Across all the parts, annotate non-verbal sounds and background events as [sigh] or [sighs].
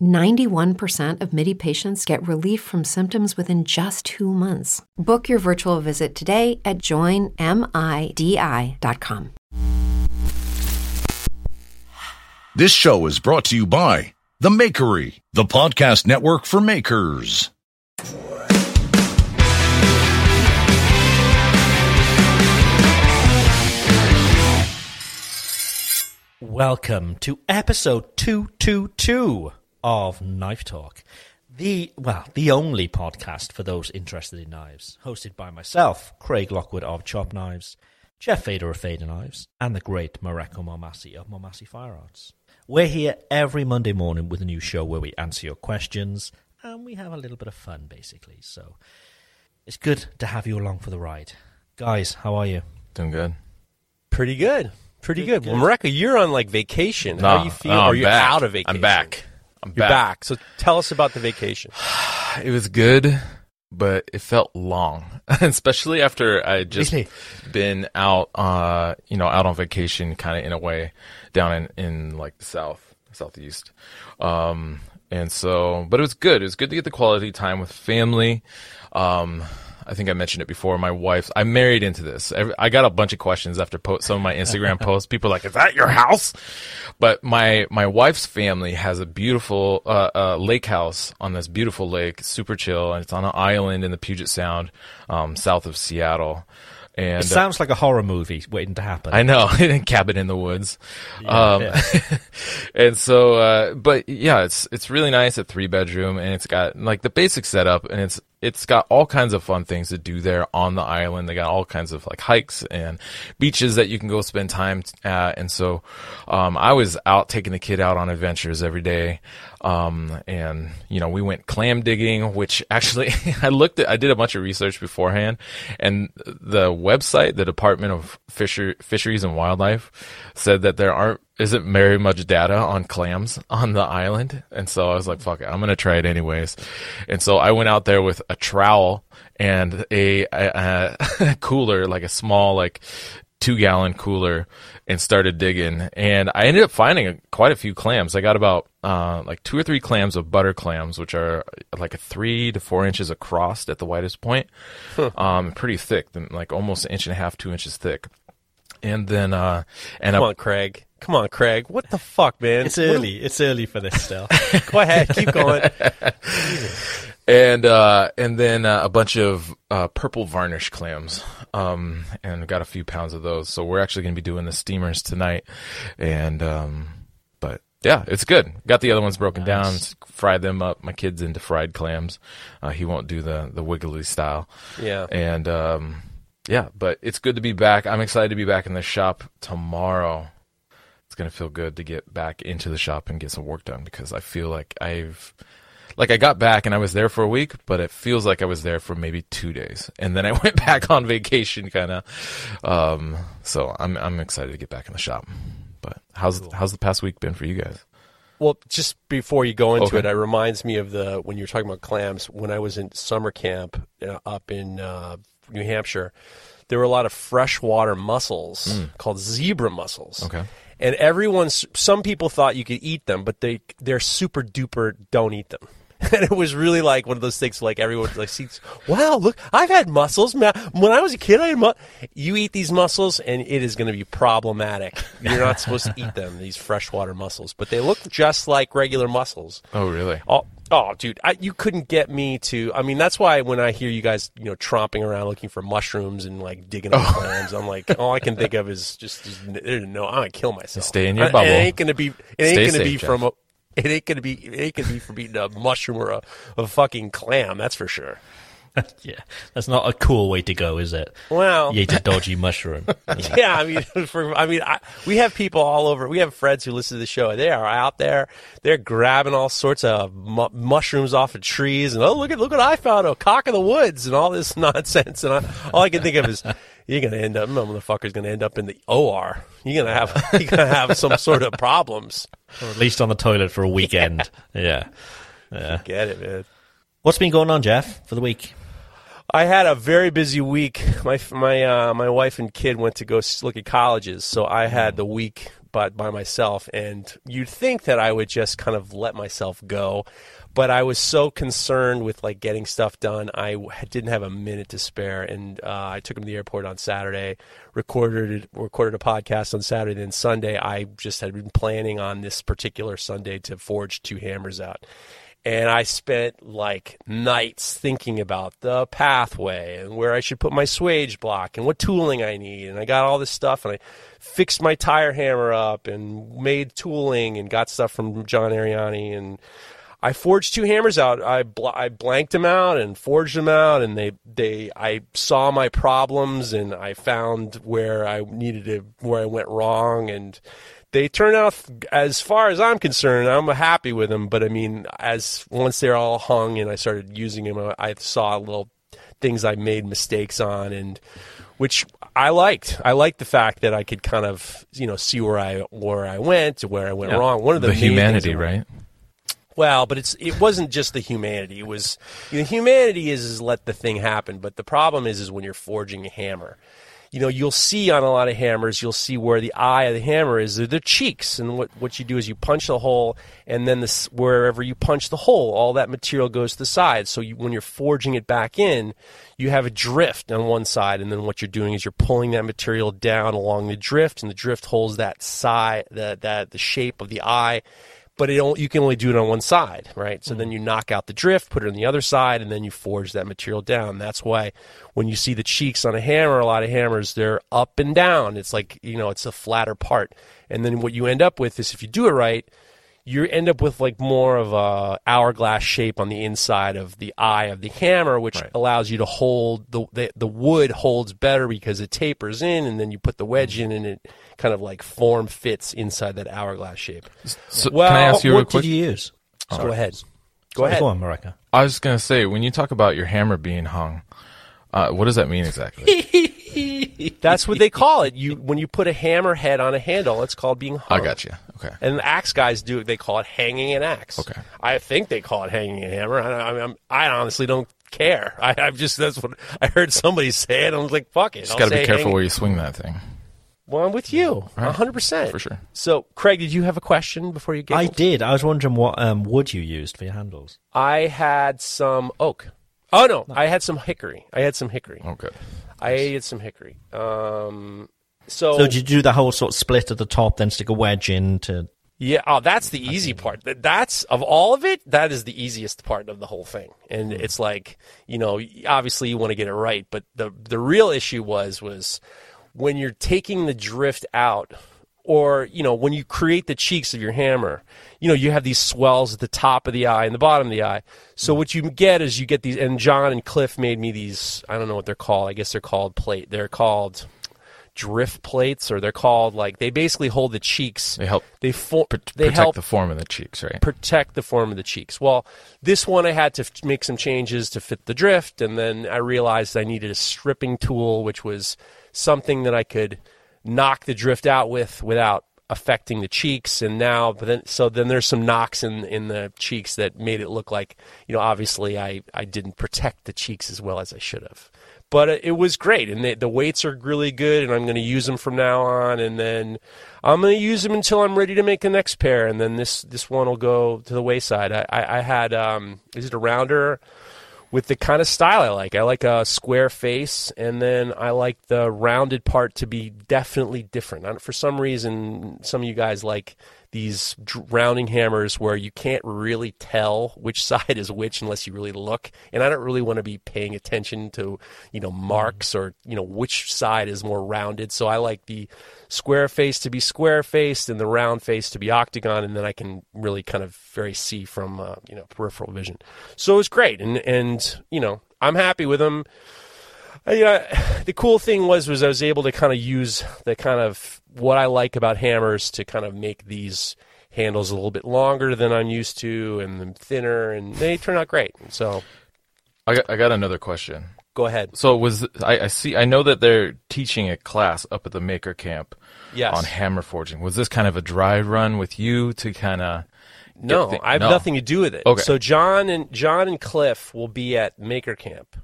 91% of MIDI patients get relief from symptoms within just two months. Book your virtual visit today at joinmidi.com. This show is brought to you by The Makery, the podcast network for makers. Welcome to episode 222 of Knife Talk. The, well, the only podcast for those interested in knives, hosted by myself, Craig Lockwood of Chop Knives, Jeff Fader of Fader Knives, and the great Mareko Maumasi of Maumasi Firearts. We're here every Monday morning with a new show where we answer your questions and we have a little bit of fun, basically. So it's good to have you along for the ride. Guys, how are you? Doing good. Pretty good. Pretty Good, good. good. Well, Mareko, you're on like vacation. No, How you feel? no, Are you back. out of vacation? I'm back. I'm You're back. back. So tell us about the vacation. [sighs] It was good, but it felt long, [laughs] especially after I just Really? been out, uh, you know, out on vacation, kind of in a way, down in in like the south, southeast. Um, and so, but it was good. It was good to get the quality time with family. Um, I think I mentioned it before. My wife, I married into this. I got a bunch of questions after po- some of my Instagram [laughs] posts. People are like, "Is that your house?" But my my wife's family has a beautiful uh, uh, lake house on this beautiful lake, super chill, and it's on an island in the Puget Sound, um, south of Seattle. And It sounds like a horror movie waiting to happen. I know, [laughs] cabin in the woods. um, yeah. [laughs] and so, uh, but yeah, it's it's really nice. A three bedroom, and it's got like the basic setup, and it's it's got all kinds of fun things to do there on the island. They got all kinds of like hikes and beaches that you can go spend time at. And so, um, I was out taking the kid out on adventures every day. Um, and you know, we went clam digging, which actually [laughs] I looked at, I did a bunch of research beforehand and the website, the Department of Fisher, Fisheries and Wildlife said that there aren't, isn't very much data on clams [laughs] on the island. And so I was like, fuck it, I'm going to try it anyways. And so I went out there with a trowel and a, a, a [laughs] cooler, like a small, like two gallon cooler and started digging and i ended up finding a, quite a few clams i got about uh, like two or three clams of butter clams which are like a three to four inches across at the widest point um, pretty thick like almost an inch and a half two inches thick and then uh and Come I, on, Craig. Come on, Craig. What the fuck, man? It's early. It's early for this still. [laughs] Go ahead. Keep going. [laughs] and uh, and then uh, a bunch of uh, purple varnish clams, um, and got a few pounds of those. So we're actually going to be doing the steamers tonight, and um, but yeah, it's good. Got the other ones broken down, s- fried them up. My kid's into fried clams. Uh, he won't do the the wiggly style. Yeah. and um, yeah, but it's good to be back. I'm excited to be back in the shop tomorrow. It's gonna feel good to get back into the shop and get some work done because I feel like I've like I got back and I was there for a week, but it feels like I was there for maybe two days, and then I [laughs] went back on vacation, kind of. Um, so I'm I'm excited to get back in the shop. But how's how's the past week been for you guys? Well, just before you go into Okay. it, it reminds me of the when you were talking about clams. When I was in summer camp uh, up in uh, New Hampshire, there were a lot of freshwater mussels called zebra mussels. Okay. And everyone's some people thought you could eat them, but they they're super duper don't eat them. [laughs] and it was really like one of those things like everyone like sees wow look i've had mussels when i was a kid i had mu-. you eat these mussels and it is going to be problematic you're not supposed to eat them these freshwater mussels but they look just like regular mussels Oh, really? Oh, oh, dude, I, you couldn't get me to. I mean, that's why when I hear you guys, you know, tromping around looking for mushrooms and like digging up oh. clams, I'm like, all I can think of is just, just no, I'm gonna kill myself. Stay in your I- bubble. It ain't gonna be. It ain't Stay gonna safe, be Jeff. from a. [laughs] It ain't gonna be. It ain't gonna be from eating a mushroom or a, a fucking clam. That's for sure. [laughs] yeah, that's not a cool way to go, is it? Well, You ate a [laughs] dodgy mushroom. Yeah. I mean, for, I mean, I, we have people all over. We have friends who listen to the show. They are out there. They're grabbing all sorts of mu- mushrooms off of trees, and oh, look at look what I found, a cock in the woods, and all this nonsense. And I, all I can think of is you're gonna end up, motherfucker's gonna end up in the OR. You're gonna have [laughs] you're gonna have some sort of problems. Or at least on the toilet for a weekend. [laughs] yeah. Yeah. Get it, man. What's been going on, Jeff, for the week? I had a very busy week. My my uh, my wife and kid went to go look at colleges, so I had the week but by myself. And you'd think that I would just kind of let myself go, but I was so concerned with like getting stuff done. I didn't have a minute to spare, and uh, I took him to the airport on Saturday, recorded recorded a podcast on Saturday. Then Sunday, I just had been planning on this particular Sunday to forge two hammers out and I spent like nights thinking about the pathway and where I should put my swage block and what tooling I need. And I got all this stuff and I fixed my tire hammer up and made tooling and got stuff from John Ariani and I forged two hammers out. I bl- I blanked them out and forged them out, and they they I saw my problems and I found where I needed to where I went wrong and they turned out as far as I'm concerned, I'm happy with them. But I mean, as once they're all hung and I started using them, I- I saw little things I made mistakes on, and which I liked. I liked the fact that I could kind of you know see where I where I went, where I went Yeah. wrong. One of the, the humanity, right? Well, but it's it wasn't just the humanity. It was you know, humanity is is let the thing happen, but the problem is is when you're forging a hammer. You know, you'll see on a lot of hammers, you'll see where the eye of the hammer is. They're the cheeks, and what what you do is you punch the hole, and then this wherever you punch the hole, all that material goes to the side. So you, when you're forging it back in, you have a drift on one side, and then what you're doing is you're pulling that material down along the drift, and the drift holds that side, that that the shape of the eye but it only, you can only do it on one side, right? So then mm. you knock out the drift, put it on the other side, and then you forge that material down. That's why when you see the cheeks on a hammer, a lot of hammers, they're up and down. It's like, you know, it's a flatter part. And then what you end up with is if you do it right, you end up with like more of a hourglass shape on the inside of the eye of the hammer, which Right. allows you to hold the, the the wood holds better because it tapers in, and then you put the wedge mm. in, and it kind of like form fits inside that hourglass shape. So, Well, can I ask you real what quick? did you use? So go ahead. Go Sorry, ahead. Go on, Mareko. I was gonna say when you talk about your hammer being hung, uh, what does that mean exactly? [laughs] That's what they call it. You when you put a hammer head on a handle, it's called being hung. I got you. Okay. And the axe guys do. They call it hanging an axe. Okay. I think they call it hanging a hammer. I, I, I'm, I honestly don't care. I, I'm just that's what I heard somebody say it. I was like, fuck it. Just I'll got to be careful hanging- where you swing that thing. Well, I'm with you, hundred percent For sure. So, Craig, did you have a question before you get? I did. I was wondering what um, wood you used for your handles. I had some oak. Oh no, I had some hickory. I had some hickory. Oh, good. I had some hickory. Um, so, So did you do the whole sort of split at the top, then stick a wedge in to? Yeah, oh, that's the easy part. That's of all of it, that is the easiest part of the whole thing. And it's like, you know, obviously you want to get it right, but the the real issue was was when you're taking the drift out or, you know, when you create the cheeks of your hammer, you know, you have these swells at the top of the eye and the bottom of the eye. So what you get is you get these and John and Cliff made me these, I don't know what they're called. I guess they're called plate. They're called drift plates or they're called like they basically hold the cheeks They help they for, pr- they protect help the form of the cheeks, right? protect the form of the cheeks. Well, this one I had to f- make some changes to fit the drift, and then I realized I needed a stripping tool, which was something that I could knock the drift out with without affecting the cheeks. And now, but then, so then there's some knocks in in the cheeks that made it look like, you know, obviously I I didn't protect the cheeks as well as I should have. but it, was great, and the, the weights are really good, and I'm going to use them from now on, and then I'm going to use them until I'm ready to make the next pair, and then this this one will go to the wayside. I, I, I had um, is it a rounder? With the kind of style I like. I like a square face, and then I like the rounded part to be definitely different. For some reason, some of you guys like these rounding hammers where you can't really tell which [laughs] side is which unless you really look. And I don't really want to be paying attention to, you know, marks or, you know, which side is more rounded. So I like the square face to be square faced and the round face to be octagon. And then I can really kind of very see from, uh, you know, peripheral vision. So it was great. And, and, you know, I'm happy with them. Uh, you know, the cool thing was was I was able to kind of use the kind of what I like about hammers to kind of make these handles a little bit longer than I'm used to and thinner, and they turn out great. So, I got, I got another question. Go ahead. So was I, I see I know that they're teaching a class up at the Maker Camp yes. on hammer forging. Was this kind of a dry run with you to kind of no, I have no. nothing to do with it. Okay. So John and John and Cliff will be at Maker Camp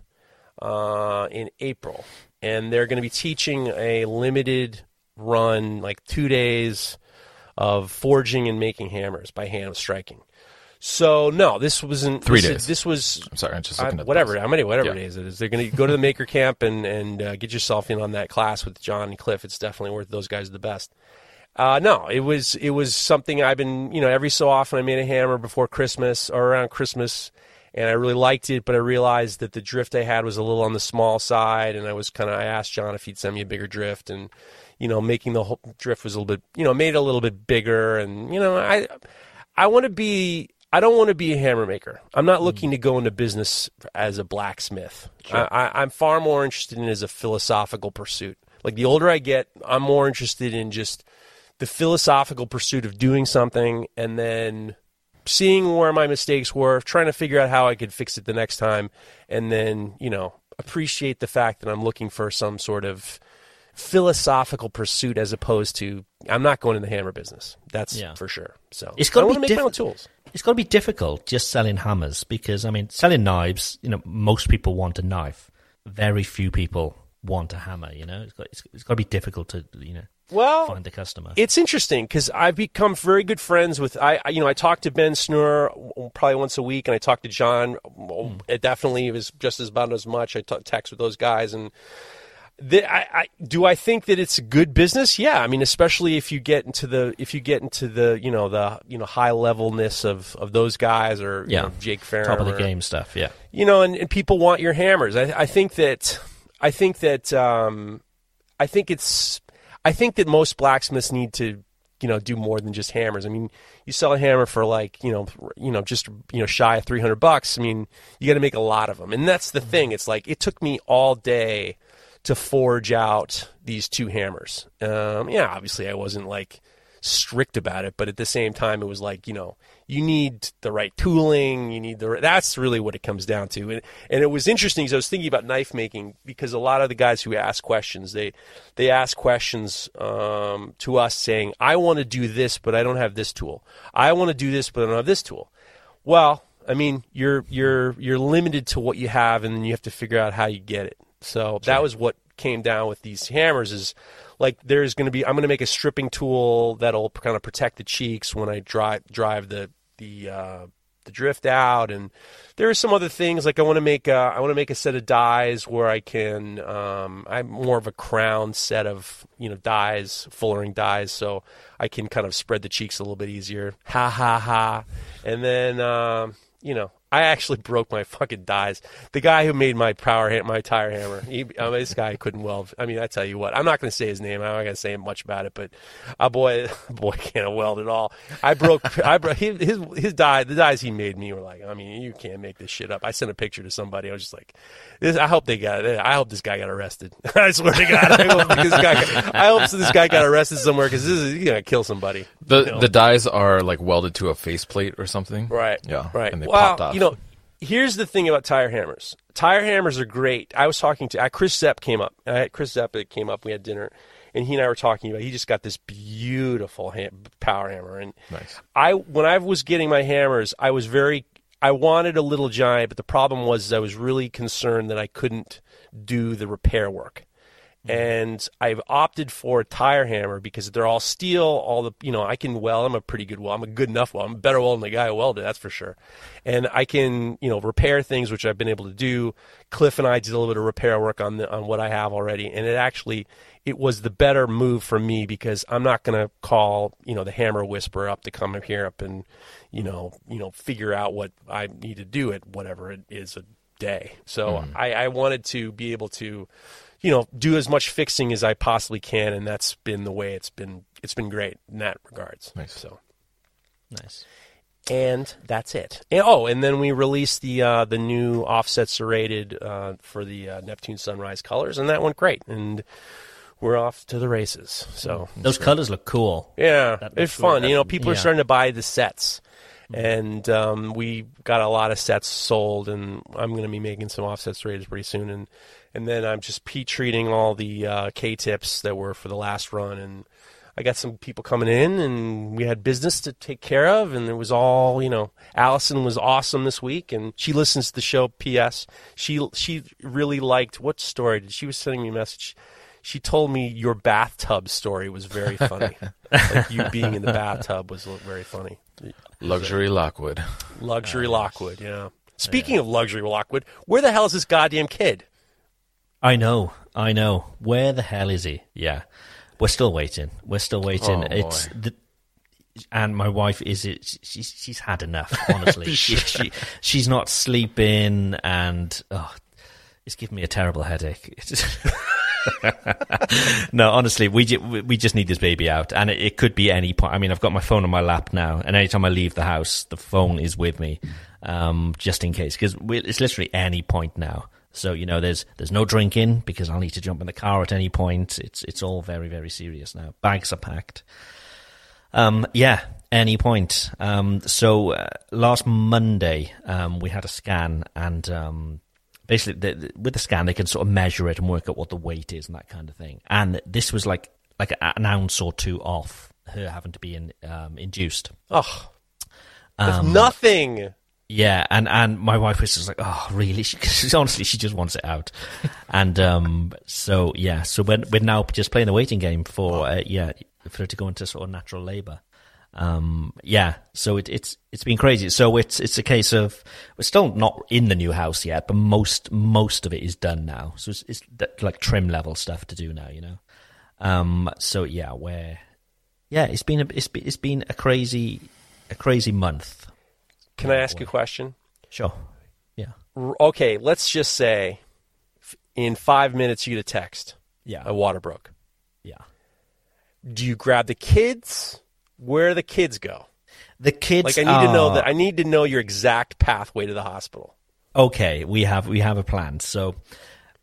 uh, in April, and they're going to be teaching a limited run, like two days of forging and making hammers by hand striking. So no, this wasn't Three this, days. This was I'm sorry, I'm just I- looking at whatever, how many, whatever Yeah. days it is. They're going to go to the Maker Camp and and uh, get yourself in on that class with John and Cliff. It's definitely worth. Those guys are the best. Uh, no, it was it was something I've been you know every so often I made a hammer before Christmas or around Christmas, and I really liked it. But I realized that the drift I had was a little on the small side, and I was kind of I asked John if he'd send me a bigger drift, and you know making the whole drift was a little bit you know made it a little bit bigger, and you know I I want to be. I don't want to be a hammer maker. I'm not hmm. looking to go into business as a blacksmith. I, I, I'm far more interested in it as a philosophical pursuit. Like the older I get, I'm more interested in just the philosophical pursuit of doing something and then seeing where my mistakes were, trying to figure out how I could fix it the next time, and then, you know, appreciate the fact that I'm looking for some sort of philosophical pursuit as opposed to I'm not going in the hammer business. That's Yeah. for sure. So It's gotta I be make my own different. tools. It's got to be difficult just selling hammers because I mean, selling knives. You know, most people want a knife. Very few people want a hammer. You know, it's got it's, it's got to be difficult to you know Well, find the customer. It's interesting because I've become very good friends with I. I- You know, I talk to Ben Snur probably once a week, and I talk to John. well, hmm. It definitely was just as about as much. I t- text with those guys, and the, I, I do. I think that it's a good business. Yeah, I mean, especially if you get into the if you get into the you know the you know high levelness of of those guys or you Yeah. know, Jake Farron Top of the or- game stuff. Yeah. you know, and, and people want your hammers. I, I think that I think that um, I think it's I think that most blacksmiths need to you know do more than just hammers. I mean, you sell a hammer for like you know you know just you know shy of three hundred bucks. I mean, you got to make a lot of them, and that's the thing. It's like it took me all day to forge out these two hammers. Um, yeah, obviously I wasn't like strict about it, but at the same time, it was like you know you need the right tooling. You need the that's really what it comes down to. And and it was interesting because I was thinking about knife making because a lot of the guys who ask questions they they ask questions um, to us saying I want to do this, but I don't have this tool. I want to do this, but I don't have this tool. Well, I mean, you're you're you're limited to what you have, and then you have to figure out how you get it. So that was what came down with these hammers. Is like there's going to be I'm going to make a stripping tool that'll kind of protect the cheeks when I drive drive the the uh, the drift out, and there are some other things like I want to make a, I want to make a set of dies where I can um, I'm more of a crown set of you know dies, fullering dies, so I can kind of spread the cheeks a little bit easier. Ha ha ha, and then um, you know. I actually broke my fucking dies. The guy who made my power my tire hammer, he, I mean, this guy couldn't weld. I mean, I tell you what, I'm not going to say his name. I'm not going to say much about it, but a boy, [laughs] boy can't weld at all. I broke, I broke his his die. The dies he made me were like, I mean, you can't make this shit up. I sent a picture to somebody. I was just like, this, I hope they got it. I hope this guy got arrested. [laughs] I swear to God, I hope this guy. I hope this guy got arrested somewhere because this is he's gonna kill somebody. The you know? the dies are like welded to a faceplate or something. Right. Yeah. Right. And they well, popped off. Know, here's the thing about tire hammers. Tire hammers are great. I was talking to uh, Chris Zepp came up. I had Chris Zepp that came up. We had dinner, and he and I were talking about. He just got this beautiful ham, power hammer, and Nice. I when I was getting my hammers, I was very. I wanted a little giant, but the problem was I was really concerned that I couldn't do the repair work. Mm-hmm. And I've opted for a tire hammer because they're all steel. All the you know I can weld. I'm a pretty good weld. I'm a good enough weld. I'm better weld than the guy who welded. That's for sure. And I can you know repair things which I've been able to do. Cliff and I did a little bit of repair work on the, on what I have already, and it actually it was the better move for me because I'm not going to call you know the hammer whisperer up to come here up and you know you know figure out what I need to do at whatever it is a day. So mm-hmm. I, I wanted to be able to you know do as much fixing as I possibly can, and that's been the way it's been. It's been great in that regards. Nice. So Nice. and that's it. And, oh, and then we released the uh, the new offset serrated uh, for the uh, Neptune Sunrise colors, and that went great. And we're off to the races. So Those colors look cool. yeah, it's fun. you know, people are starting to buy the sets, and um, we got a lot of sets sold. And I'm going to be making some offset serrated pretty soon. And and then I'm just peat treating all the uh, K tips that were for the last run and. I got some people coming in, and we had business to take care of, and it was all you know. Allison was awesome this week, and she listens to the show. P.S. She she really liked what story did she was sending me a message. She told me your bathtub story was very funny. [laughs] like you being in the bathtub was very funny. Luxury Lockwood. Luxury Lockwood, yeah. Speaking of luxury Lockwood, where the hell is this goddamn kid? I know, I know. Where the hell is he? Yeah, we're still waiting. We're still waiting. Oh, it's the, and my wife is it. She's she's had enough. [laughs] Honestly, she, she she's not sleeping, and oh, it's giving me a terrible headache. [laughs] No, honestly, we ju- we we just need this baby out, and it, it could be any point. I mean, I've got my phone on my lap now, and anytime I leave the house, the phone is with me, um, just in case, because it's literally any point now. So you know, there's there's no drinking because I'll need to jump in the car at any point. It's it's all very very serious now. Bags are packed. Um, yeah, any point. Um, so uh, last Monday, um, we had a scan, and um, basically, the, the- with the scan, they can sort of measure it and work out what the weight is and that kind of thing. And this was like like an ounce or two off her having to be in, um, induced. Oh, Um, nothing. Yeah, and, and my wife was just like, oh, really? She, [laughs] honestly, she just wants it out. [laughs] and um, so, yeah, so we're, we're now just playing the waiting game for, uh, yeah, for her to go into sort of natural labour. Um, yeah, so it, it's it's been crazy. So it's it's a case of we're still not in the new house yet, but most most of it is done now. So it's, it's like trim level stuff to do now, you know. Um, so yeah, where yeah, it's been a it's been, it's been a crazy a crazy month. Can I ask a question? Sure. Yeah. R- Okay, let's just say f- in five minutes you get a text. Yeah. A water broke. Yeah. Do you grab the kids? Where do the kids go? The kids Like I need to know that. Uh, I need to know your exact pathway to the hospital. okay, we have we have a plan. So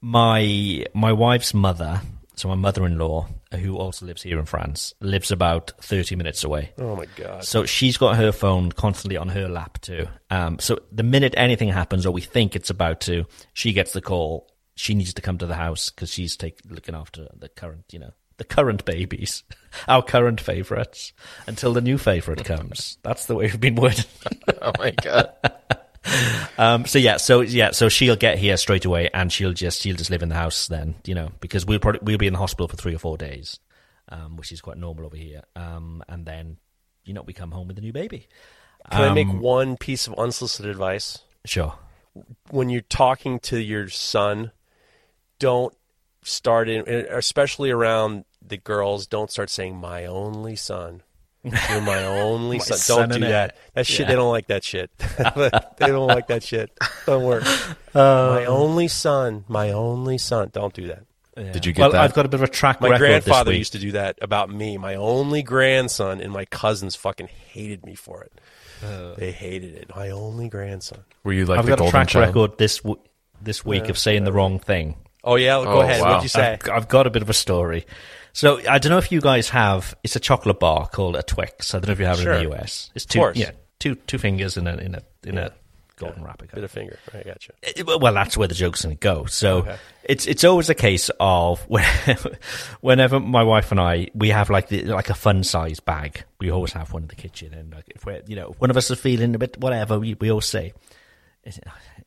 my my wife's mother, so my mother-in-law, who also lives here in France, lives about 30 minutes away. Oh my god. So she's got her phone constantly on her lap too. Um, so the minute anything happens or we think it's about to, she gets the call. She needs to come to the house because she's take, looking after the current, you know, the current babies, [laughs] our current favourites, until the new favourite comes. That's the way we've been wording. [laughs] Oh my god. [laughs] Um, so yeah, so yeah, so she'll get here straight away, and she'll just she'll just live in the house then, you know, because we'll probably we'll be in the hospital for three or four days, um, which is quite normal over here. Um, and then, you know, we come home with a new baby. Can I make Um, one piece of unsolicited advice? Sure. When you're talking to your son, don't start in, especially around the girls. Don't start saying "my only son." [laughs] You're my only My son. son Don't do that. heir. That shit. Yeah. They don't like that shit. [laughs] they don't like that shit. Don't work. Um, my only son. My only son. Don't do that. Did you get well, that? I've got a bit of a track record. My grandfather this week. used to do that about me. My only grandson and my cousins fucking hated me for it. Uh. they hated it. My only grandson. Were you like I've the got a track child? record this w- this week of saying the wrong thing. Oh yeah, go Oh, ahead. wow. What'd you say? I've, I've got a bit of a story. So I don't know if you guys have. It's a chocolate bar called a Twix. I don't know if you have it in the US. It's two, course. yeah, two two fingers in a in a in a golden wrapper. Bit of finger. I got you. It- well, that's where the joke's going to go. So Okay. it's it's always a case of [laughs] when, whenever my wife and I we have like the, like a fun size bag we always have one in the kitchen, and like, if we're, you know, one of us is feeling a bit whatever, we, we always say, it's,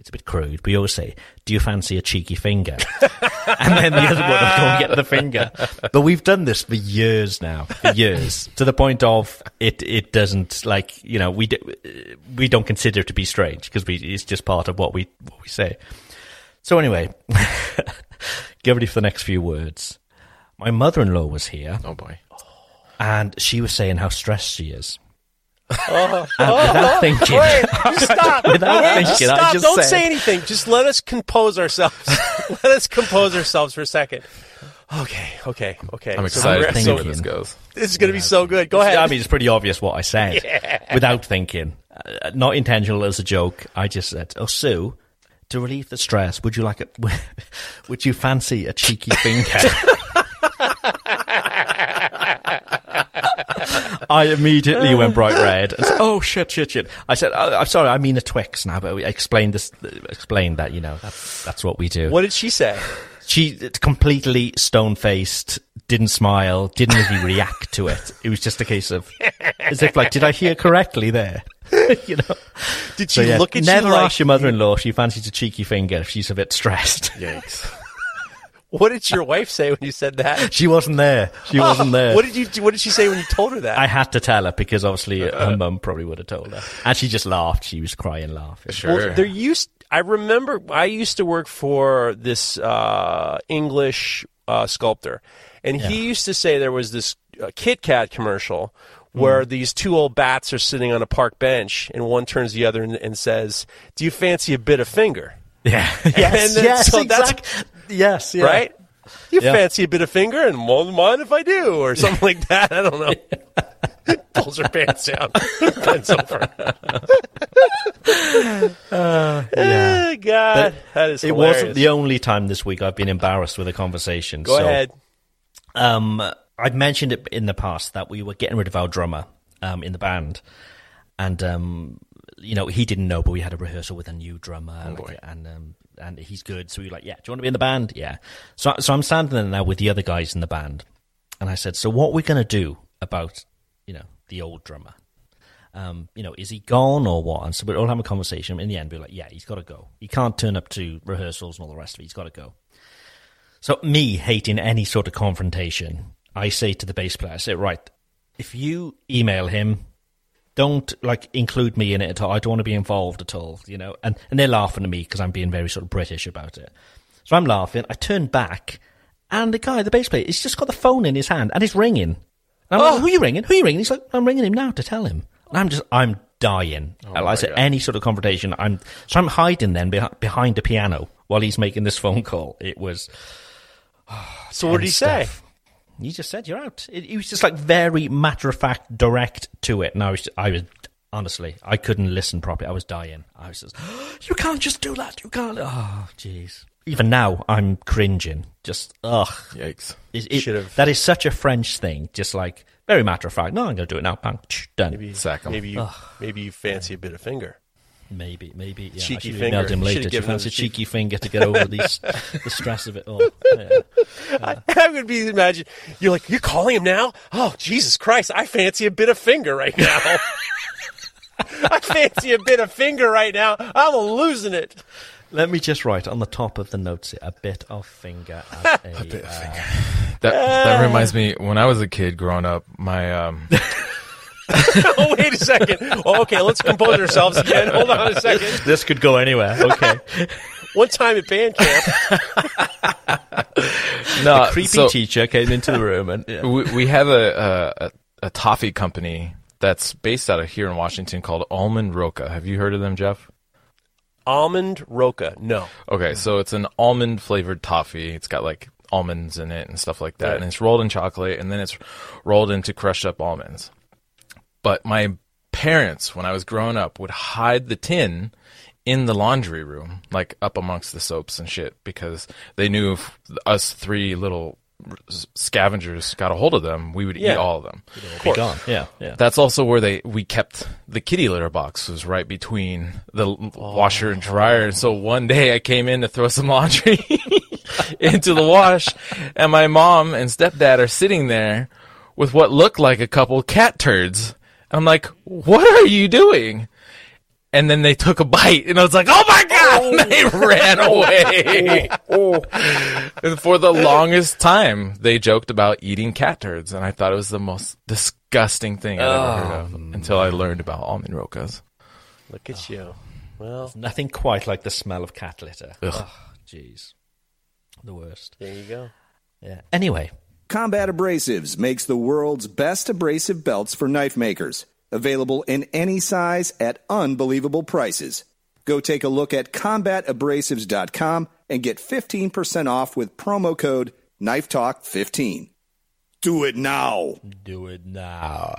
it's a bit crude. But you always say, "Do you fancy a cheeky finger?" [laughs] and then the other one will go and get the finger. But we've done this for years now, for [laughs] years, to the point of it. It doesn't like you know we do, we don't consider it to be strange because we it's just part of what we what we say. So anyway, [laughs] get ready for the next few words. My mother-in-law was here, Oh boy. and she was saying how stressed she is. Oh, And without uh, thinking, Wait, just stop. [laughs] Without Wait, thinking, I stop. just Don't said- say anything. Just let us compose ourselves. [laughs] let us compose ourselves for a second. Okay, okay, okay. I'm So excited we're- to see where this goes. this is going to be so good. Go ahead. I mean, it's pretty obvious what I said [laughs] without thinking. Uh, not intentional as a joke. I just said, "Oh, Sue, to relieve the stress, would you like a? Would you fancy a cheeky finger?" I immediately [laughs] went bright red. And said, oh shit, shit, shit! I said, oh, "I'm sorry, I mean a Twix now." But we explained this, explained that you know that's that's what we do. what did she say? She completely stone faced, didn't smile, didn't really [laughs] react to it. It was just a case of, as if like, did I hear correctly there? [laughs] you know. Did So she yeah, look at never you like? ask your mother-in-law if she fancies a cheeky finger if she's a bit stressed. Yikes. What did your wife say when you said that? she wasn't there. She wasn't there. What did you? do- What did she say when you told her that? I had to tell her because obviously her mum probably would have told her, and she just laughed. She was crying, laughing. Sure. Well, there used. I remember I used to work for this uh, English uh, sculptor, and he used to say there was this uh, Kit Kat commercial where these two old bats are sitting on a park bench, and one turns the other and, and says, "Do you fancy a bit of finger?" Yeah. [laughs] And Yes. then- yes. so that's- exact- Yes. Yeah. Right? You Yeah. fancy a bit of finger, and won't mind if I do, or something like that. I don't know. [laughs] Pulls her pants down, [laughs] bends over. [laughs] Yeah. Eh, God, that is It wasn't the only time this week I've been embarrassed with a conversation. Go so, ahead. Um, I'd mentioned it in the past that we were getting rid of our drummer um, in the band, and um, you know he didn't know, but we had a rehearsal with a new drummer, Oh, like, and um, and he's good. So we were like, yeah, do you want to be in the band? Yeah. So so I'm standing there now with the other guys in the band, and I said, so what are we going to do about you know the old drummer? Um, you know, is he gone or what? And so we're all having a conversation. In the end, we're like, yeah, he's got to go. He can't turn up to rehearsals and all the rest of it. He's got to go. So me hating any sort of confrontation, I say to the bass player, I say, right, if you email him, don't like include me in it at all. I don't want to be involved at all, you know. And and they're laughing at me because I'm being very sort of British about it. So I'm laughing. I turn back, and the guy, the bass player, he's just got the phone in his hand and it's ringing. And I'm like, oh. who are you ringing? Who are you ringing? He's like, I'm ringing him now to tell him. And I'm just, I'm dying. Oh like I said, any sort of confrontation, I'm so I'm hiding then behind, behind a piano while he's making this phone call. It was So what did he and say? Stuff. He just said you're out. It, he was just like very matter of fact, direct to it, and I was, I was honestly, I couldn't listen properly. I was dying. I was just, [gasps] you can't just do that. You can't. Oh, jeez. Even now, I'm cringing. Just ugh. Yikes. It, it- Should've- that is such a French thing. Just like very matter of fact. No, I'm going to do it now. Bang, done. Maybe, Sack 'em. maybe you, maybe you fancy a bit of finger. Maybe, maybe. Yeah, Cheeky I finger. emailed him later. should've Do you him fancy a the cheek- cheeky finger to get over [laughs] these, the stress of it all? Yeah. [laughs] I would be imagine you're like you're calling him now. Oh Jesus Christ! I fancy a bit of finger right now. [laughs] I fancy a bit of finger right now. I'm losing it. Let me just write on the top of the notes a bit of finger. As a, bit of finger. That that reminds me when I was a kid growing up, my um [laughs] oh wait a second. Oh, okay, let's compose ourselves again. Hold on a second. this could go anywhere. Okay. [laughs] One time at band camp, [laughs] no Creepy so teacher came into the room and yeah. we, we have a, a a toffee company that's based out of here in Washington called Almond Roca. Have you heard of them, Jeff? almond roca. No, Okay, so it's an almond flavored toffee. It's got like almonds in it and stuff like that, Right. and it's rolled in chocolate, and then it's rolled into crushed up almonds. But my parents, when I was growing up, would hide the tin in the laundry room, like up amongst the soaps and shit, because they knew if us three little scavengers got a hold of them, we would Yeah. eat all of them. be gone. Yeah, yeah. That's also where they we kept the kitty litter box was right between the l- washer and dryer. And so one day I came in to throw some laundry [laughs] into the wash, and my mom and stepdad are sitting there with what looked like a couple cat turds. And I'm like, what are you doing? And then they took a bite, and I was like, "Oh my god!" Oh. [laughs] And they ran [laughs] away. Oh, oh. and for the longest time, they joked about eating cat turds, and I thought it was the most disgusting thing I've ever heard of until I learned about almond rocas. Look at you. Well, Nothing quite like the smell of cat litter. Ugh. Oh, jeez. The worst. there you go. Yeah. Anyway, Combat Abrasives makes the world's best abrasive belts for knife makers. Available in any size at unbelievable prices. Go take a look at combatabrasives.com and get 15% off with promo code KNIFETALK15. Do it now. do it now.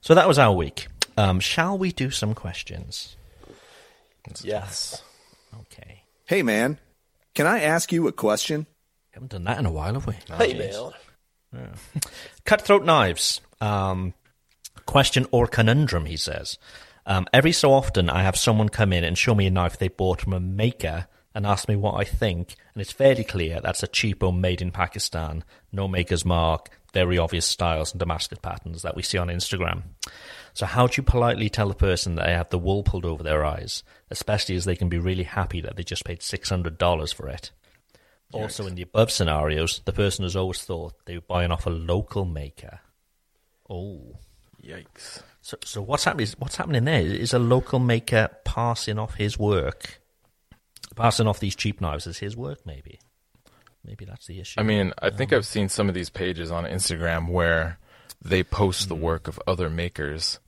So that was our week. Um, shall we do some questions? Yes. Okay. Hey man, can I ask you a question? Haven't done that in a while, have we? Hey, man. [laughs] Cutthroat knives. Um, question or conundrum, he says. Um, every so often, I have someone come in and show me a knife they bought from a maker and ask me what I think, and it's fairly clear that's a cheapo made in Pakistan, no maker's mark, very obvious styles and Damascus patterns that we see on Instagram. So, how do you politely tell the person that they have the wool pulled over their eyes, especially as they can be really happy that they just paid $600 for it? Also, in the above scenarios, the person has always thought they were buying off a local maker. Oh, Yikes! so so what's happening? What's happening there? Is a local maker passing off his work, passing off these cheap knives as his work? Maybe, maybe that's the issue. I mean, I think um, I've seen some of these pages on Instagram where they post the hmm. work of other makers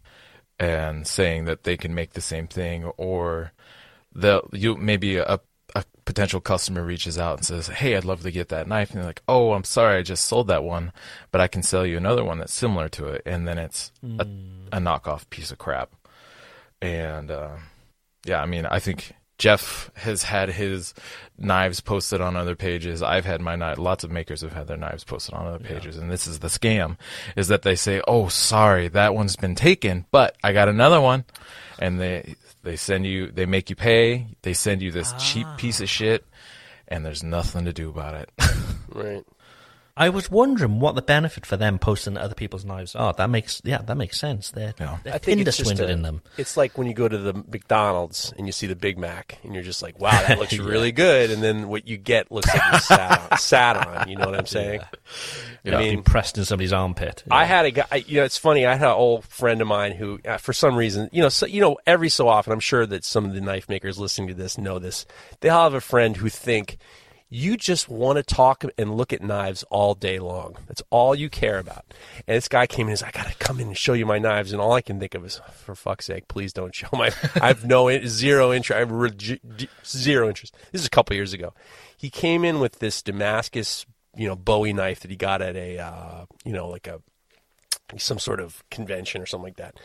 and saying that they can make the same thing, or the you maybe a, a potential customer reaches out and says, "Hey, I'd love to get that knife," and they're like, "Oh, I'm sorry, I just sold that one, but I can sell you another one that's similar to it," and then it's a, a knockoff piece of crap. And uh, yeah, I mean, I think Jeff has had his knives posted on other pages. I've had my knife. Lots of makers have had their knives posted on other pages, and this is the scam: is that they say, "Oh, sorry, that one's been taken, but I got another one," and they they send you, they make you pay. They send you this cheap ah. piece of shit, and there's nothing to do about it. [laughs] Right. I was wondering what the benefit for them posting other people's knives are. That makes yeah, that makes sense. They're, Yeah. they're I think Tinder it's just swindling a- them. It's like when you go to the McDonald's and you see the Big Mac, and you're just like, "Wow, that [laughs] looks really good," and then what you get looks like you sat on. [laughs] Sat on. You know what I'm saying? Yeah. I mean, Impressed in somebody's armpit. I had a guy. I- You know, it's funny. I had an old friend of mine who, uh, for some reason, you know, so, you know, every so often, I'm sure that some of the knife makers listening to this know this. They all have a friend who think you just want to talk and look at knives all day long. That's all you care about. And this guy came in and says, "I got to come in and show you my knives," and all I can think of is, "For fuck's sake, please don't show my." [laughs] I have no zero interest. I have d- zero interest. This is a couple years ago. He came in with this Damascus, you know, Bowie knife that he got at a, uh, you know, like a some sort of convention or something like that.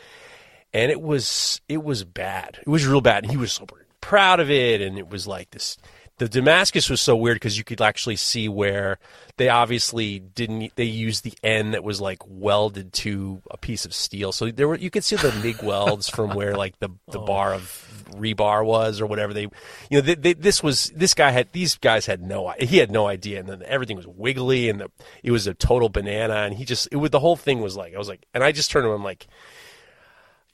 And it was it was bad. It was real bad. And he was so proud of it and it was like this the Damascus was so weird because you could actually see where they obviously didn't they used the end that was like welded to a piece of steel. So there were you could see the MIG [laughs] welds from where like the the oh. bar of rebar was or whatever. They you know they, they, this was this guy had these guys had no he had no idea. And then everything was wiggly and the, it was a total banana. And he just it was the whole thing was like I was like and I just turned to him like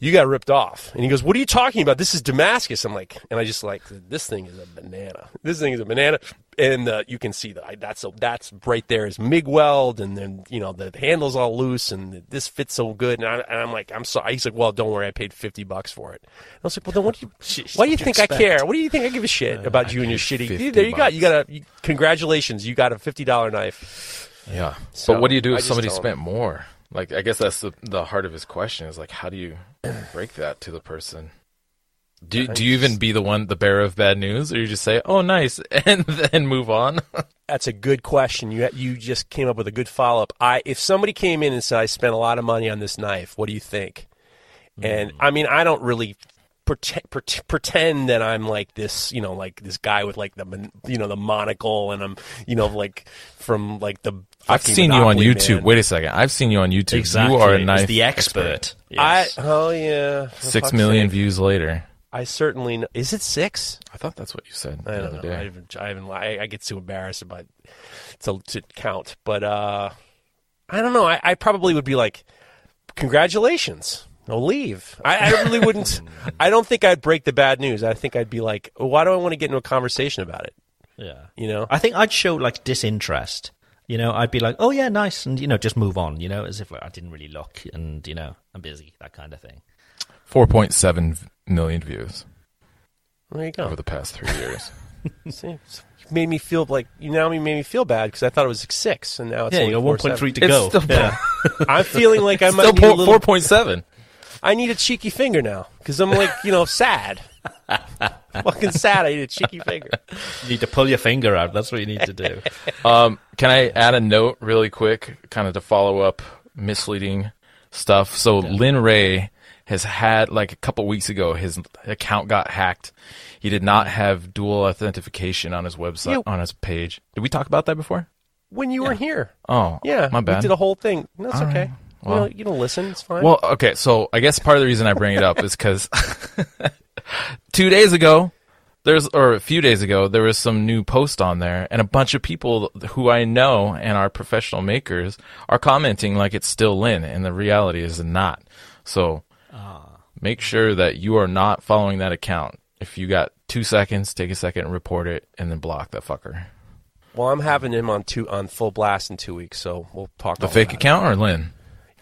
you got ripped off. And he goes, What are you talking about? This is Damascus. I'm like, and I just like, this thing is a banana. This thing is a banana. And uh, you can see that I, that's a, that's right there is MIG weld. And then, you know, the, handle's all loose and this fits so good. And, I, and I'm like, I'm sorry. He's like, Well, don't worry. I paid 50 bucks for it. And I was like, Well, then what do you, [laughs] why do you think I care? What do you think I give a shit about you and your shitty? There you got, you got a, you, congratulations. You got a $50 knife. Yeah. So, but what do you do if somebody spent more? Like, I guess that's the the heart of his question is like, how do you [clears throat] break that to the person? Do do you even be the one, the bearer of bad news, or you just say, "Oh, nice," [laughs] and then move on? [laughs] That's a good question. You you just came up with a good follow up. I if somebody came in and said I spent a lot of money on this knife, what do you think? And hmm. I mean, I don't really pretend, pretend that I'm like this, you know, like this guy with like the you know the monocle, and I'm you know like from like the. I've seen you on YouTube. Man. Wait a second. I've seen you on YouTube. exactly. You are a knife the expert. I Yes. oh yeah, For Six sake. views later. I certainly know. Is it six? I thought that's what you said I don't other know. day. I haven't, I haven't. I, I get too embarrassed about to to count, but uh, I don't know. I, I probably would be like, congratulations. No leave. I, I really wouldn't. [laughs] I don't think I'd break the bad news. I think I'd be like, why do I want to get into a conversation about it? Yeah. You know? I think I'd show like disinterest. You know, I'd be like, "Oh yeah, nice," and you know, just move on. You know, as if I didn't really look, and you know, I'm busy, that kind of thing. 4.7 million views There you go. over the past three years. [laughs] See, It's made me feel like you now made me feel bad because I thought it was six, and now it's yeah, only you got one point 4.7. three to It's go. still- yeah. [laughs] I'm feeling like I might Still need a little, 4.7. I need a cheeky finger now because I'm like you know sad, [laughs] fucking sad. I need a cheeky finger. you need to pull your finger out. That's what you need to do. Um, can I add a note really quick, kind of to follow up misleading stuff? So Lynn Ray has had like a couple weeks ago, his account got hacked. He did not have dual authentication on his website Yeah. on his page. Did we talk about that before? When you were here, Oh, yeah, my bad. We did a whole thing. That's All okay. right. You, Well- know, you don't listen. It's fine. Well, okay, so I guess part of the reason I bring it up is because [laughs] two days ago, there's or a few days ago, there was some new post on there, and a bunch of people who I know and are professional makers are commenting like it's still Lin, and the reality is not. So ah. make sure that you are not following that account. If you got two seconds, take a second, and report it, and then block that fucker. well, I'm having him on two on full blast in two weeks, so we'll talk. About the fake account or Lin?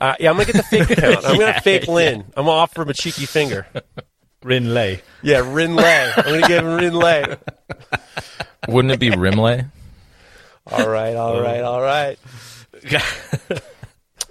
Uh, yeah, I'm gonna get the fake [laughs] account. I'm gonna fake Lin. I'm gonna offer him a cheeky [laughs] finger. Rin Lay. Yeah, Rin Lay. I'm gonna give him Rin Lay. Wouldn't it be Rimlay? [laughs] All right, all right, all right.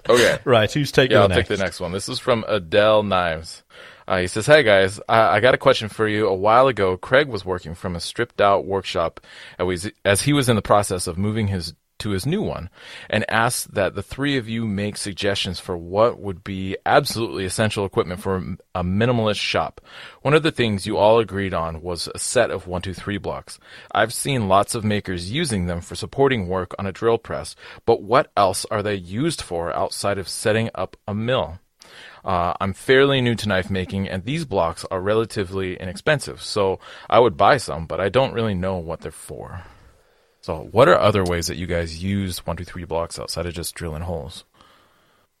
Okay. Right, who's taking Yeah, the I'll next? take the next one. This is from Adele Knives. Uh, he says, "Hey guys, I, I got a question for you. A while ago, Craig was working from a stripped-out workshop as, we, as he was in the process of moving his to his new one, and asked that the three of you make suggestions for what would be absolutely essential equipment for a minimalist shop. One of the things you all agreed on was a set of one, two, three blocks. I've seen lots of makers using them for supporting work on a drill press, but what else are they used for outside of setting up a mill?" Uh, I'm fairly new to knife making, and these blocks are relatively inexpensive, so I would buy some, but I don't really know what they're for. So, what are other ways that you guys use one, two, three blocks outside of just drilling holes?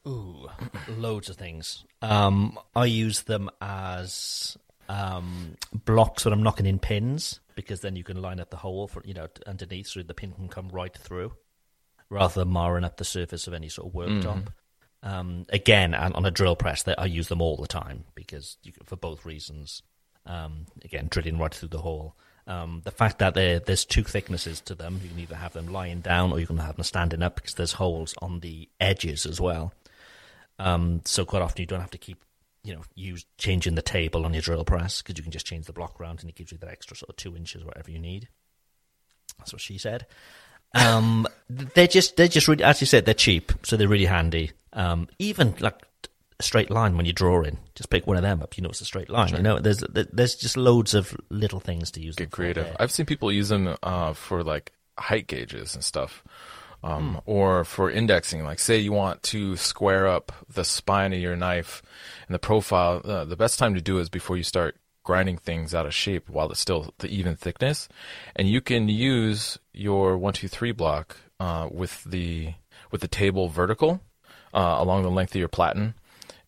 Ooh, [clears throat] loads of things. Um, I use them as um, blocks when I'm knocking in pins because then you can line up the hole for you know underneath, so the pin can come right through, rather than marring up the surface of any sort of worktop. Um, again, and on a drill press, that I use them all the time because you, for both reasons. Um, again, drilling right through the hole. Um, the fact that there's two thicknesses to them, you can either have them lying down or you can have them standing up because there's holes on the edges as well. Um, so quite often you don't have to keep, you know, use changing the table on your drill press because you can just change the block round and it gives you that extra sort of two inches, whatever you need. That's what she said. Um, [laughs] they're just they're just really, as you said, they're cheap, so they're really handy. Um, even like a straight line when you're drawing, just pick one of them up. You know it's a straight line. You know, there's there's just loads of little things to use. Get creative. there. I've seen people use them uh, for like height gauges and stuff, um, or for indexing. Like, say you want to square up the spine of your knife and the profile. Uh, the best time to do it is before you start grinding things out of shape while it's still the even thickness, and you can use your one two three block uh, with the with the table vertical uh, along the length of your platen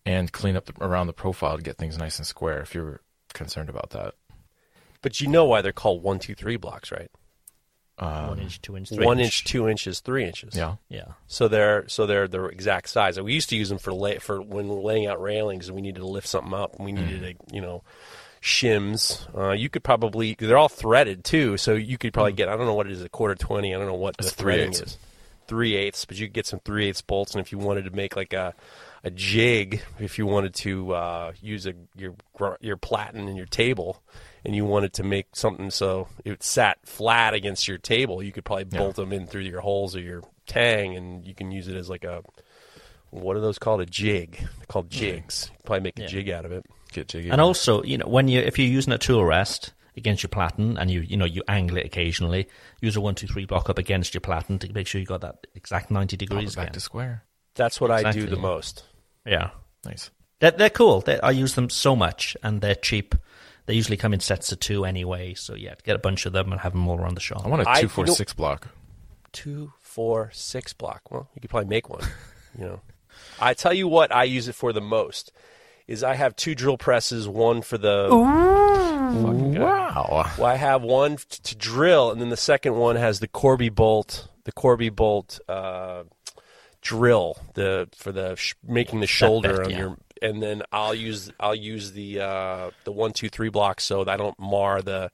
and clean up the, around the profile to get things nice and square. If you're concerned about that. But you know why they're called one, two, three blocks, right? Um, one inch, two inch, three One inch, two inches, three inches. Yeah. Yeah. So they're so they're the exact size. And we used to use them for lay, for when we're laying out railings and we needed to lift something up and we mm-hmm. needed a you know shims. Uh, you could probably they're all threaded too, so you could probably mm. get I don't know what it is a quarter twenty. I don't know what It's the threading three-eighths. is. Three eighths, but you could get some three eighths bolts, and if you wanted to make like a a jig, if you wanted to uh, use a your your platen in your table, and you wanted to make something so it sat flat against your table, you could probably bolt them in through your holes or your tang, and you can use it as like a what are those called? A jig. They're called jigs. Probably make a Yeah. jig out of it. Get jiggy. And also, you know, when you if you're using a tool rest against your platen and you you know you angle it occasionally, use a one two three block up against your platen to make sure you got that exact ninety Pop degrees it back again. to square. That's what I do the most. Yeah, Nice. they're they're cool. they I use them so much and they're cheap. They usually come in sets of two anyway. So yeah, get a bunch of them and have them all around the shop. I want a I- two four you know- six block. Two, four, six block. Well, you could probably make one. [laughs] You know, I tell you what, I use it for the most. Is I have two drill presses, one for the fucking guy. Wow. Well, I have one t- to drill, and then the second one has the Corby bolt, the Corby bolt uh, drill, the for the sh- making the shoulder bit, on yeah. your. And then I'll use I'll use the uh, the one two three block so that I don't mar the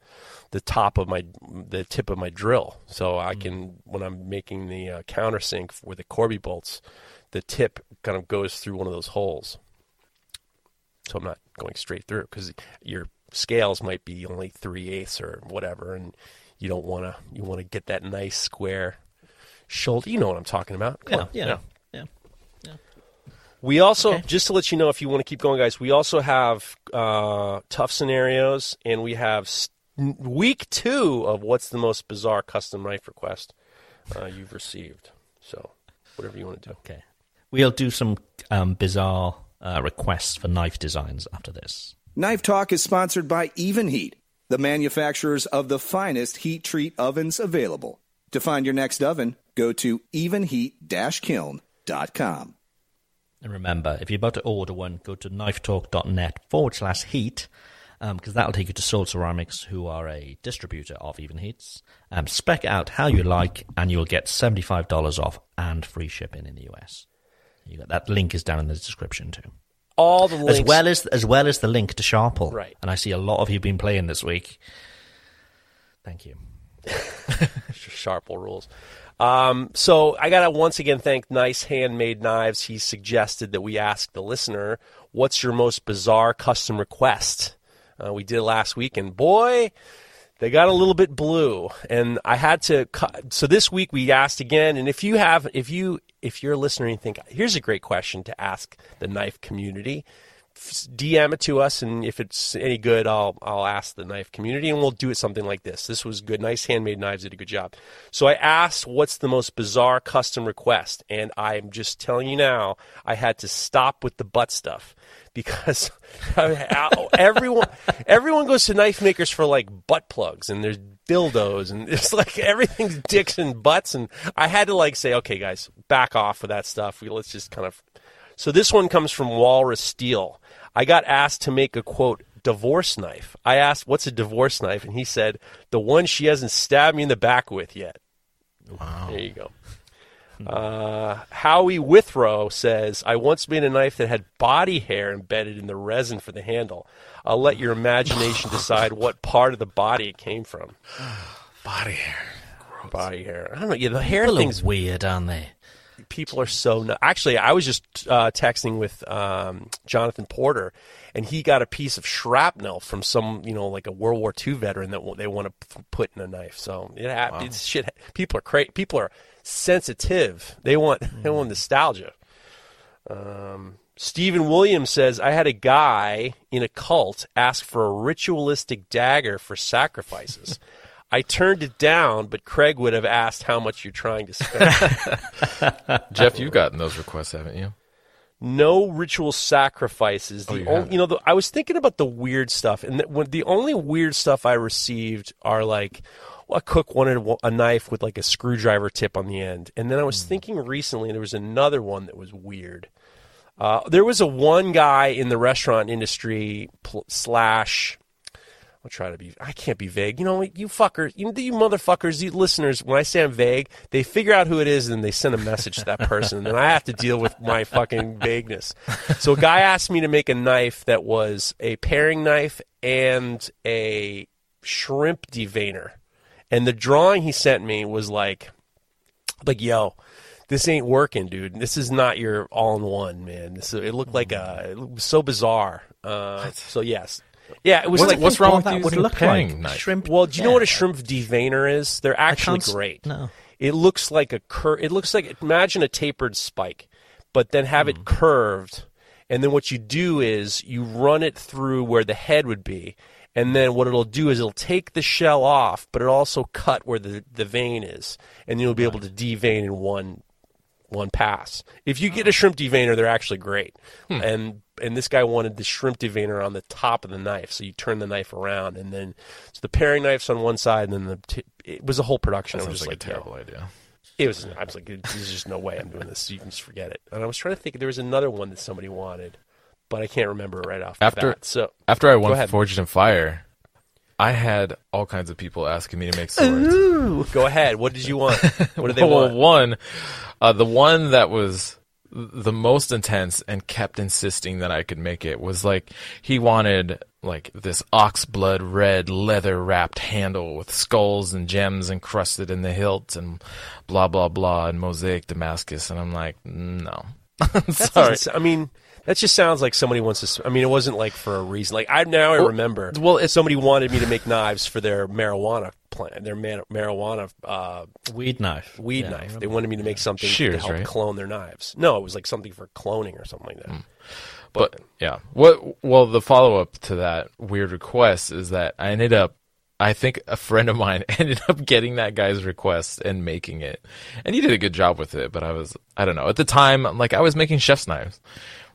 the top of my the tip of my drill. So I can when I'm making the uh, countersink with the Corby bolts, the tip kind of goes through one of those holes so I'm not going straight through because your scales might be only three eighths or whatever, and you don't want to. You want to get that nice square shoulder. You know what I'm talking about. Come Yeah, on. yeah, yeah. We also, Okay. just to let you know, if you want to keep going, guys, we also have uh, tough scenarios, and we have s- week two of what's the most bizarre custom knife request uh, you've received. So, whatever you want to do. Okay. We'll do some um, bizarre uh, requests for knife designs after this. Knife Talk is sponsored by Even Heat, the manufacturers of the finest heat treat ovens available. To find your next oven, go to evenheat-kiln.com. And remember, if you're about to order one, go to knifetalk.net forward slash heat, because that'll take you to Soul Ceramics, who are a distributor of Even Heats. Um, spec out how you like, and you'll get $75 off and free shipping in the US. You got, that link is down in the description too. All the links. As well as as well as the link to Sharple. Right. And I see a lot of you have been playing this week. Thank you. [laughs] Sharple rules. Um, so I got to once again thank Nice Handmade Knives. He suggested that we ask the listener, "What's your most bizarre custom request?" Uh, we did last week, and boy, they got a little bit blue. And I had to. Cu- so this week we asked again. And if you have, if you, if you're a listener and you think, here's a great question to ask the knife community. DM it to us, and if it's any good, I'll I'll ask the knife community, and we'll do it something like this. This was good, nice handmade knives, did a good job. So I asked, "What's the most bizarre custom request?" And I'm just telling you now, I had to stop with the butt stuff [laughs] because everyone everyone goes to knife makers for like butt plugs, and there's dildos, and it's like everything's dicks and butts, and I had to like say, "Okay, guys, back off with that stuff. We, let's just kind of." So this one comes from Walrus Steel. I got asked to make a quote divorce knife. I asked, "What's a divorce knife?" and he said, "The one she hasn't stabbed me in the back with yet." Wow. There you go. Uh, Howie Withrow says, "I once made a knife that had body hair embedded in the resin for the handle. I'll let your imagination decide what part of the body it came from. [sighs] Body hair. Body hair. I don't know. Yeah, the hair thing's weird, aren't they? People are so nu- actually i was just uh, texting with um, jonathan porter and he got a piece of shrapnel from some you know like a world war ii veteran that w- they want to p- put in a knife. So it hap- it's shit people are cra- people are sensitive. They want [laughs] they want nostalgia. Um, Stephen Williams says, I had a guy in a cult ask for a ritualistic dagger for sacrifices. [laughs] I turned it down, but Craig would have asked how much you're trying to spend. [laughs] Jeff, you've gotten those requests, haven't you? no ritual sacrifices. The Oh, you only, haven't. you know, the, I was thinking about the weird stuff, and the, when, the only weird stuff I received are like, well, a cook wanted a, a knife with like a screwdriver tip on the end, and then I was thinking recently there was another one that was weird. Uh, there was a one guy in the restaurant industry pl- slash. I'll try to be. I can't be vague. You know, you fuckers, you, you motherfuckers, you listeners. When I say I'm vague, they figure out who it is and they send a message to that person, and then I have to deal with my fucking vagueness. So a guy asked me to make a knife that was a paring knife and a shrimp deveiner, and the drawing he sent me was like, like yo. This ain't working, dude. This is not your all-in-one, man. This it looked like a it was so bizarre. Uh, so yes, yeah, it was What's, like what's wrong with that using would a look paring like. knife? Shrimp. well, do you know what a shrimp deveiner is? They're actually great. no. It looks like a cur. It looks like imagine a tapered spike, but then have Hmm. it curved, and then what you do is you run it through where the head would be, and then what it'll do is it'll take the shell off, but it'll also cut where the the vein is, and you'll be able to devein in one one pass. If you get a oh. shrimp deveiner, they're actually great. Hmm. And and this guy wanted the shrimp deveiner on the top of the knife, so you turn the knife around, and then so the paring knife's on one side, and then the t- it was a whole production. That was just like, like, a terrible idea. It was. I was like, there's just no way I'm doing this. You can just forget it. And I was trying to think. There was another one that somebody wanted, but I can't remember right off. the After- bat. so After I won. Forged in Fire, I had all kinds of people asking me to make swords. go ahead. What did you want? What did they [laughs] well, want? one, uh, the one that was the most intense and kept insisting that I could make it was like he wanted like this ox blood red leather wrapped handle with skulls and gems encrusted in the hilt and blah blah blah and mosaic Damascus and I'm like no. [laughs] That Sorry. I mean, that just sounds like somebody wants to. I mean, it wasn't like for a reason. Like I now I Well- remember. well, it's- somebody wanted me to make knives for their marijuana plant, their man, marijuana uh, Weed knife. weed Yeah, knife. They wanted me to make something to help right? clone their knives. No, it was like something for cloning or something like that. But yeah, what? Well, the follow up to that weird request is that I ended up. I think a friend of mine [laughs] ended up getting that guy's request and making it, and he did a good job with it. But I was, I don't know, at the time, like I was making chef's knives,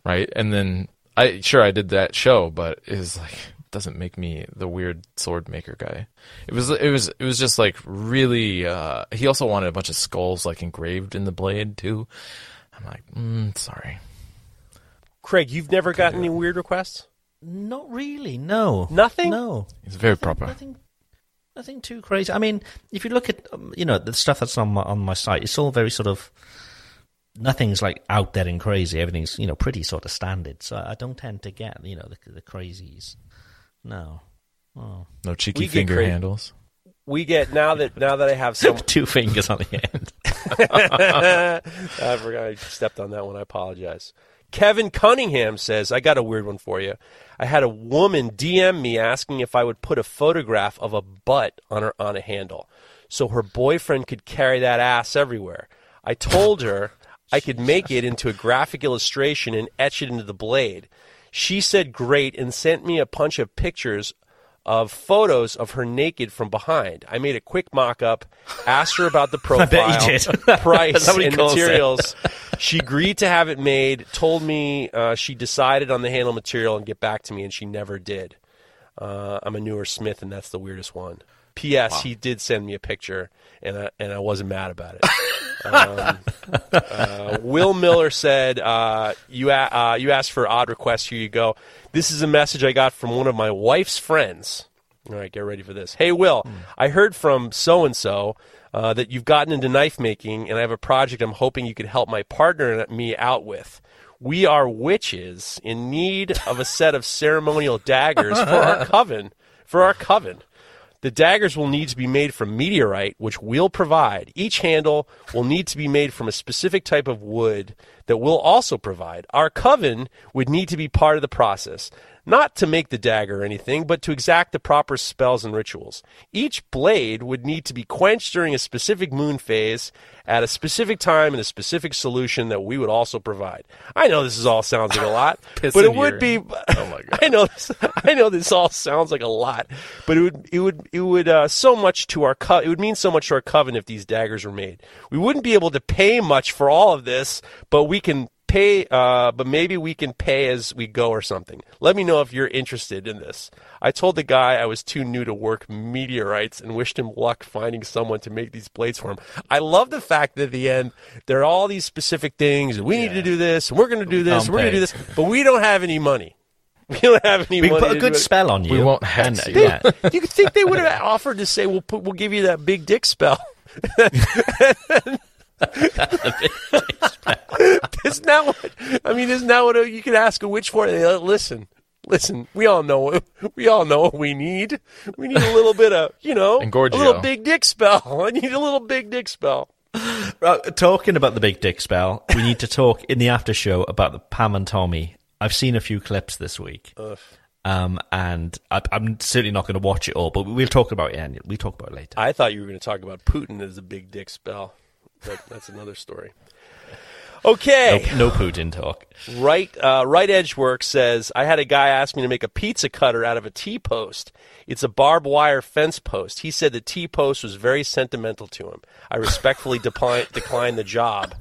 right? And then I sure I did that show, but it was like doesn't make me the weird sword maker guy. It was, it was, it was just like really. uh He also wanted a bunch of skulls like engraved in the blade too. I'm like, mm, sorry. Craig, you've never gotten any weird requests? Not really. No. Nothing? No. It's very Nothing- proper. Nothing, nothing too crazy. I mean, if you look at um, you know the stuff that's on my on my site, it's all very sort of nothing's like out there and crazy. Everything's you know pretty sort of standard. So I don't tend to get you know the the crazies. No. Oh. No cheeky We finger cra- handles. We get now that now that I have some. [laughs] Two fingers on the end. [laughs] I forgot I stepped on that one. I apologize. Kevin Cunningham says, I got a weird one for you. I had a woman DM me asking if I would put a photograph of a butt on her on a handle so her boyfriend could carry that ass everywhere. I told her I could make it into a graphic illustration and etch it into the blade. She said great and sent me a bunch of pictures of photos of her naked from behind. I made a quick mock up, asked her about the [laughs] profile, bet you did. [laughs] price, and materials. she agreed to have it made, told me uh, she decided on the handle material and get back to me, and she never did. Uh, I'm a newer Smith, and that's the weirdest one. P.S. He did send me a picture, and I, and I wasn't mad about it. [laughs] um, uh, Will Miller said, uh, "You a- uh, you asked for odd requests. Here you go. This is a message I got from one of my wife's friends. All right, get ready for this. Hey, Will, I heard from so and so that you've gotten into knife making, and I have a project I'm hoping you could help my partner and me out with." We are witches in need of a set of ceremonial daggers for our [laughs] coven. For our coven. The daggers will need to be made from meteorite, which we'll provide. Each handle will need to be made from a specific type of wood that we'll also provide. Our coven would need to be part of the process, not to make the dagger or anything, but to exact the proper spells and rituals. Each blade would need to be quenched during a specific moon phase at a specific time in a specific solution that we would also provide. I know this is all sounds like a lot, [laughs] but it would be. [laughs] Oh my God. [laughs] I know. This, I know this all sounds like a lot, but it would. It would. It would uh, so much to our. Co- it would mean so much to our coven if these daggers were made. We wouldn't be able to pay much for all of this, but we can pay. Uh, but maybe we can pay as we go or something. Let me know if you're interested in this. I told the guy I was too new to work meteorites and wished him luck finding someone to make these blades for him. I love the fact that at the end there are all these specific things. and We need to do this, and we're going to do this, we're going to do this, but we don't have any money. [laughs] We don't have any We money. put a good it. spell on you. We won't have and, to. Yeah. [laughs] You could think they would have [laughs] offered to say, "We'll put, we'll give you that big dick spell." Isn't that what? I mean, isn't that what you could ask a witch for? They, uh, listen, listen. We all know. what- We all know what we need. We need a little bit of, you know, [laughs] a little big dick spell. [laughs] I need a little big dick spell. Uh, talking about the big dick spell, we need to talk in the after show about the Pam and Tommy. I've seen a few clips this week, um, and I, I'm certainly not going to watch it all. But we'll talk about it. And we'll talk about it later. I thought you were going to talk about Putin as a big dick spell. But that's another story. Okay. No, no Putin talk. Right, uh, right Edge Work says I had a guy ask me to make a pizza cutter out of a T post. It's a barbed wire fence post. He said the T post was very sentimental to him. I respectfully [laughs] decline, declined the job.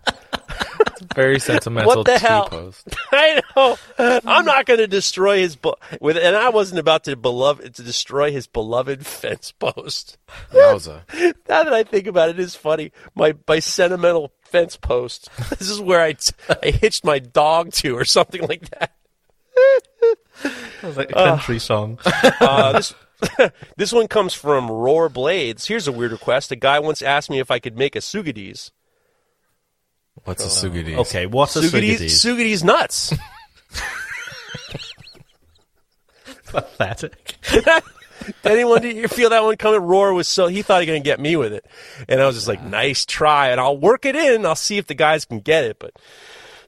Very sentimental [laughs] What the hell? T-post. [laughs] I know. I'm not going to destroy his book with, and I wasn't about to beloved to destroy his beloved fence post. [laughs] Yowza. Now that I think about it, it is funny. My my sentimental fence post. This is where I I hitched my dog to, or something like that. Sounds like a country song. Uh, this this one comes from Roar Blades. Here's a weird request. A guy once asked me if I could make a sugadis. What's a sugidis? Okay, what's a Sugadis, sugadis? sugadis nuts. [laughs] Pathetic. [laughs] Anyone did you feel that one coming? Roar was so he thought he was gonna get me with it, and I was just like, nice try, and I'll work it in. I'll see if the guys can get it. But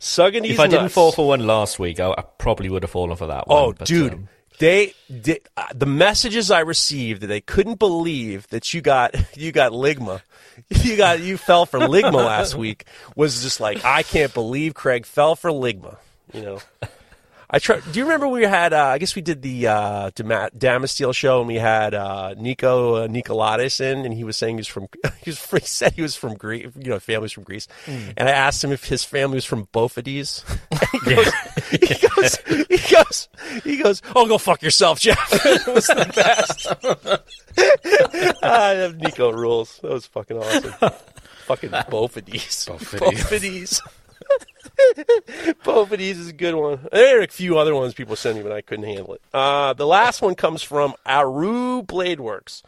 sugadis nuts. If I didn't fall for one last week, I, I probably would have fallen for that one. Oh, but, dude. um, They, they uh, the messages I received that they couldn't believe that you got [laughs] you got ligma, [laughs] you got you fell for ligma last [laughs] week was just like I can't believe Craig fell for ligma. You know, I try. Do you remember we had? Uh, I guess we did the uh, Damasteel show, and we had uh, Nico uh, Nicolaitis in, and he was saying he was from. [laughs] He, was, he said he was from Greece. You know, family's from Greece, and I asked him if his family was from Bofades. [laughs] he, goes, he [laughs] goes. He goes. He goes. Oh, go fuck yourself, Jeff. it was the best. ah, Nico rules. That was fucking awesome. fucking Bofades. Bofades. Bofades. [laughs] These is a good one. There are a few other ones people sent me, but I couldn't handle it. Uh, the last one comes from Aru Bladeworks.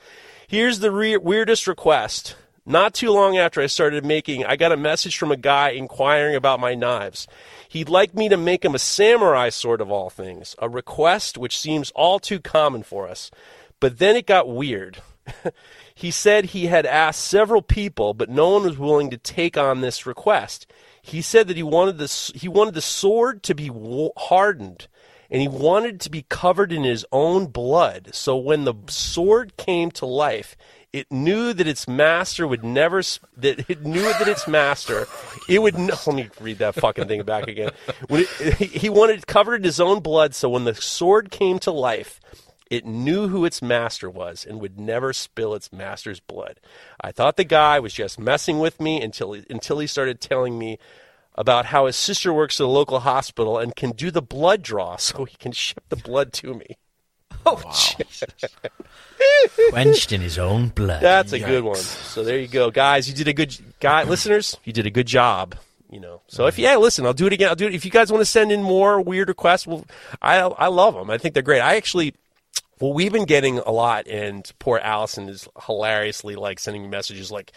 Here's the re- weirdest request. Not too long after I started making, I got a message from a guy inquiring about my knives. He'd like me to make him a samurai sword of all things, a request which seems all too common for us. But then it got weird. [laughs] he said he had asked several people, but no one was willing to take on this request. He said that he wanted the he wanted the sword to be hardened, and he wanted to be covered in his own blood. So when the sword came to life, it knew that its master would never that it knew that its master it would n- let me read that fucking thing back again. When it, he wanted covered in his own blood, so when the sword came to life, it knew who its master was and would never spill its master's blood. I thought the guy was just messing with me until he, until he started telling me about how his sister works at a local hospital and can do the blood draw [laughs] so he can ship the blood to me. Oh, quenched in his own blood. That's a good one. So there you go, guys. You did a good guy, listeners. You did a good job. You know. So if yeah, listen, I'll do it again. I'll do it. If you guys want to send in more weird requests, well, I I love them. I think they're great. I actually. Well, we've been getting a lot, and poor Allison is hilariously like sending me messages like,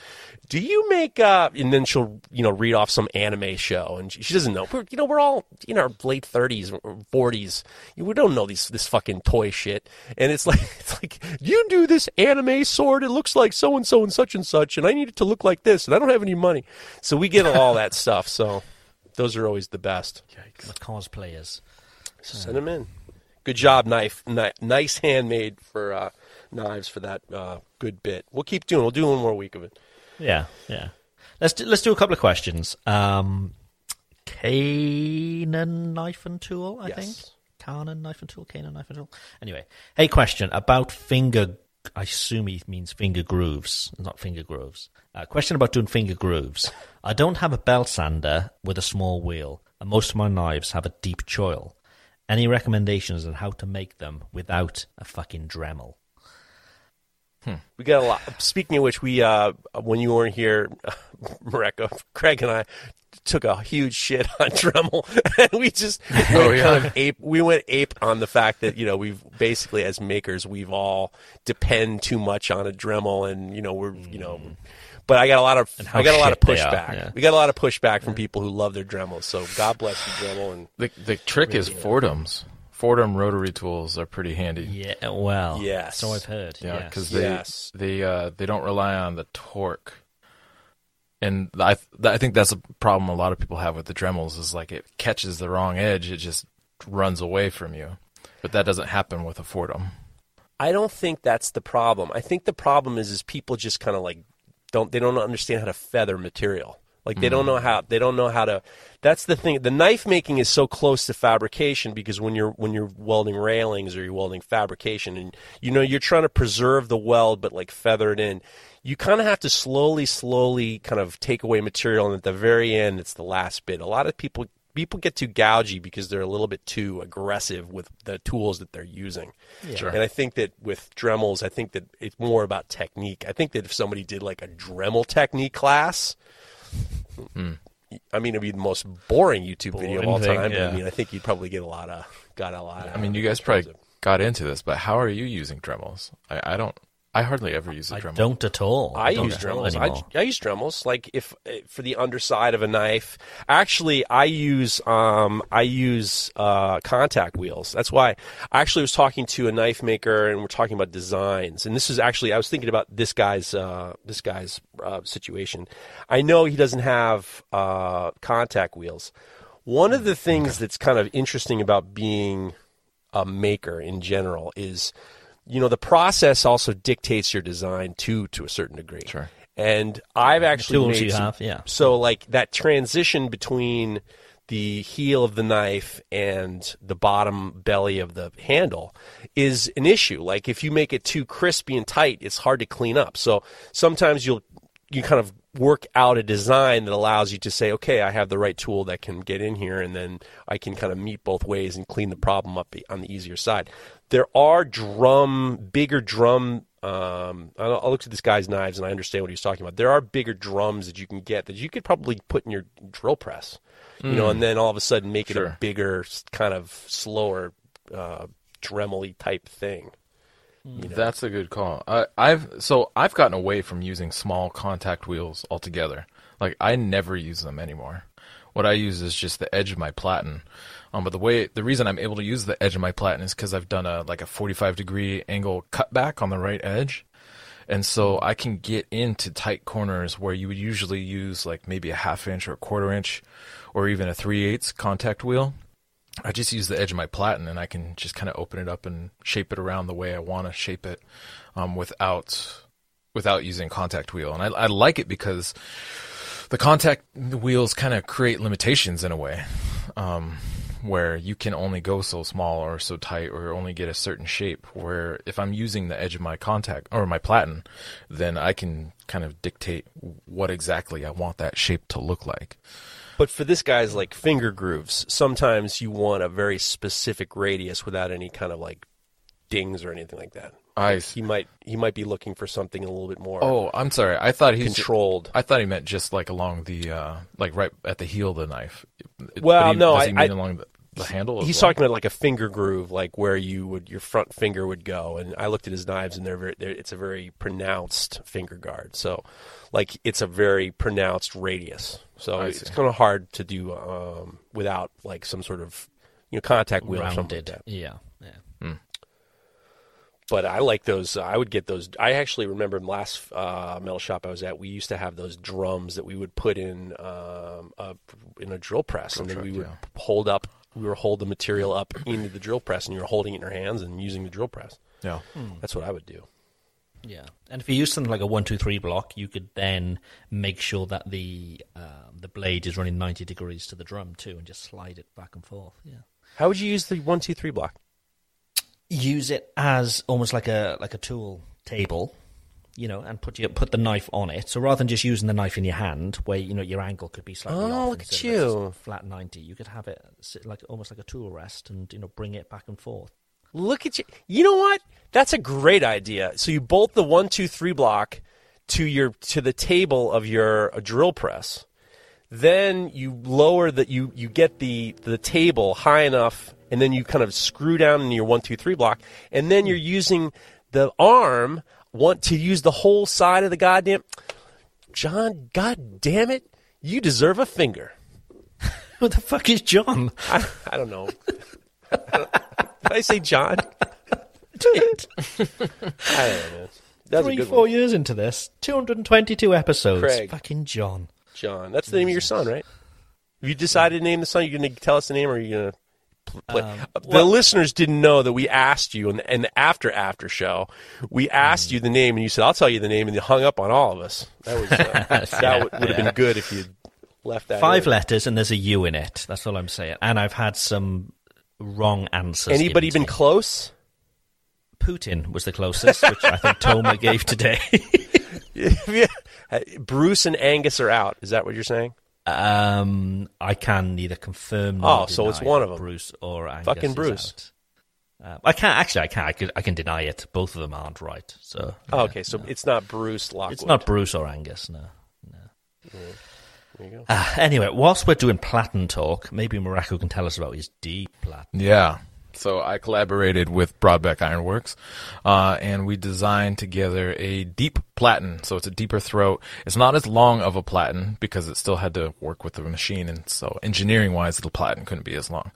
"Do you make?" Uh, and then she'll, you know, read off some anime show, and she, she doesn't know. We're, you know, we're all in our late thirties, forties. We don't know these this fucking toy shit, and it's [laughs] like, it's like, you do this anime sword. It looks like so and so and such and such, and I need it to look like this, and I don't have any money, so we get all that [laughs] stuff. So those are always the best. The cosplayers. So send them in. Good job, knife. Ni- nice handmade for uh, knives for that uh, good bit. We'll keep doing. We'll do one more week of it. Yeah, yeah. Let's do, let's do a couple of questions. Um, Canaan knife and tool, I Yes. think. Canaan knife and tool. Canaan knife and tool. Anyway, hey, question about finger. I assume he means finger grooves, not finger grooves. Uh, question about doing finger grooves. I don't have a belt sander with a small wheel, and most of my knives have a deep choil. Any recommendations on how to make them without a fucking Dremel? We got a lot. Speaking of which, we uh, when you weren't here, [laughs] Mareko, Craig and I took a huge shit on Dremel, [laughs] and we just Oh, went yeah. kind of ape. We went ape on the fact that you know we've basically as makers we've all depend too much on a Dremel, and you know we're you know. But I got a lot of I got a lot of shit they are, pushback. yeah. We got a lot of pushback from people who love their Dremels. So God bless you, Dremel, and The the trick is Foredom's. Foredom rotary tools are pretty handy. Yeah, well, Yes. so I've heard. Yeah, yes. because they Yes. they uh, they don't rely on the torque, and I th- I think that's a problem a lot of people have with the Dremels is like it catches the wrong edge, it just runs away from you, but that doesn't happen with a Fordham. I don't think that's the problem. I think the problem is is people just kind of like don't they don't understand how to feather material. Like they don't mm. know how they don't know how to. That's the thing. The knife making is so close to fabrication because when you're when you're welding railings or you're welding fabrication, and you know you're trying to preserve the weld but like feather it in. You kind of have to slowly, slowly kind of take away material, and at the very end, it's the last bit. A lot of people people get too gougy because they're a little bit too aggressive with the tools that they're using. Sure. And I think that with Dremels, I think that it's more about technique. I think that if somebody did like a Dremel technique class, hmm. I mean, it'd be the most boring YouTube video of all thing, time. yeah. I mean, I think you'd probably get a lot of got a lot. I mean, you guys probably got into this, but how are you using Dremels? I, I don't. I hardly ever use a I Dremel. I don't at all. I don't use Dremels. anymore. I, I use Dremels. Like if eh, for the underside of a knife, actually, I use um, I use uh, contact wheels. That's why I actually was talking to a knife maker, and we're talking about designs. And this is actually I was thinking about this guy's uh, this guy's uh, situation. I know he doesn't have uh, contact wheels. One of the things that's kind of interesting about being a maker in general is you know the process also dictates your design too to a certain degree Sure. and i've actually tools you some- have, yeah. so like that transition between the heel of the knife and the bottom belly of the handle is an issue like if you make it too crispy and tight it's hard to clean up so sometimes you'll you kind of work out a design that allows you to say, okay, I have the right tool that can get in here, and then I can kind of meet both ways and clean the problem up on the easier side. There are drum, bigger drum. Um, I I looked at this guy's knives and I understand what he's talking about. There are bigger drums that you can get that you could probably put in your drill press, you know, and then all of a sudden make it a bigger, kind of slower, uh, Dremel type thing. That's a good call. I, I've so I've gotten away from using small contact wheels altogether. Like I never use them anymore. What I use is just the edge of my platen. Um, but the way the reason I'm able to use the edge of my platen is because I've done a like a 45 degree angle cutback on the right edge, and so I can get into tight corners where you would usually use like maybe a half inch or a quarter inch, or even a three eighths contact wheel. I just use the edge of my platen and I can just kind of open it up and shape it around the way I want to shape it um, without without using contact wheel. And I, I like it because the contact wheels kind of create limitations in a way um, where you can only go so small or so tight or only get a certain shape. Where if I'm using the edge of my contact or my platen, then I can kind of dictate what exactly I want that shape to look like. But for this guy's like finger grooves, sometimes you want a very specific radius without any kind of like dings or anything like that. I He might he might be looking for something a little bit more Oh, I'm sorry. I thought he controlled. I thought he meant just like along the uh like right at the heel of the knife. Well, he- no, I- mean I- along the, the handle. He's well? talking about like a finger groove, like where you would your front finger would go. And I looked at his knives, and they're very they're, it's a very pronounced finger guard. So, like it's a very pronounced radius. So it's kind of hard to do um, without like some sort of you know contact wheel or something like that. Yeah. Yeah. But I like those. I would get those. I actually remember in last uh, metal shop I was at. We used to have those drums that we would put in um, a, in a drill press, and then truck, we would yeah. hold up. We would hold the material up into the drill press, and you were holding it in your hands and using the drill press. Yeah. That's what I would do. Yeah, and if you use something like a one two three block, you could then make sure that the um, the blade is running ninety degrees to the drum too, and just slide it back and forth. Yeah, How would you use the one, two, three block? use it as almost like a like a tool table, you know, and put your put the knife on it. So rather than just using the knife in your hand, where you know your angle could be slightly Oh, off, look at instead of a you. flat ninety, you could have it sit like almost like a tool rest, and you know bring it back and forth. Look at you. You know what? That's a great idea. So you bolt the one, two, three block to your to the table of your uh, drill press. Then you lower that you you get the the table high enough, and then you kind of screw down in your one, two, three block, and then you're using the arm want to use the whole side of the goddamn. John, god damn it, you deserve a finger. [laughs] What the fuck is John? I, I don't know. [laughs] Did I say John? [laughs] I don't know. That's Three, four one. years into this, two hundred and twenty-two episodes. Craig. Fucking John. John. That's the name of your son, right? Have you decided to name the son? You're going to tell us the name, or are you going to play? Um, Uh, the well- listeners didn't know that we asked you in the, in the after after show. We asked you the name, and you said, "I'll tell you the name," and you hung up on all of us. That was uh, [laughs] that would, would have been good if you left that Five in. letters and there's a U in it. That's all I'm saying. And I've had some wrong answers. Anybody been close? Putin was the closest, which I think Toma [laughs] gave today. [laughs] Yeah. Bruce and Angus are out. Is that what you're saying? Um, I can neither confirm. Nor Oh, nor so it's one of of 'em. Bruce or Angus. Fucking Bruce. out. Um, I can't actually. I can't. I can, I can deny it. Both of them aren't right. So Oh, okay, so it's not Bruce Lockwood. it's not Bruce or Angus. No. There you go. Uh, anyway, whilst we're doing platen talk, maybe Mareko can tell us about his deep platen. Yeah. So I collaborated with Brodbeck Ironworks, uh, and we designed together a deep platen. So it's a deeper throat. It's not as long of a platen because it still had to work with the machine, and so engineering wise, the platen couldn't be as long.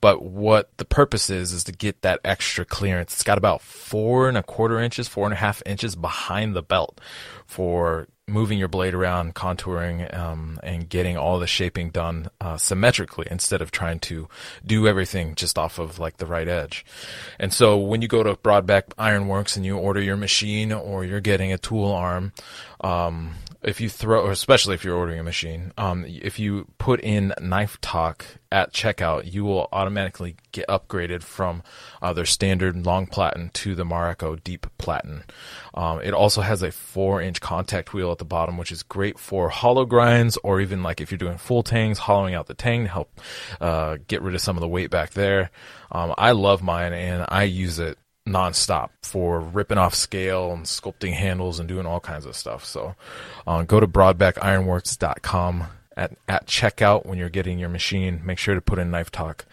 But what the purpose is is to get that extra clearance. It's got about four and a quarter inches, four and a half inches behind the belt for moving your blade around, contouring, um, and getting all the shaping done uh, symmetrically instead of trying to do everything just off of like the right edge. And so when you go to Brodbeck Ironworks and you order your machine or you're getting a tool arm, um, if you throw, especially if you're ordering a machine, um, if you put in Knife Talk at checkout, you will automatically get upgraded from uh, their standard long platen to the Mareko deep platen. Um, it also has a four inch contact wheel at the bottom, which is great for hollow grinds or even like if you're doing full tangs, hollowing out the tang to help uh, get rid of some of the weight back there. Um, I love mine and I use it nonstop for ripping off scale and sculpting handles and doing all kinds of stuff. So uh, go to brodbeckironworks.com at, at checkout when you're getting your machine. Make sure to put in Knife Talk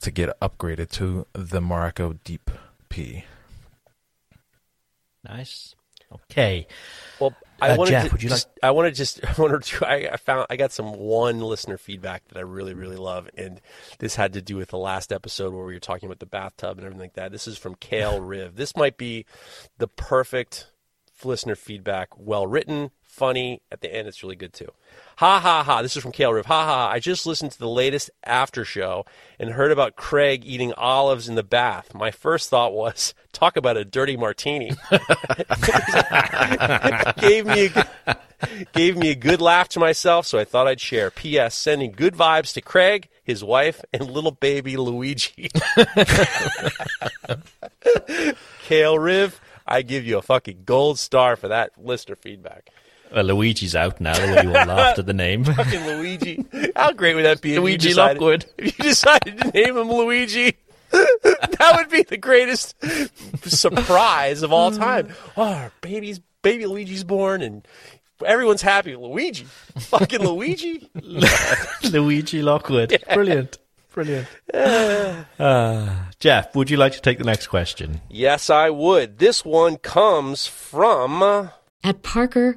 to get upgraded to the Mareko Deep P. Nice. Okay. Well, I Uh, wanted Jeff, to would you just, I want to just [laughs] I wanted to I, I found I got some one listener feedback that I really really love and this had to do with the last episode where we were talking about the bathtub and everything like that. This is from Kale [laughs] Riv. This might be the perfect listener feedback, well written, funny, at the end it's really good too. Ha ha ha. This is from Kale Riv. Ha ha. I just listened to the latest after show and heard about Craig eating olives in the bath. My first thought was, [laughs] talk about a dirty martini. [laughs] gave me a gave me a good laugh to myself, so I thought I'd share. P.S. Sending good vibes to Craig, his wife, and little baby Luigi. [laughs] Kale Riv, I give you a fucking gold star for that listener feedback. Well, Luigi's out now. The way you all laughed at the name. [laughs] Fucking Luigi. How great would that be? if Luigi decided- Lockwood. [laughs] If you decided to name him Luigi, [laughs] that would be the greatest surprise of all time. Oh, our baby's baby Luigi's born, and everyone's happy. Luigi, fucking Luigi. Luigi Lockwood. Brilliant. Brilliant. [sighs] Uh, Jeff, would you like to take the next question? Yes, I would. This one comes from. At Parker,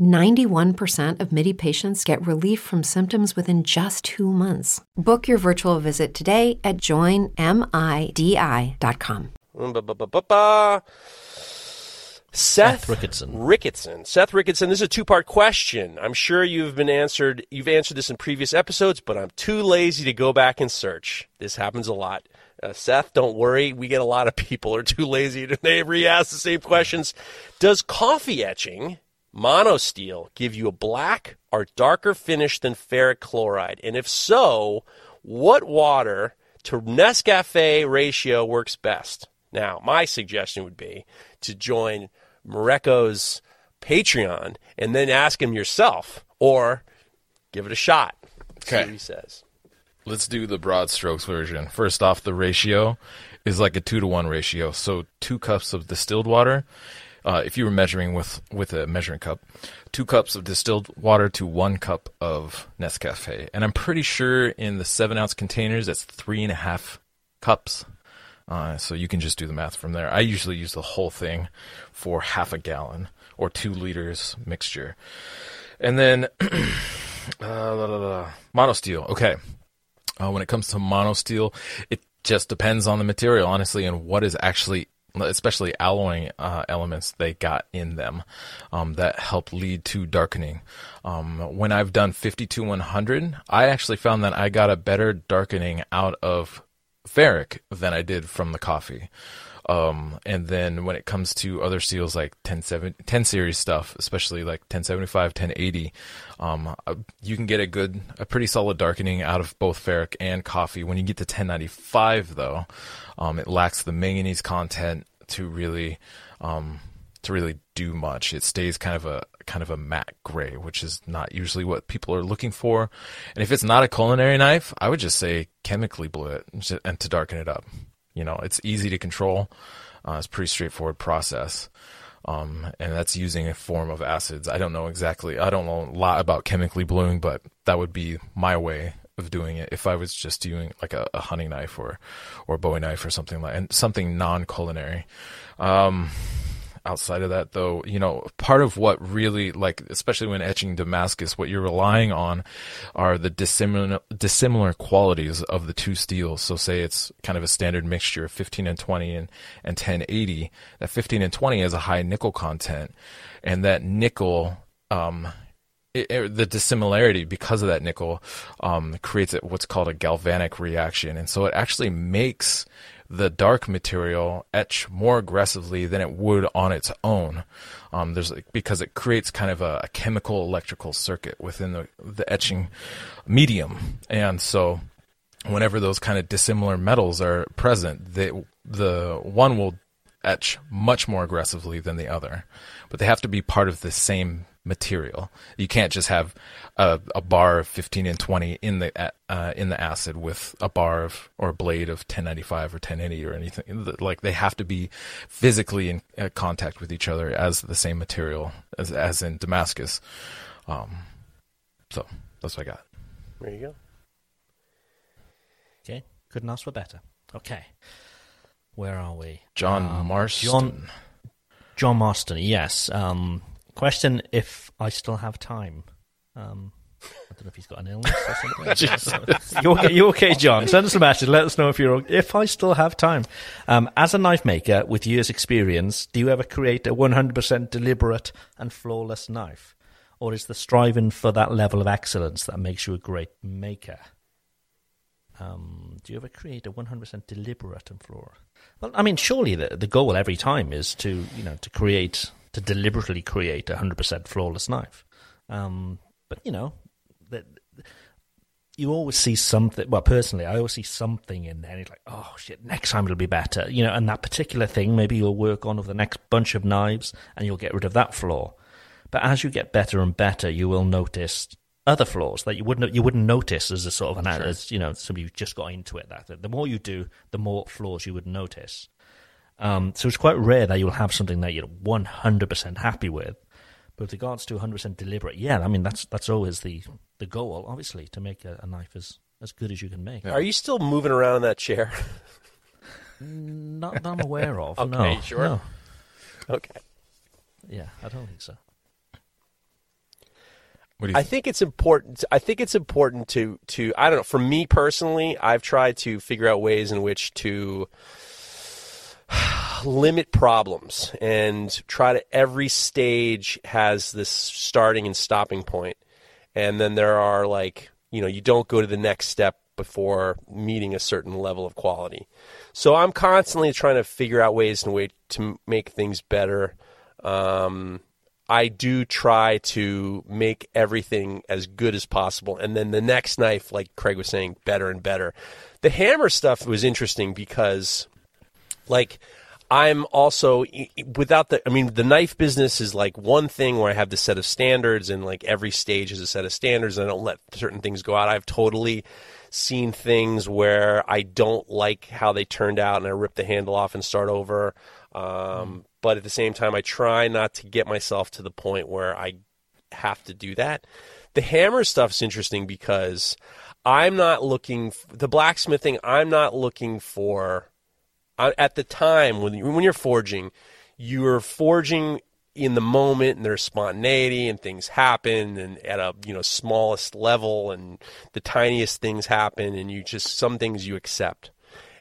91% of MIDI patients get relief from symptoms within just two months. Book your virtual visit today at joinmidi.com. Ba-ba-ba-ba-ba. Seth, Seth Ricketson. Ricketson. Seth Ricketson. This is a two-part question. I'm sure you've been answered. You've answered this in previous episodes, but I'm too lazy to go back and search. This happens a lot. Uh, Seth, don't worry. We get a lot of [laughs] people are too lazy to they re-ask the same questions. Does coffee etching monosteel give you a black or darker finish than ferric chloride? And if so, what water to Nescafe ratio works best? Now, my suggestion would be to join Mareko's Patreon and then ask him yourself or give it a shot. See Okay. what he says. Let's do the broad strokes version. First off, the ratio is like a two to one ratio. So two cups of distilled water uh, if you were measuring with with a measuring cup, two cups of distilled water to one cup of Nescafe, and I'm pretty sure in the seven ounce containers that's three and a half cups. Uh, so you can just do the math from there. I usually use the whole thing for half a gallon or two liters mixture, and then [clears throat] uh, monosteel. Okay, uh, when it comes to monosteel, it just depends on the material, honestly, and what is actually especially alloying uh, elements they got in them um, that help lead to darkening. Um, when I've done 52 100, I actually found that I got a better darkening out of ferric than I did from the coffee. Um, and then when it comes to other seals like 10, 10 series stuff, especially like 1075, 1080, um, uh, you can get a good, a pretty solid darkening out of both ferric and coffee. When you get to 1095 though, um, it lacks the manganese content to really, um, to really do much. It stays kind of a kind of a matte gray, which is not usually what people are looking for. And if it's not a culinary knife, I would just say chemically blue it and to darken it up. You know, it's easy to control. Uh, it's pretty straightforward process. Um, and that's using a form of acids. I don't know exactly. I don't know a lot about chemically bluing, but that would be my way of doing it if I was just doing like a, a hunting knife or or Bowie knife or something like and something non culinary. Um, outside of that though you know part of what really like especially when etching damascus what you're relying on are the dissimilar dissimilar qualities of the two steels. So say it's kind of a standard mixture of 15 and 20 and and 1080 that 15 and 20 has a high nickel content and that nickel um it, it, the dissimilarity because of that nickel um, creates what's called a galvanic reaction, and so it actually makes the dark material etch more aggressively than it would on its own. Um, there's because it creates kind of a, a, chemical electrical circuit within the, the etching medium, and so whenever those kind of dissimilar metals are present, they, the one will etch much more aggressively than the other, but they have to be part of the same material. You can't just have a, a bar of 15 and 20 in the uh, in the acid with a bar of or a blade of 1095 or 1080 or anything. Like they have to be physically in uh, contact with each other as the same material as as in Damascus. Um, so that's what I got. There you go. Okay, couldn't ask for better. Okay, where are we? John um, Marston. John, John Marston. Yes. Um, Question if I still have time. Um, I don't know if he's got an [laughs] illness or something. you okay, you okay, John? Send us a message. Let us know if you're if I still have time. Um, as a knife maker with years' experience, do you ever create a 100% deliberate and flawless knife, or is the striving for that level of excellence that makes you a great maker? Um, do you ever create a 100% deliberate and flawless? Well, I mean, surely the the goal every time is to you know to create to deliberately create a 100% flawless knife. Um, but, you know, that you always see something. Well, personally, I always see something in there. And it's like, oh shit, next time it'll be better. You know, and that particular thing, maybe you'll work on over the next bunch of knives, and you'll get rid of that flaw. But as you get better and better, you will notice other flaws that you wouldn't you wouldn't notice as a sort of an sure. as you know somebody who just got into it. That the more you do, the more flaws you would notice. Um, so it's quite rare that you'll have something that you're 100% happy with. But with regards to 100% deliberate, yeah, I mean that's that's always the the goal, obviously, to make a, a knife as as good as you can make. Are you still moving around in that chair? Not that I'm aware of. [laughs] okay, no, sure. No. Okay. Yeah, I don't think so. I think it's important. I think it's important to to I don't know. For me personally, I've tried to figure out ways in which to limit problems and try to every stage has this starting and stopping point. And then there are like you know you don't go to the next step before meeting a certain level of quality. So i'm constantly trying to figure out ways and which to make things better. Um, i do try to make everything as good as possible. And then the next knife like craig was saying better and better. The hammer stuff was interesting because like I'm also without the. I mean, the knife business is like one thing where I have the set of standards, and like every stage is a set of standards, and I don't let certain things go out. I've totally seen things where I don't like how they turned out, and I rip the handle off and start over. Um, mm. But at the same time, I try not to get myself to the point where I have to do that. The hammer stuff is interesting because I'm not looking the blacksmithing. I'm not looking for at the time when when you're forging, you're forging in the moment and there's spontaneity and things happen and at a you know smallest level and the tiniest things happen and you just some things you accept.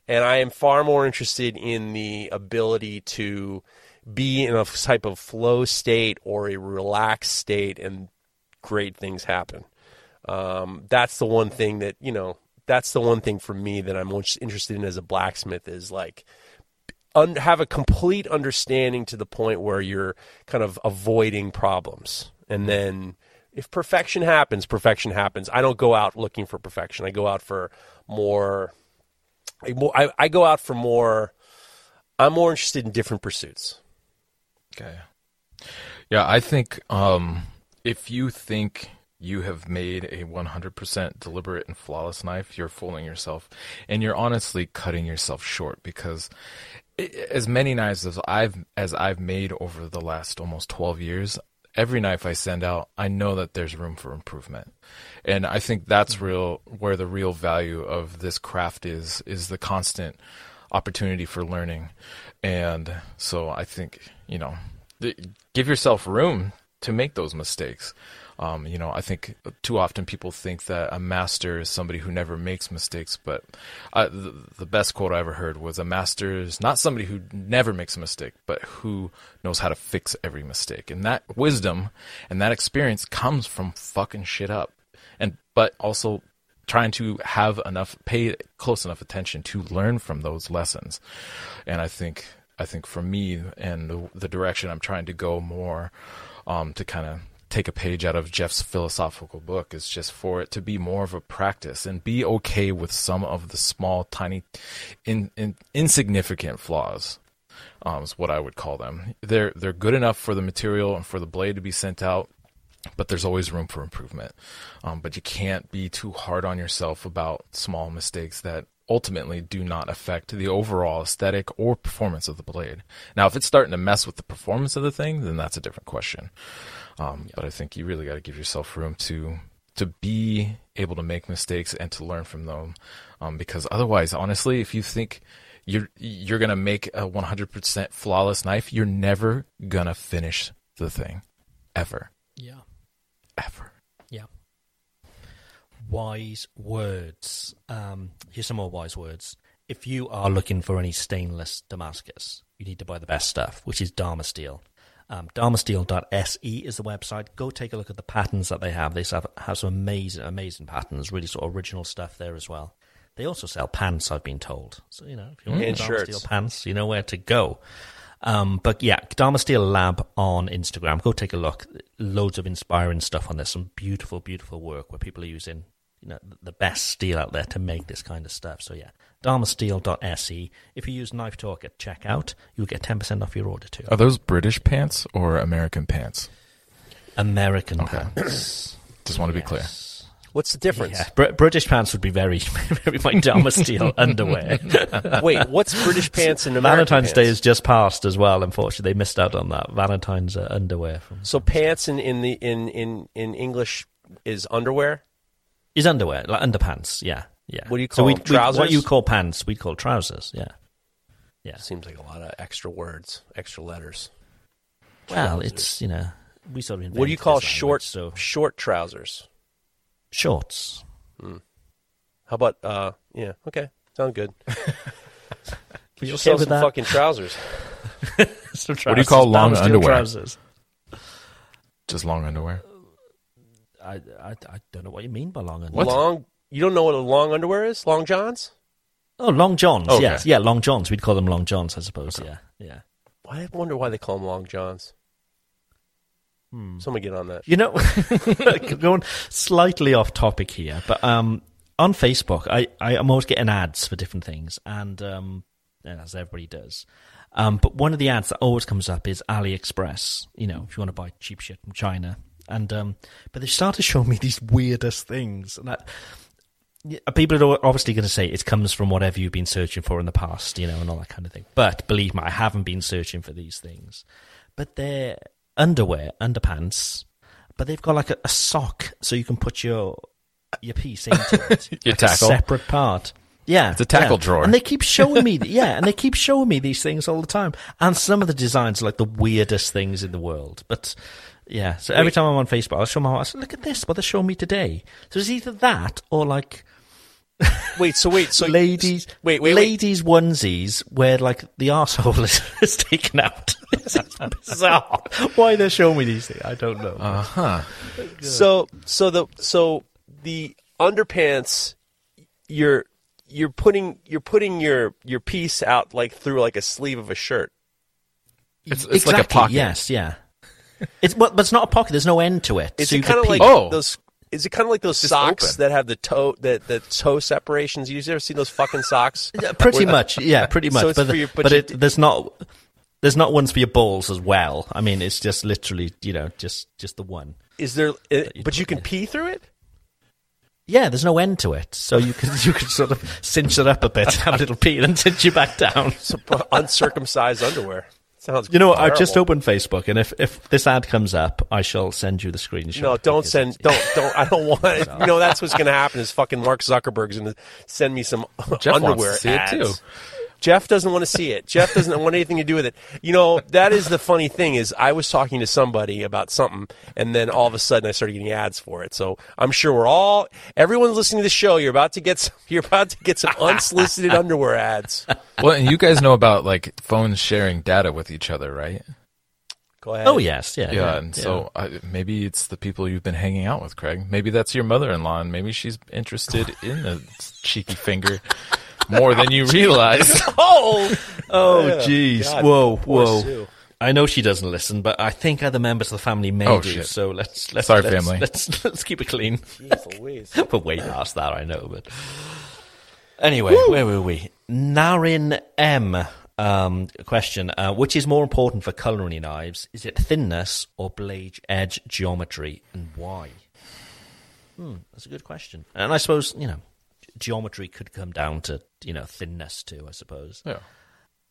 And i am far more interested in the ability to be in a type of flow state or a relaxed state and great things happen. Um, that's the one thing that you know that's the one thing for me that i'm most interested in as a blacksmith is like un- have a complete understanding to the point where you're kind of avoiding problems. And then if perfection happens, perfection happens. I don't go out looking for perfection. I go out for more. I, I go out for more. I'm more interested in different pursuits. Okay. Yeah, I think um, if you think you have made a 100% deliberate and flawless knife, you're fooling yourself. And you're honestly cutting yourself short because as many knives as I've as I've made over the last almost 12 years, every knife I send out, I know that there's room for improvement. And I think that's mm-hmm. real where the real value of this craft is is the constant opportunity for learning. And so I think, you know, give yourself room to make those mistakes. Um, you know, I think too often people think that a master is somebody who never makes mistakes, but uh, the, the, best quote I ever heard was a master is not somebody who never makes a mistake, but who knows how to fix every mistake. And that wisdom and that experience comes from fucking shit up. And, but also trying to have enough, pay close enough attention to learn from those lessons. And I think, I think for me and the, the direction I'm trying to go more, um, to kind of take a page out of Jeff's philosophical book is just for it to be more of a practice and be okay with some of the small, tiny, in, in, insignificant flaws. Um, is what I would call them. They're they're good enough for the material and for the blade to be sent out, but there's always room for improvement. Um, but you can't be too hard on yourself about small mistakes that ultimately do not affect the overall aesthetic or performance of the blade. Now, if it's starting to mess with the performance of the thing, then that's a different question. Um, But I think you really got to give yourself room to to be able to make mistakes and to learn from them, um, because otherwise, honestly, if you think you're you're gonna make a 100% flawless knife, you're never gonna finish the thing, ever. Yeah. Ever. Yeah. Wise words. Um, here's some more wise words. If you are looking for any stainless Damascus, you need to buy the best stuff, which is Dharma Steel. Um, dharmasteel.se is the website. Go take a look at the patterns that they have. They have, have some amazing, amazing patterns, really sort of original stuff there as well. They also sell pants, I've been told. So, you know, if you want and Dharma Steel pants, you know where to go. Um, but yeah, Dharma Steel Lab on Instagram. Go take a look. Loads of inspiring stuff on there. Some beautiful, beautiful work where people are using you know the best steel out there to make this kind of stuff. So yeah, dharmasteel.se. If you use Knife Talk at checkout, you'll get 10% off your order too. Are those British pants or American pants? American okay. pants. [clears throat] Just want to be clear. What's the difference? Yeah, Br- British pants would be very, [laughs] very like Dharma Steel [laughs] underwear. [laughs] Wait, what's British pants and American Valentine's pants? Day is just passed as well. Unfortunately, they missed out on that. Valentine's uh, underwear. From so pants in, in the in, in in English is underwear. Is underwear like underpants? Yeah. Yeah. What do you call so them? Trousers? what you call pants, we'd call trousers. Yeah. Yeah. Seems like a lot of extra words, extra letters. Well, trousers. it's you know we sort of. What do you call language, short? So short trousers. Shorts. Hmm. How about uh? Yeah. Okay. Sound good. [laughs] you okay sell some that? fucking trousers. [laughs] some trousers. What do you call long underwear? Trousers. Just long underwear. I, I, I don't know what you mean by long underwear. Long you don't know what a long underwear is? Long johns? Oh, long johns. Okay. Yes, yeah, long johns. We'd call them long johns, I suppose. Okay. Yeah, yeah. I wonder why they call them long johns. Hmm. Somebody get on that. You know, [laughs] going slightly off topic here, but um, on Facebook, I, I am always getting ads for different things, and um, as everybody does, Um, but one of the ads that always comes up is AliExpress. You know, if you want to buy cheap shit from China, and um, but they started showing me these weirdest things, and that. People are obviously going to say it comes from whatever you've been searching for in the past, you know, and all that kind of thing. But believe me, I haven't been searching for these things. But they're underwear, underpants, but they've got like a, a sock so you can put your your piece into it. [laughs] Your like a tackle. separate part. Yeah, It's a tackle yeah. drawer. and they keep showing me, yeah, and they keep showing me these things all the time. And some of the designs are like the weirdest things in the world. But yeah, so every time I'm on Facebook, I'll show my wife. I say, look at this, what they're showing me today. So it's either that or like [laughs] Wait, so wait, so ladies, wait, wait, wait. ladies onesies where like the arsehole [laughs] is, is taken out. [laughs] it's bizarre. Why they're showing me these things, I don't know. Uh huh. So so the so the underpants you're you're putting you're putting your your piece out like through like a sleeve of a shirt. It's, it's like a pocket. Yes, yeah. It's but, but it's not a pocket. There's no end to it. Is so it kind of like. Oh. those? Is it kind of like those Just socks open. that have the toe that the toe separations? You ever seen those fucking socks? [laughs] Yeah, pretty Where- much, yeah, pretty much. So but for your- but but you- it, there's not there's not ones for your balls as well. I mean, it's just literally you know just just the one. Is there? Uh, you But you can in. pee through it. Yeah, there's no end to it, so you can [laughs] you can sort of cinch it up a bit, have a little pee, and then [laughs] cinch you back down. So uncircumcised underwear. Sounds. You know? I've just opened Facebook, and if if this ad comes up, I shall send you the screenshot. No, don't send. Don't don't. I don't want. [laughs] it. You know that's what's going to happen. Is fucking Mark Zuckerberg's going to send me some Jeff wants underwear to see it, ads. too. Jeff doesn't want to see it. Jeff doesn't want anything to do with it. You know that is the funny thing is I was talking to somebody about something, and then all of a sudden I started getting ads for it. So I'm sure we're all everyone's listening to the show. You're about to get some, you're about to get some unsolicited underwear ads. Well, and you guys know about like phones sharing data with each other, right? Go ahead. Oh yes, yeah, Yeah, and so uh, maybe it's the people you've been hanging out with, Craig. Maybe that's your mother-in-law, and maybe she's interested in the cheeky finger more than you realize. [laughs] Oh, Oh, Yeah. jeez. God, whoa, poor whoa. Sue. I know she doesn't listen, but I think other members of the family may Oh, do. shit. So let's let's Sorry, let's, family. Let's [laughs] let's keep it clean. Jeez Louise. [laughs] We're way past that, I know. But anyway, where were we? Narin M. Um, question: uh, Which is more important for culinary knives? Is it thinness or blade edge geometry, and why? Hmm, that's a good question. And I suppose you know, geometry could come down to you know thinness too. I suppose. yeah.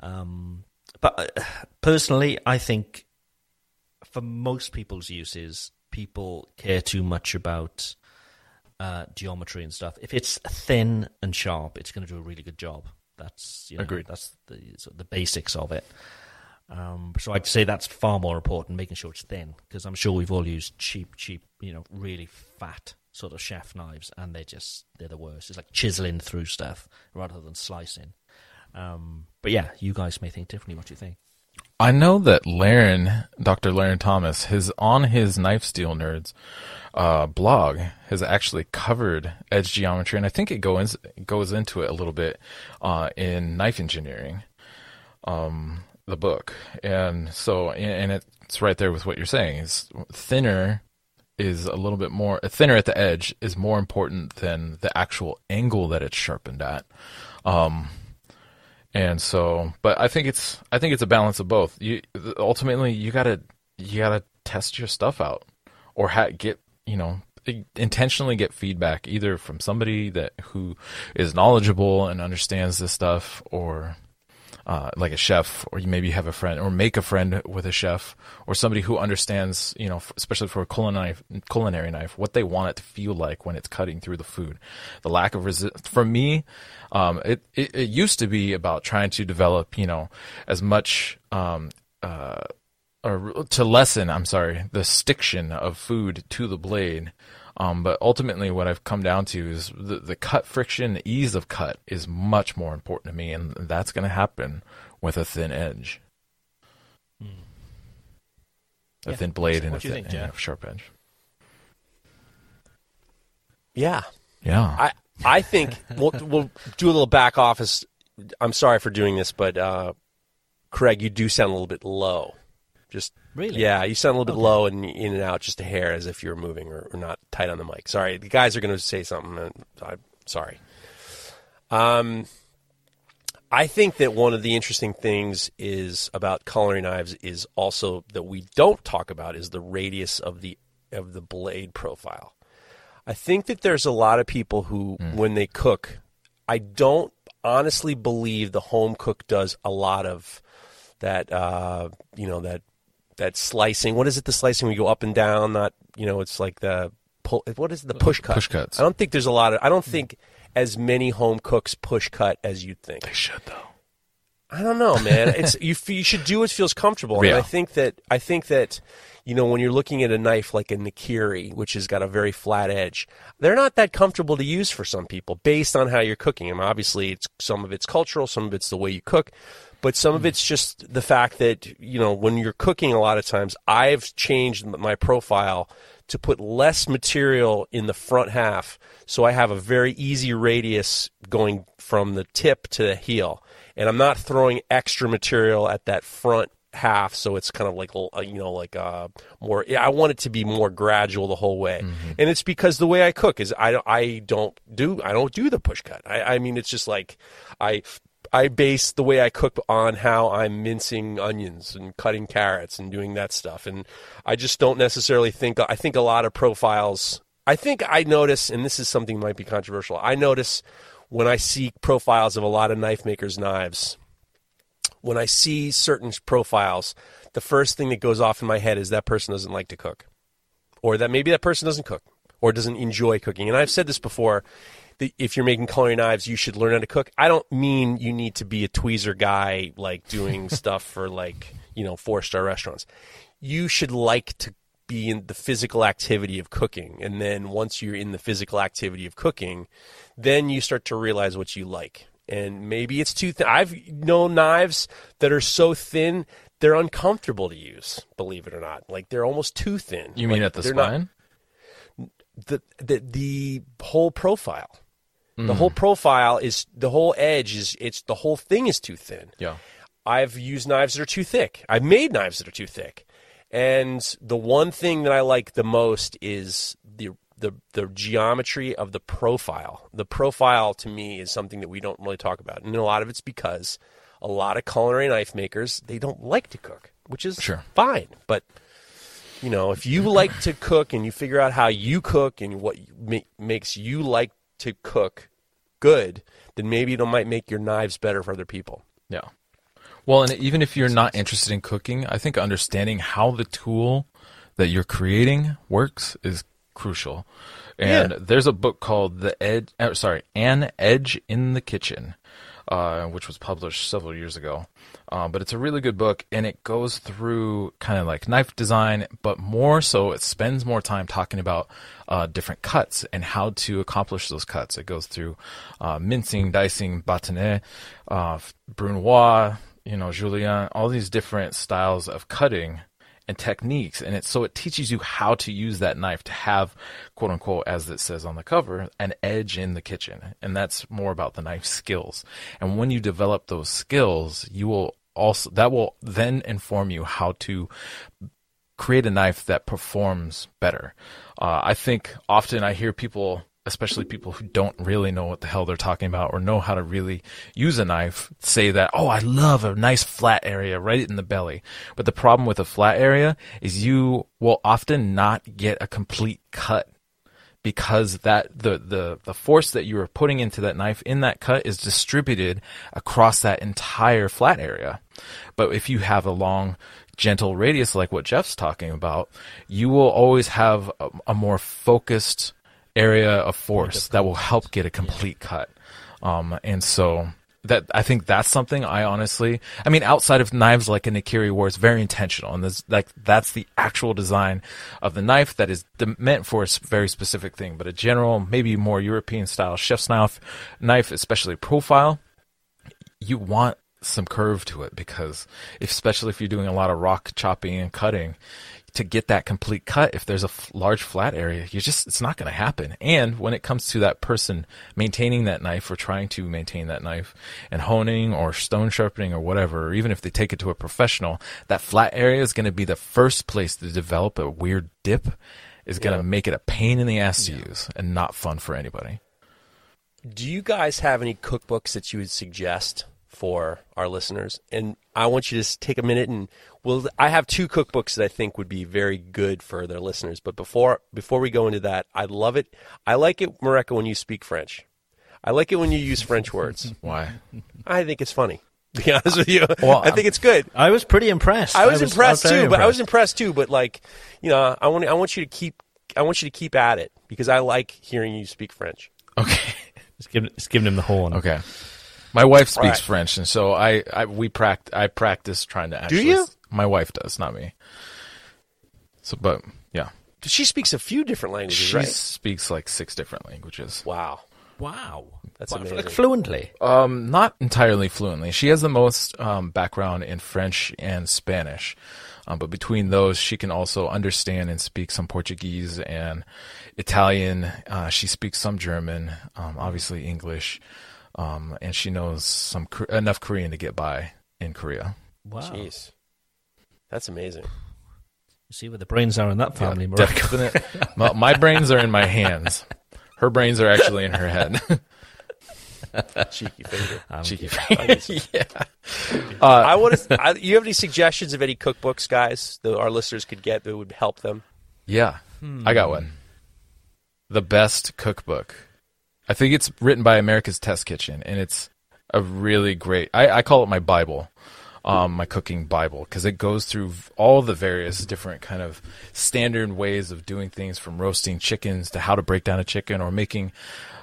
Um, but uh, personally, I think for most people's uses, people care too much about uh, geometry and stuff. If it's thin and sharp, it's going to do a really good job. That's you know, Agreed. That's the sort of the basics of it. Um, so I'd say that's far more important, making sure it's thin, because I'm sure we've all used cheap, cheap, you know, really fat sort of chef knives, and they're just they're the worst. It's like chiseling through stuff rather than slicing. Um, but yeah, you guys may think differently. What do you think? I know that Larrin, Dr. Larrin Thomas, his on his Knife Steel Nerds uh, blog has actually covered edge geometry, and I think it goes goes into it a little bit uh, in knife engineering, um, the book, and so and it's right there with what you're saying. Is thinner is a little bit more thinner at the edge is more important than the actual angle that it's sharpened at. Um, and so, but I think it's I think it's a balance of both. You ultimately you gotta you gotta test your stuff out, or ha- get you know intentionally get feedback either from somebody that who is knowledgeable and understands this stuff, or uh, like a chef, or you maybe have a friend, or make a friend with a chef, or somebody who understands, you know, especially for a culinary culinary knife, what they want it to feel like when it's cutting through the food. The lack of resist for me, um, it, it it used to be about trying to develop, you know, as much um, uh, or to lessen, I'm sorry, the stiction of food to the blade. Um, but ultimately, what I've come down to is the, the cut friction, the ease of cut is much more important to me, and that's going to happen with a thin edge, a Yeah. thin blade, and a What do you thin, think, and a sharp edge. Yeah, Yeah, I I think we'll we'll do a little back office. I'm sorry for doing this, but uh, Craig, you do sound a little bit low. Just Really? yeah, you sound a little bit low and in and out, just a hair, as if you're moving or, or not tight on the mic. Sorry, the guys are going to say something. And I'm sorry. Um, I think that one of the interesting things is about culinary knives is also that we don't talk about is the radius of the of the blade profile. I think that there's a lot of people who, when they cook, I don't honestly believe the home cook does a lot of that. Uh, you know that that slicing. What is it? The slicing we go up and down. Not you know. It's like the pull. What is it? the push cut? push cuts. I don't think there's a lot of. I don't hmm. think as many home cooks push cut as you'd think. They should though. I don't know, man. [laughs] It's you. You should do what feels comfortable. And I think that I think that you know when you're looking at a knife like a Nakiri, which has got a very flat edge, they're not that comfortable to use for some people based on how you're cooking them. Obviously, it's some of it's cultural, some of it's the way you cook, but some of it's just the fact that you know when you're cooking. A lot of times, I've changed my profile to put less material in the front half, so I have a very easy radius going from the tip to the heel and I'm not throwing extra material at that front half, so it's kind of like uh, you know like uh, more. I want it to be more gradual the whole way, and it's because the way I cook is I don't I don't do I don't do the push cut. I, I mean it's just like I. I base the way I cook on how I'm mincing onions and cutting carrots and doing that stuff. And I just don't necessarily think, I think a lot of profiles, I think I notice, and this is something might be controversial, I notice when I see profiles of a lot of knife makers' knives, when I see certain profiles, the first thing that goes off in my head is that person doesn't like to cook, or that maybe that person doesn't cook, or doesn't enjoy cooking. And I've said this before. That If you're making culinary knives, you should learn how to cook. I don't mean you need to be a tweezer guy, like doing [laughs] stuff for like you know four star restaurants. You should like to be in the physical activity of cooking, and then once you're in the physical activity of cooking, then you start to realize what you like. And maybe it's too thin. I've known knives that are so thin they're uncomfortable to use. Believe it or not, like they're almost too thin. You mean Like, at the they're not- spine? the the the whole profile. Mm. The whole profile is the whole edge is it's the whole thing is too thin. yeah. I've used knives that are too thick. I've made knives that are too thick. And the one thing that I like the most is the the the geometry of the profile. The profile to me is something that we don't really talk about. And a lot of it's because a lot of culinary knife makers, they don't like to cook, which is Sure. fine. But you know, if you like to cook and you figure out how you cook and what ma- makes you like to cook good, then maybe it might make your knives better for other people. Yeah. Well, and even if you're not interested in cooking, I think understanding how the tool that you're creating works is crucial. And Yeah. there's a book called The Edge, uh, sorry, An Edge in the Kitchen, uh, which was published several years ago. Uh, but it's a really good book, and it goes through kind of like knife design, but more so, it spends more time talking about uh, different cuts and how to accomplish those cuts. It goes through uh, mincing, dicing, bâtonnet, uh, brunoise, you know, julienne, all these different styles of cutting and techniques. And it so it teaches you how to use that knife to have quote unquote as it says on the cover an edge in the kitchen. And that's more about the knife skills. And when you develop those skills you will also that will then inform you how to create a knife that performs better. Uh, i think often i hear people especially people who don't really know what the hell they're talking about or know how to really use a knife say that, oh, I love a nice flat area right in the belly. But the problem with a flat area is you will often not get a complete cut because that the, the, the force that you are putting into that knife in that cut is distributed across that entire flat area. But if you have a long, gentle radius like what Jeff's talking about, you will always have a, a more focused area of force that will help get a complete cut. Um, and so that I think that's something I honestly, I mean, outside of knives like a Nakiri, War, it's very intentional, and this, like that's the actual design of the knife that is de- meant for a very specific thing. But a general, maybe more European style chef's knife, knife, especially profile, you want some curve to it because if, especially if you're doing a lot of rock chopping and cutting to get that complete cut if there's a f- large flat area you just it's not going to happen. And when it comes to that person maintaining that knife or trying to maintain that knife and honing or stone sharpening or whatever or even if they take it to a professional that flat area is going to be the first place to develop a weird dip is going to make it a pain in the ass to use and not fun for anybody. Do you guys have any cookbooks that you would suggest for our listeners, and I want you to just take a minute and we'll. I have two cookbooks that I think would be very good for their listeners. But before before we go into that, I love it. I like it, Mareko, when you speak French. I like it when you use French words. [laughs] Why? I think it's funny. [laughs] To be honest with you, Well, I think it's good. I was pretty impressed. I was, impressed very too, but I was impressed. impressed too. But like, you know, I want I want you to keep I want you to keep at it because I like hearing you speak French. Okay. [laughs] Just giving, just giving him the horn. Okay. My wife speaks Right. French, and so I, I we pract I practice trying to actually. Do you? My wife does, not me. So, but yeah, She speaks a few different languages, she right? speaks like six different languages. Wow. Wow. That's Wow, amazing. Like fluently. Um, not entirely fluently. She has the most um, background in French and Spanish, um, but between those, she can also understand and speak some Portuguese and Italian. Uh, she speaks some German, um, obviously English, um, and she knows some enough Korean to get by in Korea. Wow. Jeez. That's amazing. You see where the brains are in that family, Yeah, definite. [laughs] my, my brains are in my hands. Her brains are actually in her head. [laughs] Cheeky finger. [laughs] Cheeky. finger. yeah. I want to. You have any suggestions of any cookbooks, guys, that our listeners could get that would help them? Yeah, I got one. The best cookbook. I think it's written by America's Test Kitchen, and it's a really great. I, I call it my Bible, um, my cooking Bible, because it goes through all the various different kind of standard ways of doing things, from roasting chickens to how to break down a chicken or making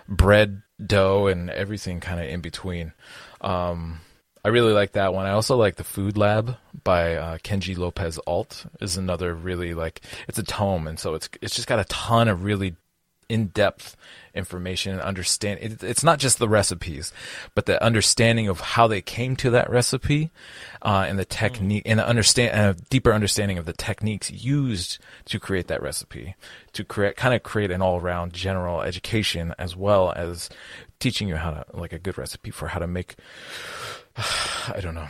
bread dough and everything kind of in between. Um, I really like that one. I also like the Food Lab by uh, Kenji Lopez Alt is another really like it's a tome, and so it's it's just got a ton of really in depth information and understand. It, it's not just the recipes, but the understanding of how they came to that recipe, uh, and the technique and the understand and a deeper understanding of the techniques used to create that recipe, to create kind of create an all around general education as well as teaching you how to like a good recipe for how to make [sighs] I don't know.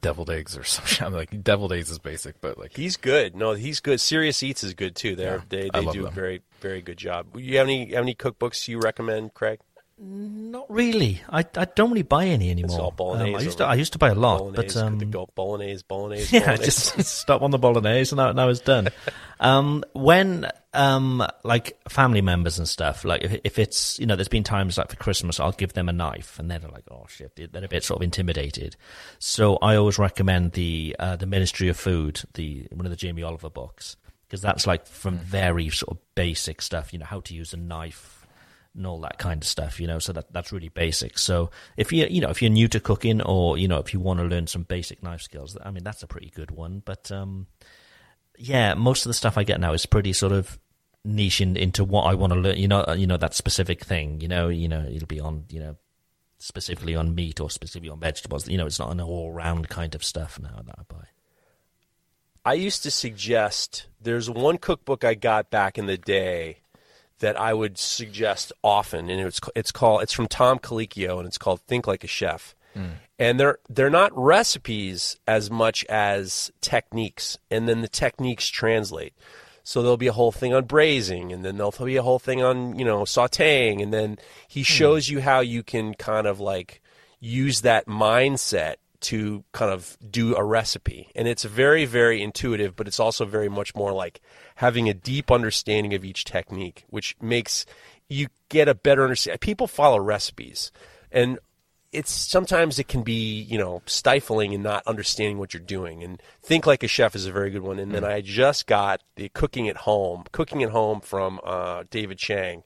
Deviled eggs or [laughs] something. I'm like deviled eggs is basic, but like He's good. No, he's good. Serious Eats is good too. They're, Yeah, they they do a very very good job. You have any have any cookbooks you recommend, Craig? Not really. I, I don't really buy any anymore. Um, I used to I used to buy a lot, bolognese, but um, the go- bolognese, bolognese. [laughs] yeah, bolognese. just [laughs] stop on the bolognese and now, now it's done. [laughs] um, when um, like family members and stuff, like if, if it's you know, there's been times like for Christmas, I'll give them a knife, and they're like, oh shit, they're a bit sort of intimidated. So I always recommend the uh, the Ministry of Food, the one of the Jamie Oliver books, because that's like from very sort of basic stuff, you know, how to use a knife and all that kind of stuff, you know. So that that's really basic. So if you you know if you're new to cooking or you know if you want to learn some basic knife skills, I mean that's a pretty good one. But um, yeah, most of the stuff I get now is pretty sort of niche in, into what I want to learn. You know, uh, you know that specific thing. You know, you know it'll be on you know specifically on meat or specifically on vegetables. You know, it's not an all round kind of stuff now that I buy. I used to suggest there's one cookbook I got back in the day that I would suggest often, and it's it's called it's from Tom Colicchio, and it's called Think Like a Chef. Hmm. And they're they're not recipes as much as techniques, and then the techniques translate. So there'll be a whole thing on braising, and then there'll be a whole thing on you know sautéing, and then he hmm. shows you how you can kind of like use that mindset to kind of do a recipe. And it's very, very intuitive, but it's also very much more like having a deep understanding of each technique, which makes you get a better understanding. People follow recipes, and it's sometimes it can be you know stifling and not understanding what you're doing. And think like a chef is a very good one. And then I just got the cooking at home, cooking at home from uh, David Chang.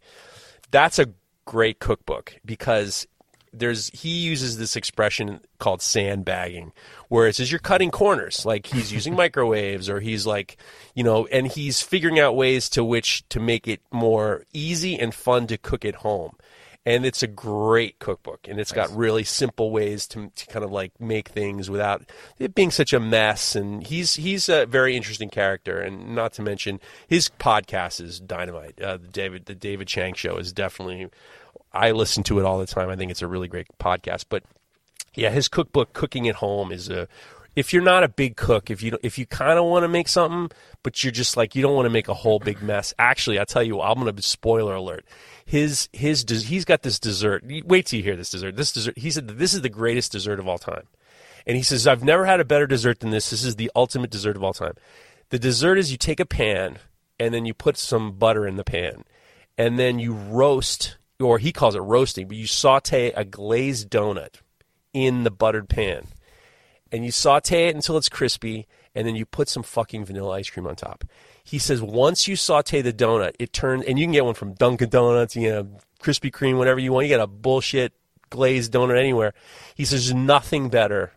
That's a great cookbook because there's he uses this expression called sandbagging where it says you're cutting corners. Like he's using [laughs] microwaves or he's like you know and he's figuring out ways to which to make it more easy and fun to cook at home. And it's a great cookbook and it's got really simple ways to, to kind of like make things without it being such a mess. And he's he's a very interesting character. And not to mention his podcast is dynamite. Uh, the david the david chang show is definitely I listen to it all the time. I think it's a really great podcast. But yeah, his cookbook, Cooking at Home, is a if you're not a big cook, if you if you kind of want to make something, but you're just like you don't want to make a whole big mess. Actually, I tell you, I'm gonna be spoiler alert. His his he's got this dessert. Wait till you hear this dessert. This dessert. He said this is the greatest dessert of all time, and he says I've never had a better dessert than this. This is the ultimate dessert of all time. The dessert is you take a pan and then you put some butter in the pan, and then you roast, or he calls it roasting, but you saute a glazed donut in the buttered pan and you saute it until it's crispy, and then you put some fucking vanilla ice cream on top. He says once you saute the donut, it turns, and you can get one from Dunkin' Donuts, you know, Krispy Kreme, whatever you want. You get a bullshit glazed donut anywhere. He says there's nothing better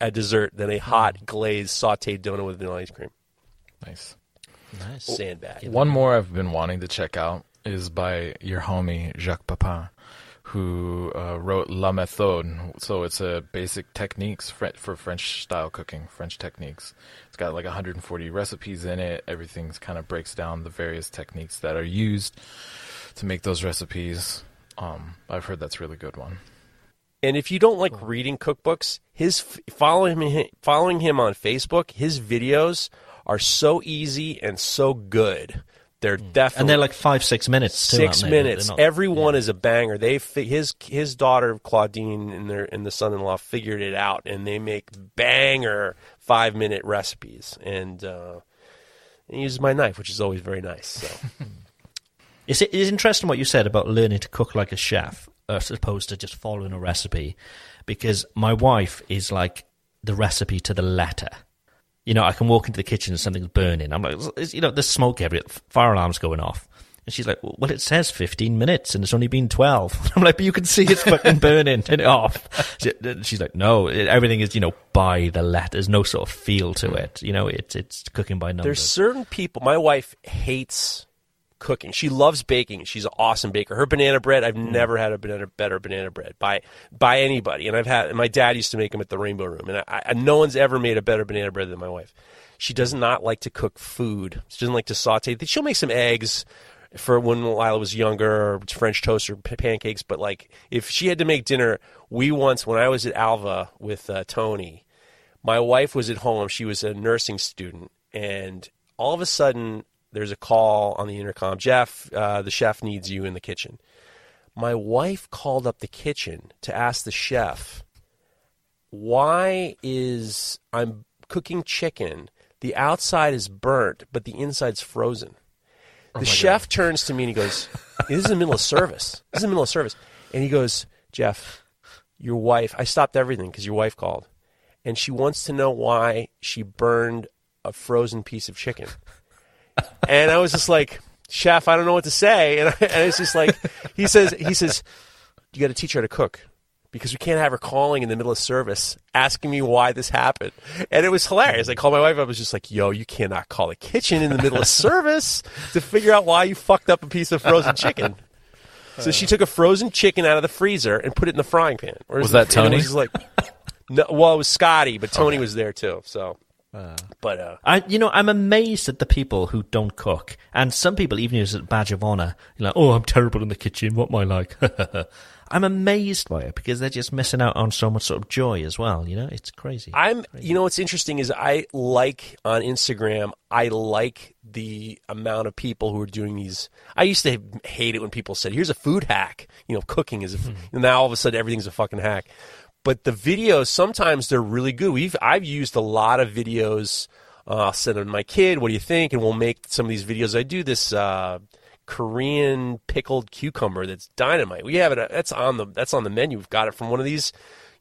at dessert than a hot glazed sauteed donut with vanilla ice cream. Nice. Nice. Sandbag. One more I've been wanting to check out is by your homie Jacques Pépin, who uh, wrote La Méthode. So it's a basic techniques for, French style cooking, French techniques. It's got like 140 recipes in it. Everything's kind of breaks down the various techniques that are used to make those recipes. Um, I've heard that's a really good one. And if you don't like reading cookbooks, his following him, following him on Facebook, his videos are so easy and so good. They're definitely And they're like five, six minutes. Too, 6 they? minutes. Not- Every one is a banger. They his his daughter Claudine and their and the son-in-law figured it out, and they make banger five minute recipes. And uh, he uses my knife, which is always very nice. So [laughs] It's, it is interesting what you said about learning to cook like a chef as opposed to just following a recipe, because my wife is like the recipe to the letter. You know, I can walk into the kitchen and something's burning. I'm like, you know, there's smoke everywhere. Fire alarm's going off. And she's like, well, it says 15 minutes and it's only been 12. [laughs] I'm like, but you can see it's fucking burning. [laughs] Turn it off. She's like, no, everything is, you know, by the letter. There's no sort of feel to it. You know, it's, it's cooking by numbers. there's certain people. My wife hates cooking. She loves baking. She's an awesome baker. Her banana bread, I've never had a banana, better banana bread by by anybody. And I've had. My dad used to make them at the Rainbow Room, and I, I, no one's ever made a better banana bread than my wife. She does not like to cook food. She doesn't like to saute. She'll make some eggs for when Lila was younger, or French toast or p- pancakes. But like, if she had to make dinner, we once when I was at Alva with uh, Tony, my wife was at home. She was a nursing student, and all of a sudden, there's a call on the intercom. Jeff, uh, the chef needs you in the kitchen. My wife called up the kitchen to ask the chef, "Why is I'm cooking chicken? The outside is burnt, but the inside's frozen." The chef turns to me and he goes, "This is the middle of service. This is the middle of service." And he goes, "Jeff, your wife. I stopped everything because your wife called, and she wants to know why she burned a frozen piece of chicken." And I was just like, "Chef, I don't know what to say." And, I, and it's just like, he says, he says, "You got to teach her how to cook." Because we can't have her calling in the middle of service asking me why this happened. And it was hilarious. I called my wife up. I was just like, yo, you cannot call a kitchen in the middle of service to figure out why you fucked up a piece of frozen chicken. So she took a frozen chicken out of the freezer and put it in the frying pan. Or Was that Tony? was like, no, well, it was Scotty, but Tony was there too. So, but uh, I, you know, I'm amazed at the people who don't cook, and some people even use it as a badge of honor. You're like, oh, I'm terrible in the kitchen. What am I like? [laughs] I'm amazed by it because they're just missing out on so much sort of joy as well. You know, it's crazy. I'm, you know, what's interesting is I like on Instagram, I like the amount of people who are doing these. I used to hate it when people said, here's a food hack. You know, cooking is, a, f and now all of a sudden everything's a fucking hack. But the videos, sometimes they're really good. We've, I've used a lot of videos. Uh, I'll send them to my kid. What do you think? And we'll make some of these videos. I do this, uh, Korean pickled cucumber that's dynamite. We have it. uh, That's on the that's on the menu. We've got it from one of these,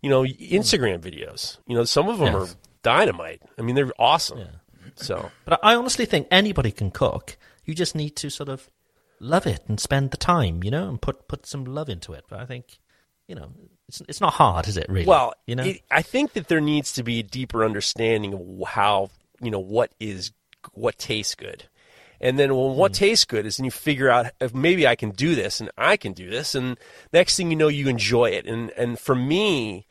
you know, Instagram videos. You know, some of them are dynamite. I mean, they're awesome. So But I honestly think anybody can cook. You just need to sort of love it and spend the time, you know, and put put some love into it. But I think, you know, it's it's not hard, is it? Really? well, you know, it, I think that there needs to be a deeper understanding of how you know what is what tastes good. And then, well, what hmm. tastes good is then you figure out if maybe I can do this and I can do this, and next thing you know, you enjoy it. And and for me,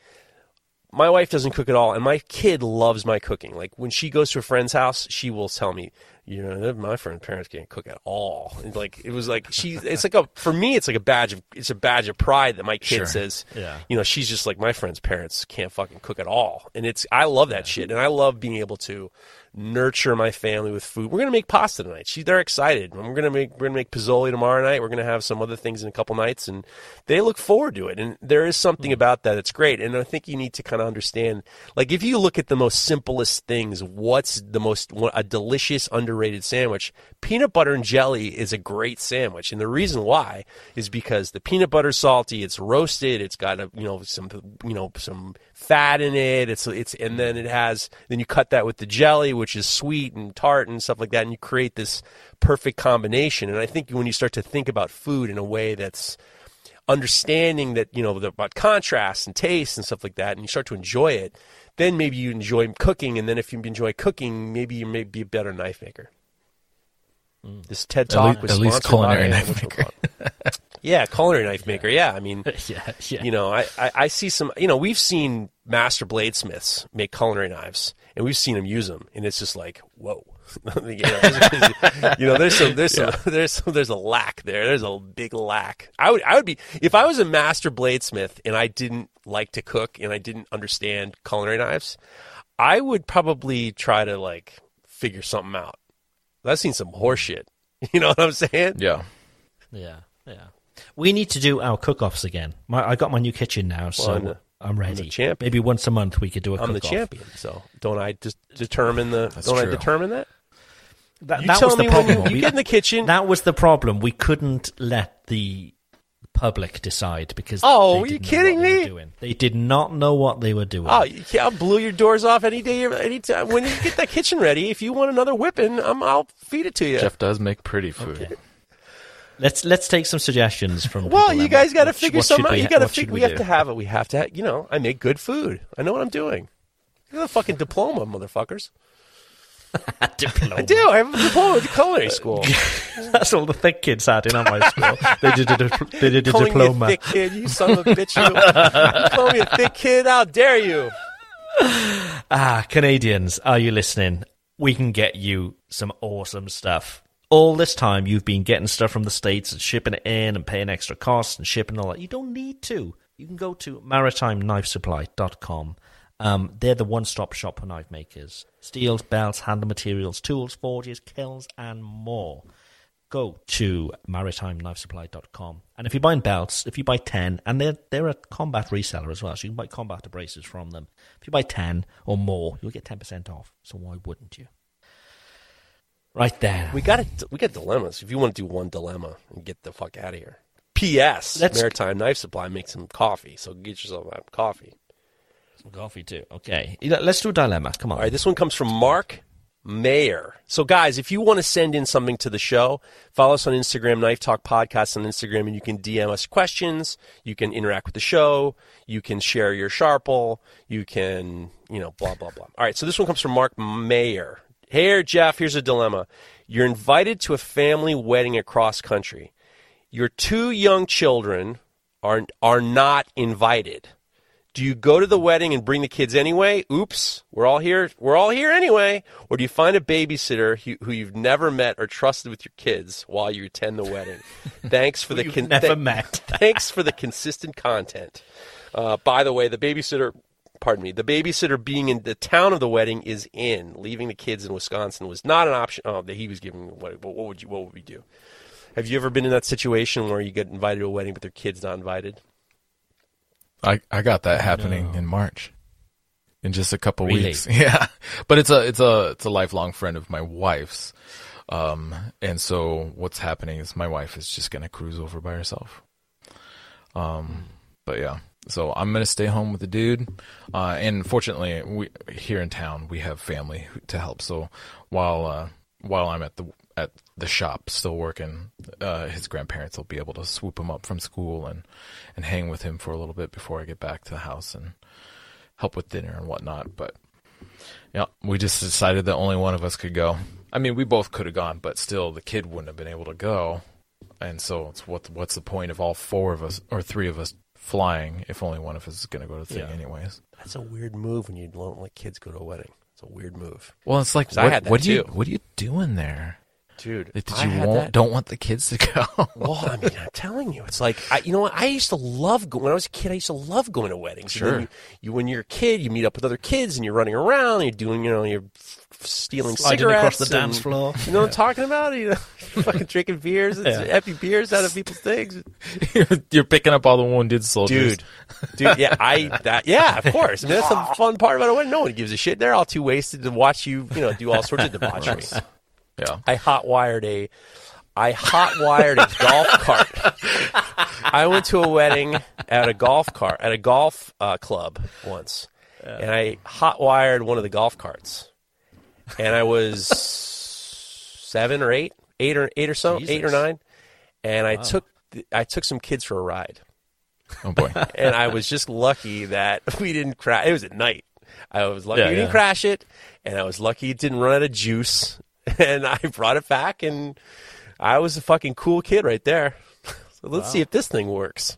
my wife doesn't cook at all, and my kid loves my cooking. Like when she goes to a friend's house, she will tell me, You know, my friend parents can't cook at all. And like it was like she. It's like a for me. It's like a badge of it's a badge of pride that my kid Sure. says. Yeah. You know, she's just like my friend's parents can't fucking cook at all, and it's I love that shit, and I love being able to nurture my family with food. We're gonna make pasta tonight. She they're excited. We're gonna make we're gonna make pizzoli tomorrow night. We're gonna have some other things in a couple nights, and they look forward to it. And there is something mm. about that that's great. And I think you need to kind of understand, like if you look at the most simplest things, what's the most a delicious underrated sandwich? Peanut butter and jelly is a great sandwich, and the reason why is because the peanut butter's salty. It's roasted. It's got a you know some you know some fat in it. It's it's and then it has then you cut that with the jelly, which is sweet and tart and stuff like that, and you create this perfect combination. And I think when you start to think about food in a way that's understanding that you know the- about contrast and taste and stuff like that, and you start to enjoy it, then maybe you enjoy cooking, and then if you enjoy cooking, maybe you may be a better knife maker. Mm. This TED At talk lea- was at least culinary knife maker. [laughs] one? yeah, culinary knife maker. Yeah, I mean, [laughs] yeah, yeah. you know, I, I, I see some, you know, we've seen master bladesmiths make culinary knives, and we've seen them use them, and it's just like, whoa. [laughs] you, know, there's, you know, there's some, there's some, [laughs] there's some, there's a lack there. There's a big lack. I would, I would be, if I was a master bladesmith and I didn't like to cook and I didn't understand culinary knives, I would probably try to like figure something out. I've seen some horseshit. You know what I'm saying? Yeah. Yeah, yeah. We need to do our cook-offs again. My, I got my new kitchen now, so I'm the- I'm ready. the champion. Maybe once a month we could do a I'm the cook-off. champion, so don't I just determine the? That's don't I determine that? That, You that tell was the me problem. you, you We- get in the kitchen. that was the problem. We couldn't let the public decide because Oh, they are you know kidding what they me? doing. They did not know what they were doing. Oh, you can't, I'll blow your doors off any day, any time. When you get that kitchen ready, if you want another whipping, I'm, I'll feed it to you. Jeff does make pretty food. Let's let's take some suggestions from. well, you guys got to figure something out. You got to figure. We, have do? to have it. We have to. Have, you know, I make good food. I know what I'm doing. You got a fucking diploma, motherfuckers. [laughs] diploma. I do. I have a diploma at culinary school. [laughs] That's all the thick kids had in our school. They did a, they did a Calling me a diploma. thick kid, you son of a bitch! You, you call me a thick kid? How dare you? Ah, Canadians, are you listening? We can get you some awesome stuff. All this time, you've been getting stuff from the States and shipping it in and paying extra costs and shipping all that. You don't need to. You can go to maritimeknifesupply.com. Um, they're the one stop shop for knife makers. Steels, belts, handle materials, tools, forges, kilns, and more. Go to maritimeknifesupply.com. And if you're buying belts, if you buy 10, and they're, they're a combat reseller as well, so you can buy combat abrasives from them. If you buy 10 or more, you'll get 10% off. So why wouldn't you? Right there. We got it. We got dilemmas. If you want to do one dilemma and get the fuck out of here. P.S. Let's- Maritime Knife Supply makes some coffee, so get yourself a coffee. Some coffee too. Okay. Let's do a dilemma. Come on. All right, this one comes from Mark Mayer. So, guys, if you want to send in something to the show, follow us on Instagram, Knife Talk Podcast on Instagram, and you can DM us questions. You can interact with the show. You can share your Sharple. You can, you know, blah, blah, blah. All right, so this one comes from Mark Mayer. Hey, Jeff, here's a dilemma. You're invited to a family wedding across country. Your two young children are, are not invited. Do you go to the wedding and bring the kids anyway? Oops, we're all here. We're all here anyway. Or do you find a babysitter who, who you've never met or trusted with your kids while you attend the wedding? [laughs] Thanks for the You've never met. [laughs] thanks for the consistent content. Uh, by the way, the babysitter, pardon me, the babysitter being in the town of the wedding is in. Leaving the kids in Wisconsin was not an option. Oh, that he was giving. What, what would you? What would we do? Have you ever been in that situation where you get invited to a wedding but their kids not invited? I, I got that happening in March. In just a couple Really? weeks. [laughs] Yeah. But it's a it's a it's a lifelong friend of my wife's. Um and so what's happening is my wife is just gonna cruise over by herself. Um but yeah. So I'm gonna stay home with the dude. Uh and fortunately we here in town we have family to help. So while uh while I'm at the at the shop still working, uh his grandparents will be able to swoop him up from school and and hang with him for a little bit before I get back to the house and help with dinner and whatnot. But yeah, we just decided that only one of us could go. I mean, we both could have gone, but still, the kid wouldn't have been able to go. And so, it's what what's the point of all four of us or three of us flying if only one of us is going to go to the thing Yeah. anyways? That's a weird move when you don't let kids go to a wedding. It's It's a weird move, Well, it's like 'Cause I what, had that what do you too. what are you doing there? Dude. Did I you had want that- don't want the kids to go? [laughs] Well, I mean, I'm telling you, it's like I, you know what? I used to love going. When I was a kid, I used to love going to weddings. And then Sure. You, you, when you're a kid, you meet up with other kids, and you're running around, and you're doing, you know, you're f- stealing Sliding cigarettes across the dance floor. You know [laughs] what I'm talking about? You know, [laughs] fucking drinking beers, it's Yeah. empty beers out of people's things, you're, you're picking up all the wounded soldiers. dude. Dude, yeah, I, that, yeah, of course. I mean, that's the fun part about a wedding. No one gives a shit. They're all too wasted to watch you, you know, do all sorts of debauchery. Yeah. I hot wired a I hot wired a golf cart. [laughs] I went to a wedding at a golf cart at a golf uh, club once, and I hot wired one of the golf carts, and I was seven or eight, eight or eight or so, eight or nine, and I took I took some kids for a ride, Oh boy. [laughs] and I was just lucky that [laughs] we didn't crash. It was at night. I was lucky Yeah, we didn't yeah. crash it, and I was lucky it didn't run out of juice. [laughs] And I brought it back, and I was a fucking cool kid right there. [laughs] So let's see if this thing works.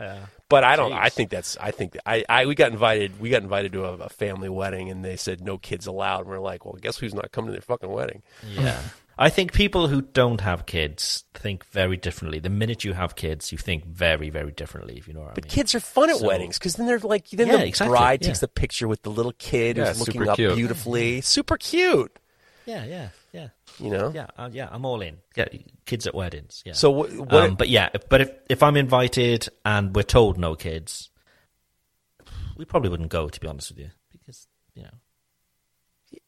Yeah. But I don't. I think that's. I think that I, I. We got invited. We got invited to a, a family wedding, and they said no kids allowed. And we're like, well, guess who's not coming to their fucking wedding? Yeah. [laughs] I think people who don't have kids think very differently. The minute you have kids, you think very, very differently, if you know what But I mean. But kids are fun at So- weddings because then they're like, then Yeah, the exactly, bride yeah. takes the picture with the little kid Yeah, who's looking up cute. beautifully, super cute. Yeah, yeah, yeah. You know. Yeah, uh, yeah, I'm all in. Yeah, kids at weddings. Yeah. So what? what um, but yeah, but if if I'm invited and we're told no kids, we probably wouldn't go. To be honest with you, because you know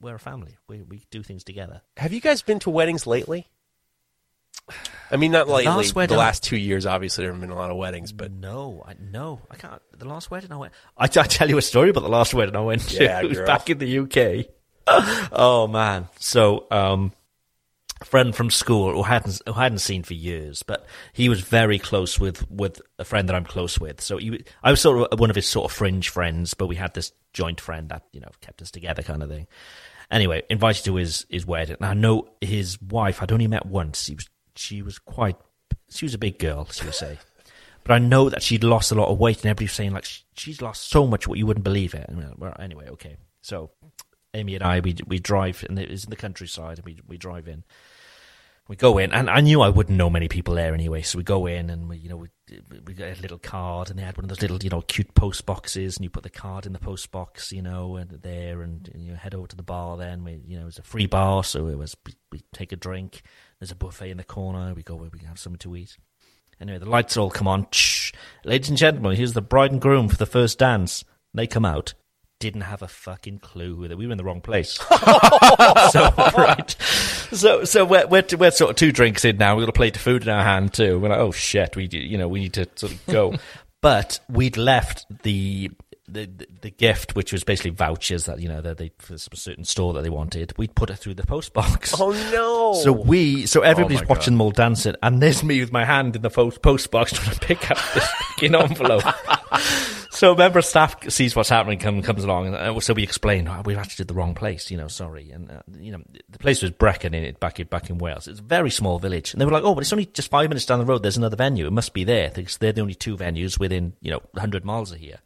we're a family. We we do things together. have you guys been to weddings lately? I mean, not lately. last The last two years, obviously, there have been a lot of weddings, but no, I no, I can't. The last wedding I went, I, I tell you a story about the last wedding I went to. Yeah, [laughs] it was girl. back in the UK. [laughs] oh man! So, um, a friend from school who hadn't who hadn't seen for years, but he was very close with with a friend that I'm close with. So he, I was sort of one of his sort of fringe friends, but we had this joint friend that you know kept us together, kind of thing. Anyway, invited to his his wedding. And I know his wife. I'd only met once. She was she was quite she was a big girl, so we say. [laughs] But I know that she'd lost a lot of weight, and everybody's saying like "Sh- she's lost so much, what you wouldn't believe it. And, well, anyway, okay. So Amy and I, we we drive, and it was in the countryside, and we we drive in. We go in, and I knew I wouldn't know many people there anyway. So we go in, and we, you know, we, we got a little card, and they had one of those little, you know, cute post boxes, and you put the card in the post box, you know, and there, and, and you head over to the bar. Then we, you know, it was a free bar, so it was we, we take a drink. There's a buffet in the corner. We go where we have something to eat. Anyway, the lights all come on. Shh. Ladies and gentlemen, here's the bride and groom for the first dance. They come out. Didn't have a fucking clue that we were in the wrong place. [laughs] [laughs] so right, so so we're, we're we're sort of two drinks in now. We've got a plate of food in our hand too. We're like, oh shit, we you know we need to sort of go. [laughs] but we'd left the. The, the the gift, which was basically vouchers that you know that they for a certain store that they wanted, we'd put it through the post box. oh no! So we, so everybody's oh, God. watching them all dancing, and there's me with my hand in the post, post box trying to pick up this fucking envelope. So a member of staff sees what's happening, come, comes along, and uh, so we explain, oh, we've actually did the wrong place, you know, sorry. And, uh, you know, the place was Brecon in it, back in, back in Wales. It's a very small village. And they were like, oh, but it's only just five minutes down the road, there's another venue. It must be there, because they're the only two venues within, you know, 100 miles of here.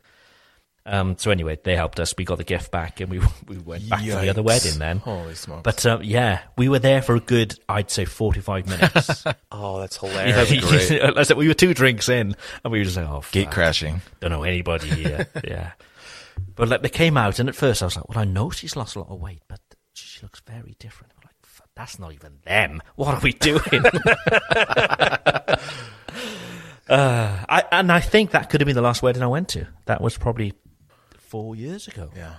Um, so anyway, they helped us. We got the gift back, and we [laughs] we went back to the other wedding then. Holy smokes. But um, yeah, we were there for a good, I'd say, forty-five minutes. [laughs] oh, that's hilarious. great. like [laughs] I said, we were two drinks in, and we were just like, "Oh, Gate crashing. Don't know anybody here." yeah, but like they came out, and at first I was like, "Well, I know she's lost a lot of weight, but she looks very different." I'm like, "That's not even them. What are we doing?" uh, I, and I think that could have been the last wedding I went to. That was probably four years ago. Yeah.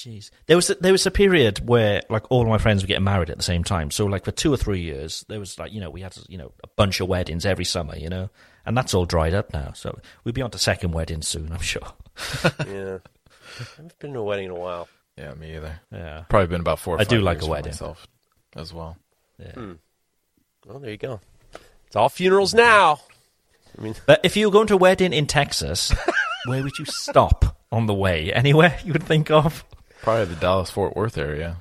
Jeez, there was a, there was a period where like all of my friends were getting married at the same time. So like for two or three years, there was like you know we had you know a bunch of weddings every summer, you know, and that's all dried up now. So we'll be on to second wedding soon, I'm sure. [laughs] yeah, I haven't been to a wedding in a while. Yeah, me either. Yeah, Probably been about four. Or I do like years a wedding. myself as well. yeah. Hmm. Well, there you go. It's all funerals now. I mean, But if you were going to a wedding in Texas, [laughs] where would you stop on the way? Anywhere [laughs] you would think of? Probably the Dallas Fort Worth area.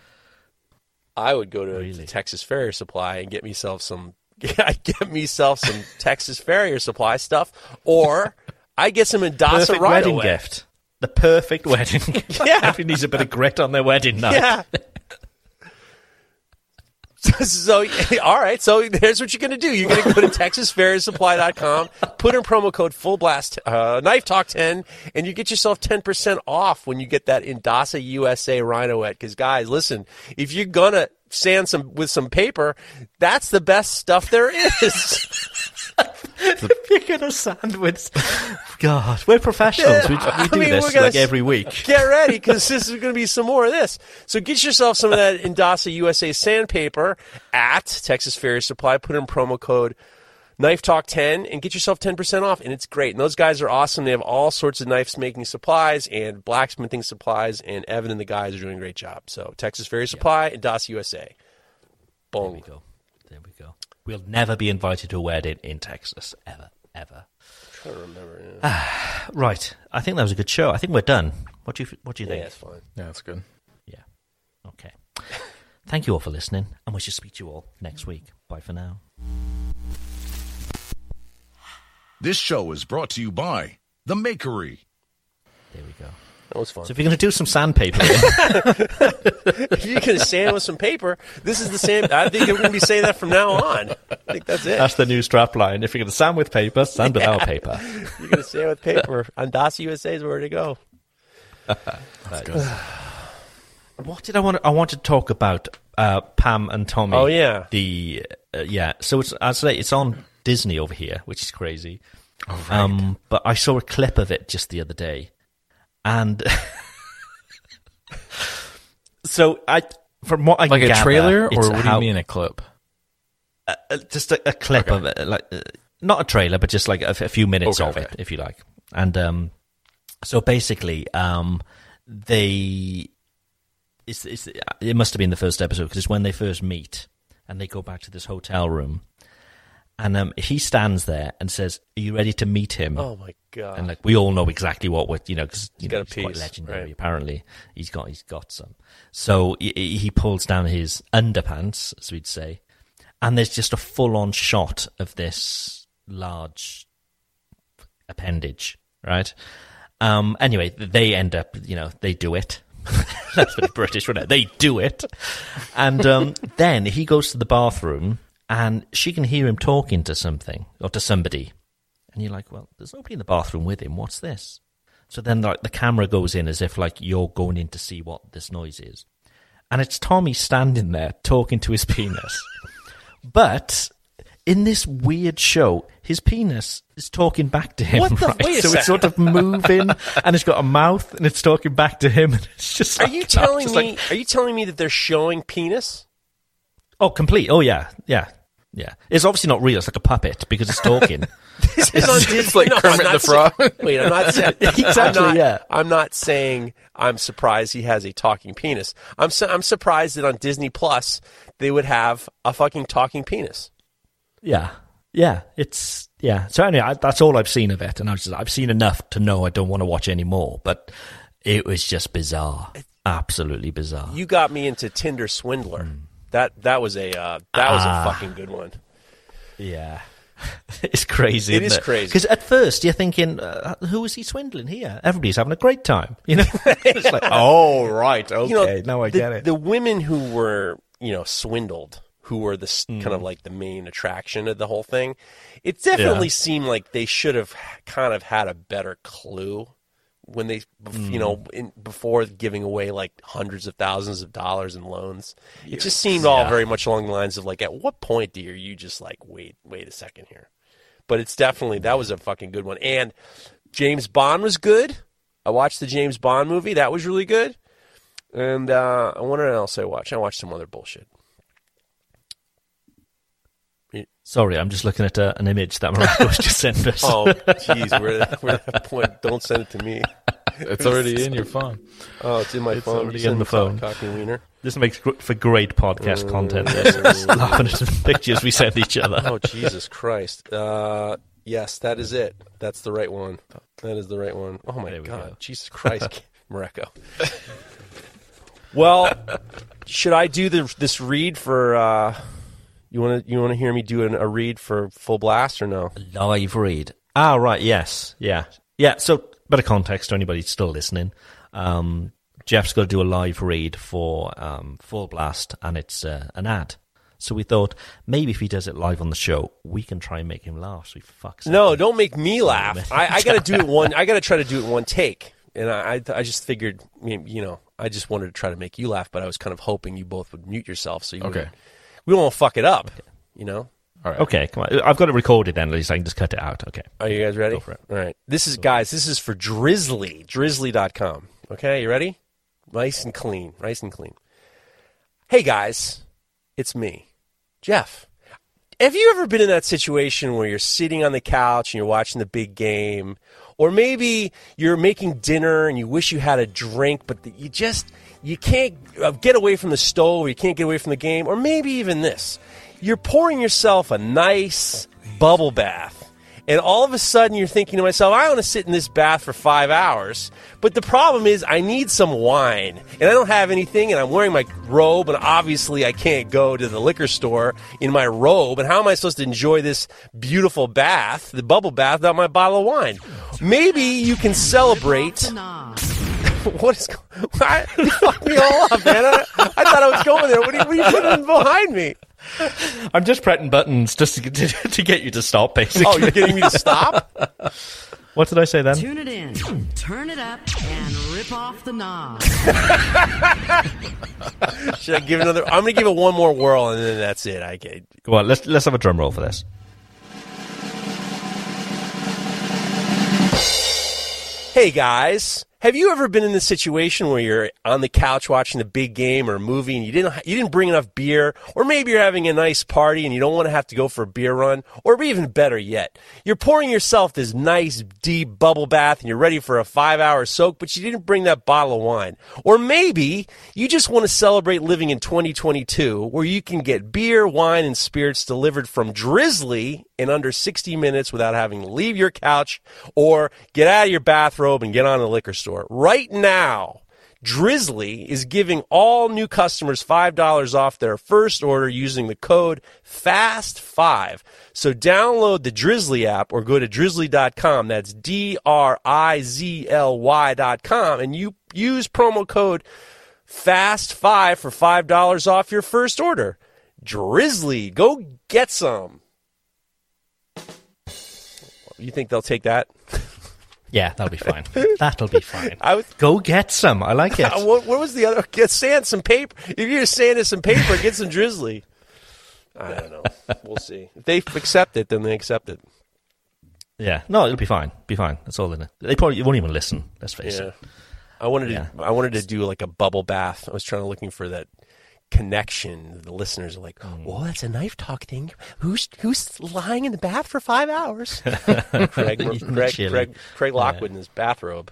I would go to Really? Texas Farrier Supply and get myself some. [laughs] I'd get myself some [laughs] Texas Farrier Supply stuff, or I get some Indasa Perfect right wedding away. gift. the perfect wedding. Yeah. Everybody needs a bit of grit on their wedding night. Yeah. [laughs] so, [laughs] all right. So here's what you're going to do. You're going to go to TexasFarrierSupply.com, put in promo code Full Blast uh, Knife Talk 10, and you get yourself 10% off when you get that Indasa USA Rhino Rhynowet. Because guys, listen, if you're gonna sand some with some paper, that's the best stuff there is. [laughs] [laughs] Picking a sandwich. God, we're professionals. We, we [laughs] do mean, this like every week. [laughs] Get ready because this is going to be some more of this. So get yourself some of that Indasa USA sandpaper at Texas Farrier Supply. Put in promo code Knife Talk 10 and get yourself 10% off. And it's great. And those guys are awesome. They have all sorts of knives making supplies and blacksmithing supplies. And Evan and the guys are doing a great job. So Texas Farrier Supply, and Indasa USA. There we go. There we go. We'll never be invited to a wedding in Texas. Ever. Ever. trying to remember. Yeah, ah, Right. I think that was a good show. I think we're done. What do you What do you think? yeah think? it's fine. Yeah, that's good. Yeah. Okay. Thank you all for listening, and we shall speak to you all next week. Bye for now. This show is brought to you by The Makery. There we go. That was fun. So if you're going to do some sandpaper, [laughs] if you can sand with some paper, this is the same. I think we're going to be saying that from now on. I think that's it. that's the new strap line. If you're going to sand with paper, sand without paper. [laughs] You're going to sand with paper. Indasa USA is where to go. [laughs] What did I want? To, I want to talk about uh, Pam and Tommy. Oh, yeah. the uh, yeah. So it's I say it's on Disney over here, which is crazy. Oh, Um, but I saw a clip of it just the other day, and [laughs] so I from what I like a trailer, or what do how- you mean a clip? uh, just a, a clip of it, like uh, not a trailer, but just like a few minutes Okay, of it, if you like. And um, so basically, um, they it's, it's it must have been the first episode because it's when they first meet and they go back to this hotel room, and um, he stands there and says, "Are you ready to meet him?" Oh my god! and like we all know exactly what we're you know because you got know, a he's quite piece, legendary right. apparently he's got he's got some so he, he pulls down his underpants as we'd say and there's just a full on shot of this large appendage right um anyway they end up you know they do it [laughs] that's very british wouldn't it they do it and um then he goes to the bathroom and she can hear him talking to something or to somebody and you're like, well, there's nobody in the bathroom with him. What's this? So then, like, the camera goes in as if like you're going in to see what this noise is, and it's Tommy standing there talking to his [laughs] penis. but in this weird show, his penis is talking back to him. What the- right? so it's sort of moving, [laughs] and it's got a mouth, and it's talking back to him. And it's just. Are like- you [laughs] telling me? like, are you telling me that they're showing penis? oh, complete. Oh yeah, yeah, yeah. It's obviously not real. It's like a puppet because it's talking. [laughs] This is on Disney. It's like No, I'm Kermit not the Frog. Wait, I'm not saying. [laughs] Exactly, I'm not, yeah. I'm not saying I'm surprised he has a talking penis. I'm su- I'm surprised that on Disney Plus they would have a fucking talking penis. Yeah, yeah, it's yeah. So anyway, I, that's all I've seen of it, and I've just, I've seen enough to know I don't want to watch any more. But it was just bizarre, absolutely bizarre. You got me into Tinder Swindler. Mm. That that was a uh, that was Ah. a fucking good one. yeah, [laughs] it's crazy. It isn't is it? crazy. because at first you're thinking, uh, who is he swindling here? Everybody's having a great time, you know. [laughs] it's like, [laughs] oh right, okay, you know, now I the, get it. The women who were, you know, swindled, who were the s Hmm. kind of like the main attraction of the whole thing, it definitely Yeah. seemed like they should have kind of had a better clue when they, bef- you know, Hmm. in, before giving away like hundreds of thousands of dollars in loans. It just seemed all very much along the lines of like, at what point do you just like wait, wait a second here? But it's definitely that was a fucking good one, and James Bond was good. I watched the James Bond movie; that was really good. And uh, I wonder what else I watched. I watched some other bullshit. Sorry, I'm just looking at uh, an image that Mareko's just sent us. Oh, jeez, we're, we're at that point. Don't send it to me. It's already in your phone. Oh, it's in my It's phone. already You in the phone. Cocky wiener. This makes gr- for great podcast content. This. Just laughing at the pictures we send each other. Oh, Jesus Christ. Uh, yes, that is it. That's the right one. That is the right one. Oh my God, go. Jesus Christ, [laughs] Mareko. Well, should I do the, this read for? Uh, you want to you want to hear me do an, a read for full blast or no? Live read. Ah, right. Yes. Yeah. Yeah. So bit of context to anybody still listening. Um, Jeff's got to do a live read for um, Full Blast, and it's uh, an ad. So we thought maybe if he does it live on the show, we can try and make him laugh. So he fucks. No, up. don't make me laugh. I, I got to do it one. [laughs] I got to try to do it one take. And I, I, I just figured, you know, I just wanted to try to make you laugh, but I was kind of hoping you both would mute yourself so you Okay. wouldn't- we won't fuck it up. You know. All right. Okay, come on. I've got it recorded then. At least I can just cut it out. Okay. Are you guys ready? Go for it. All right. This is guys. This is for Drizzly. Drizzly.com. Okay, you ready? Nice and clean. Nice and clean. Hey guys, it's me, Jeff. Have you ever been in that situation where you're sitting on the couch and you're watching the big game, or maybe you're making dinner and you wish you had a drink, but you just you can't uh, get away from the stove, or you can't get away from the game, or maybe even this: you're pouring yourself a nice bubble bath. And all of a sudden, you're thinking to myself, I want to sit in this bath for five hours. But the problem is, I need some wine. And I don't have anything, and I'm wearing my robe, and obviously, I can't go to the liquor store in my robe. And how am I supposed to enjoy this beautiful bath, the bubble bath, without my bottle of wine? Maybe you can celebrate. [laughs] what is going [laughs] on? You fucked me all up, man. I, I thought I was going there. What are you, what are you putting behind me? [laughs] I'm just pressing buttons just to, [laughs] to, to get you to stop, basically. Oh, you're getting me to stop? [laughs] What did I say then? Tune it in, turn it up, and rip off the knob. Should I give another? I'm going to give it one more whirl, and then that's it. I get. Come on, let's let's have a drum roll for this. Hey guys, have you ever been in this situation where you're on the couch watching a big game or a movie and you didn't you didn't bring enough beer, or maybe you're having a nice party and you don't want to have to go for a beer run, or even better yet, you're pouring yourself this nice deep bubble bath and you're ready for a 5-hour soak, but you didn't bring that bottle of wine. Or maybe you just want to celebrate living in 2022 where you can get beer, wine and spirits delivered from Drizzly in under 60 minutes without having to leave your couch or get out of your bathrobe and get on a liquor store. Right now, Drizzly is giving all new customers $5 off their first order using the code FAST5. So download the Drizzly app or go to drizzly.com. That's D R I Z L Y.com and you use promo code FAST5 for $5 off your first order. Drizzly, go get some. You think they'll take that? [laughs] Yeah, that'll be fine. [laughs] that'll be fine. I was Go get some. I like it. [laughs] What, what was the other? Get sand some paper. If you're gonna sand us some paper, get some drizzly. I don't know. [laughs] We'll see. If they accept it, then they accept it. Yeah, no, it'll be fine. Be fine. That's all in it. They probably won't even listen. Let's face Yeah. it. I wanted to. Yeah. I wanted to do like a bubble bath. I was trying to looking for that connection. The listeners are like, Mm. "Oh, that's a knife talk thing. Who's who's lying in the bath for five hours?" [laughs] Craig, Craig. Craig, Craig Lockwood in his bathrobe.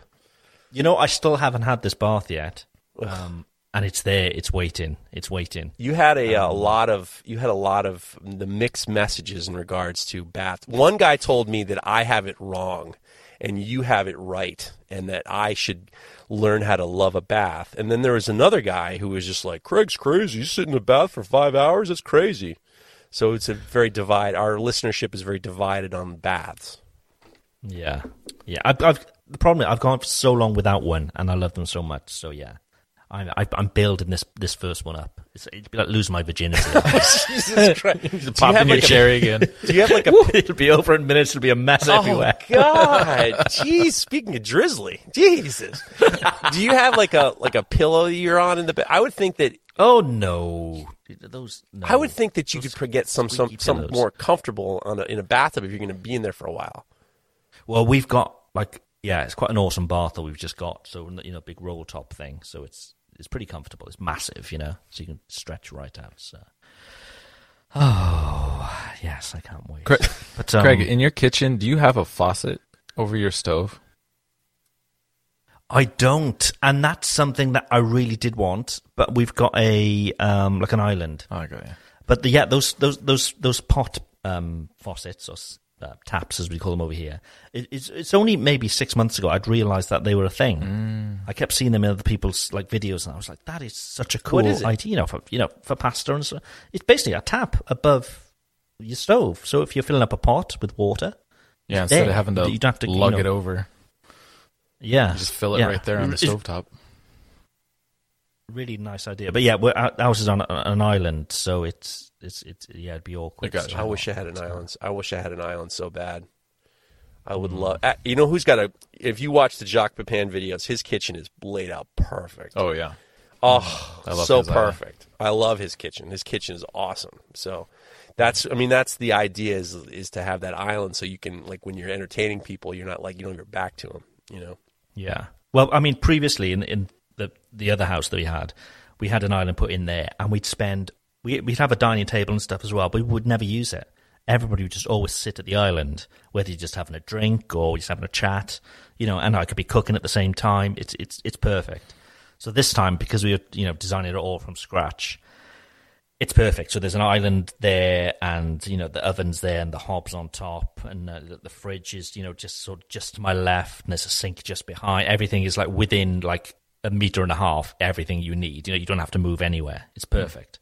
You know, I still haven't had this bath yet, um, and it's there. It's waiting. It's waiting. You had a, uh lot of you had a lot of the mixed messages in regards to bath. One guy told me that I have it wrong and you have it right and that I should learn how to love a bath. And then there was another guy who was just like, "Craig's crazy. You sit in a bath for 5 hours? That's crazy." So it's a very divide our listenership is very divided on baths. Yeah, yeah. I've, I've the problem. is I've gone for so long without one, and I love them so much. So yeah, I, I'm building this this first one up. It's, it'd be like losing my virginity. [laughs] Jesus Christ. [laughs] Pop in your like cherry again. [laughs] Do you have like a it'll be over in minutes. It'll be a mess oh, everywhere. Oh God! Jeez, speaking of drizzly, Jesus, do you have like a like a pillow you're on in the bed? I would think that Oh no, those. No. I would think that you could get some some some more comfortable on a, in a bathtub if you're going to be in there for a while. Well, we've got like yeah, it's quite an awesome bath that we've just got. So you know, big roll top thing. So it's it's pretty comfortable. It's massive, you know, so you can stretch right out. So. Oh yes, I can't wait. Craig, But um, Craig, in your kitchen, do you have a faucet over your stove? I don't, and that's something that I really did want. But we've got a um like an island. Oh, okay. Yeah. But the, yeah, those those those those pot um, faucets or s- uh, taps, as we call them over here. It, it's it's only maybe six months ago I'd realised that they were a thing. Mm. I kept seeing them in other people's like videos, and I was like, that is such a cool What is it? idea. You know, for you know for pasta and so. It's basically a tap above your stove. So if you're filling up a pot with water, Yeah, instead there. of having to, You don't have to, you lug know- it over. Yeah, You just fill it yeah. right there on the It's stovetop. Really nice idea, but yeah, we're, our house is on an island, so it's it's it's yeah, it'd be awkward. gotcha. so- I wish I had an island. I wish I had an island so bad. I would Mm. love. uh, You know who's got a? If you watch the Jacques Pépin videos, his kitchen is laid out perfect. Oh yeah. Oh, I love so island. perfect. I love his kitchen. His kitchen is awesome. So that's I mean that's the idea is is to have that island so you can like when you're entertaining people, you're not like you don't have your back to them. You know. Yeah. Well, I mean, previously in in the the other house that we had, we had an island put in there, and we'd spend we we'd have a dining table and stuff as well, but we would never use it. Everybody would just always sit at the island, whether you're just having a drink or just having a chat, you know. And I could be cooking at the same time. It's it's it's perfect. So this time, because we were you know designing it all from scratch, it's perfect. So there's an island there, and you know the oven's there, and the hobs on top, and uh, the, the fridge is you know just sort of just to my left, and there's a sink just behind. Everything is like within like a meter and a half. Everything you need. You know you don't have to move anywhere. It's perfect,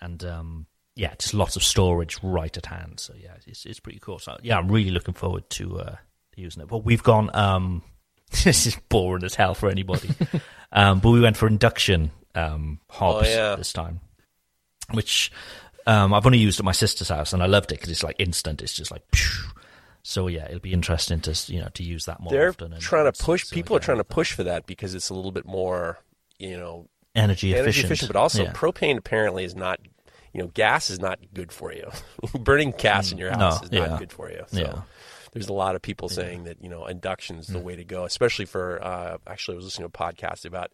and um, yeah, just lots of storage right at hand. So yeah, it's it's pretty cool. So yeah, I'm really looking forward to uh, using it. Well, we've gone. Um, [laughs] this is boring as hell for anybody, [laughs] um, but we went for induction um, hobs Oh, yeah. this time which um, I've only used at my sister's house, and I loved it because it's like instant. It's just like, phew. so yeah, it'll be interesting to you know to use that more They're often. trying to push. so, people are yeah, trying to push for that because it's a little bit more, you know, energy efficient, energy efficient. But also, Yeah. propane apparently is not. You know, gas is not good for you. [laughs] Burning gas in your house No, is not good for you. So Yeah. there's a lot of people saying that you know induction is the way to go, especially for. Uh, actually, I was listening to a podcast about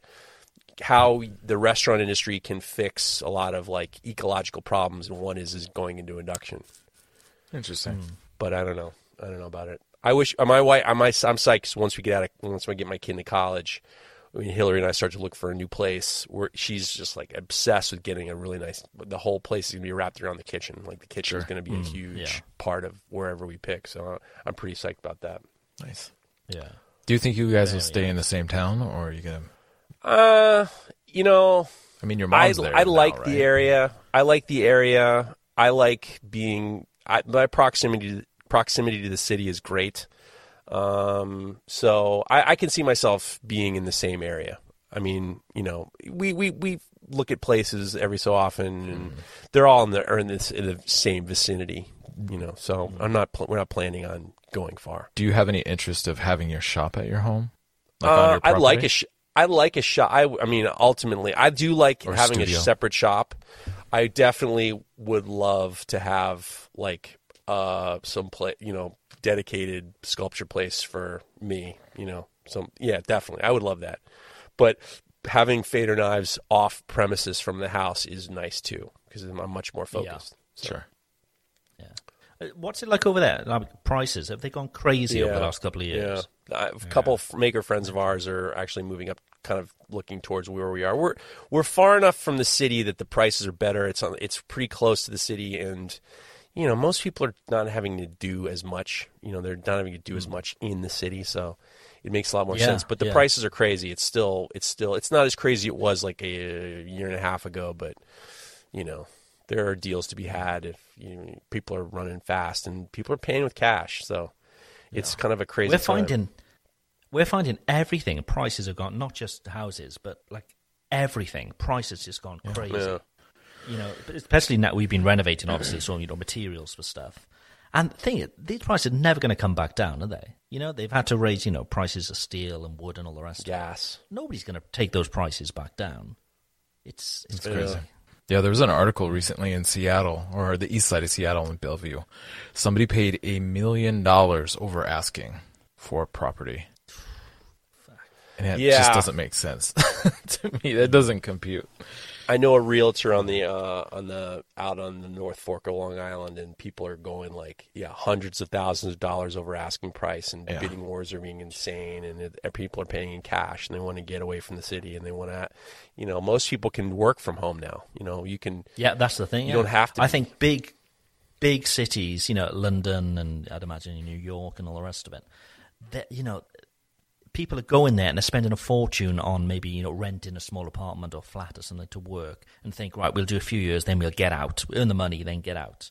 how the restaurant industry can fix a lot of like ecological problems, and one is is going into induction. Interesting. but I don't know. I don't know about it. I wish uh, my wife. I'm, I'm psyched 'cause once we get out of once we get my kid into college. I mean, Hillary and I start to look for a new place. Where she's just like obsessed with getting a really nice. The whole place is gonna be wrapped around the kitchen. Like the kitchen is gonna be a huge yeah. part of wherever we pick. So uh, I'm pretty psyched about that. Nice. yeah. Do you think you guys will stay in the same town, or are you gonna? Uh, you know, I mean, your I, mom's there. I now, like right? the area. I like the area. I like being. I, my proximity proximity to the city is great. Um, so I, I can see myself being in the same area. I mean, you know, we, we, we look at places every so often, and they're all in the in, this, in the same vicinity. You know, so I'm not. Pl- we're not planning on going far. Do you have any interest of having your shop at your home? Like Uh, I like property? a sh- I like a shop. I, I mean, ultimately, I do like Or having studio. a separate shop. I definitely would love to have like uh some play, you know, dedicated sculpture place for me. You know, some yeah, definitely, I would love that. But having fader knives off premises from the house is nice too because I'm much more focused. So, Sure. Yeah. What's it like over there? Like, prices have they gone crazy over the last couple of years? Yeah, a couple of maker friends of ours are actually moving up, kind of looking towards where we are. We're we're far enough from the city that the prices are better. It's on, it's pretty close to the city, and you know most people are not having to do as much. You know, they're not having to do as mm. much in the city, so it makes a lot more Yeah, sense. But the yeah. prices are crazy. It's still it's still it's not as crazy it was like a year and a half ago, but you know there are deals to be mm. had if you, people are running fast and people are paying with cash. So it's kind of a crazy. We're time. finding we're finding everything. Prices have gone not just houses, but like everything. Prices just gone crazy. Yeah. You know, especially now we've been renovating, obviously, so you know materials for stuff. And the thing is, these prices are never going to come back down, are they? You know, they've had to raise, you know, prices of steel and wood and all the rest. of it. gas. Nobody's going to take those prices back down. It's it's crazy. Yeah, there was an article recently in Seattle, or the east side of Seattle in Bellevue. Somebody paid a million dollars over asking for property. [sighs] And it Yeah. just doesn't make sense [laughs] to me. That doesn't compute. I know a realtor on the uh, on the out on the North Fork of Long Island, and people are going like yeah, hundreds of thousands of dollars over asking price, and Yeah. bidding wars are being insane, and it, and people are paying in cash, and they want to get away from the city, and they want to, you know, most people can work from home now. You know, you can. Yeah, that's the thing. You yeah. don't have to I be. think big, big cities, you know, London and I'd imagine New York and all the rest of it. That you know, people are going there and they're spending a fortune on maybe you know renting a small apartment or flat or something to work and think right, we'll do a few years, then we'll get out, earn the money, then get out.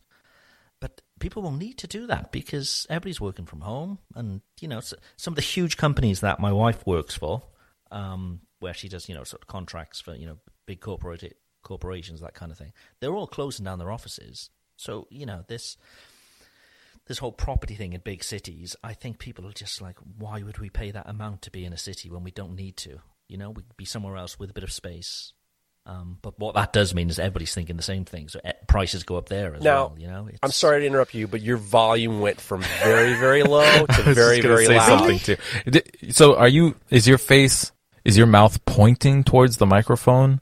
But people will need to do that because everybody's working from home, and you know, some of the huge companies that my wife works for, um, where she does you know sort of contracts for you know big corporate corporations, that kind of thing. They're all closing down their offices. So you know this this whole property thing in big cities. I think people are just like, why would we pay that amount to be in a city when we don't need to? You know, we'd be somewhere else with a bit of space. Um, but what that does mean is everybody's thinking the same thing, so eh, prices go up there as Now, well. You know, I'm sorry to interrupt you, but your volume went from very, very low [laughs] to very, very say loud. something too. So, are you? Is your face? Is your mouth pointing towards the microphone?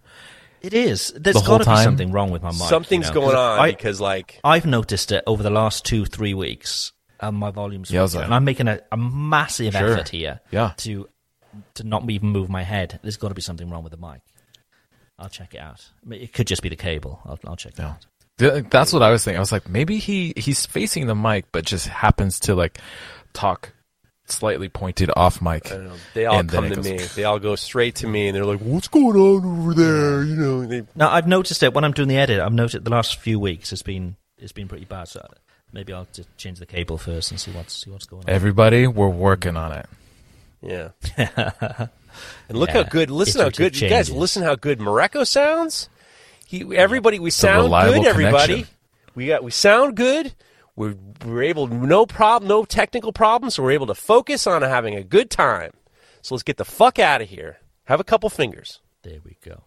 It is. There's The got to be time? something wrong with my mic. Something's you know, going on I, because, like, I've noticed it over the last two, three weeks. Um, my volume's Yowza. and I'm making a, a massive Sure. effort here. Yeah. To to not even move my head. There's got to be something wrong with the mic. I'll check it out. I mean, It could just be the cable. I'll, I'll check it Yeah. out. That's what I was thinking. I was like, maybe he he's facing the mic, but just happens to like talk slightly pointed off mic. I don't know. They all come to goes- me. [laughs] They all go straight to me, and they're like, "What's going on over there?" You know, they, Now I've noticed it when I'm doing the edit. I've noticed the last few weeks it's been it's been pretty bad. So maybe I'll just change the cable first and see what's see what's going on. Everybody, we're working on it. yeah. [laughs] and look Yeah. how good. Listen how Iterative good you guys. Listen how good Mareko sounds. He, everybody, we sound reliable good. Everybody, connection. we got we sound good. We're we're able no problem, no technical problems. So we're able to focus on having a good time. So let's get the fuck out of here. Have a couple fingers. There we go.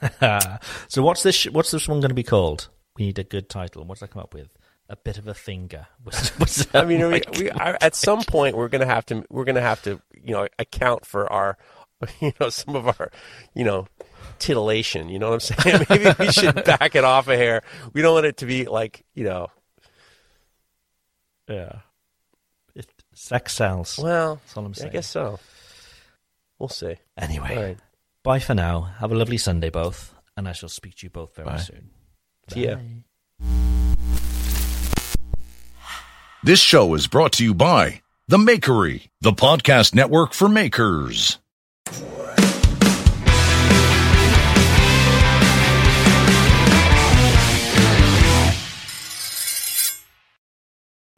[laughs] so what's this? What's this one going to be called? We need a good title. What's that come up with? A bit of a finger. [laughs] I mean, we, we, I, at some point we're gonna have to we're gonna have to you know account for our [laughs] you know some of our you know titillation. You know what I'm saying? Maybe we should back it off a hair. We don't want it to be like you know. Yeah. It, sex sells. Well, That's all I'm I saying. guess so. We'll see. Anyway, All right. bye for now. Have a lovely Sunday, both, and I shall speak to you both very Bye. soon. See ya. Bye. This show is brought to you by The Makery, the podcast network for makers.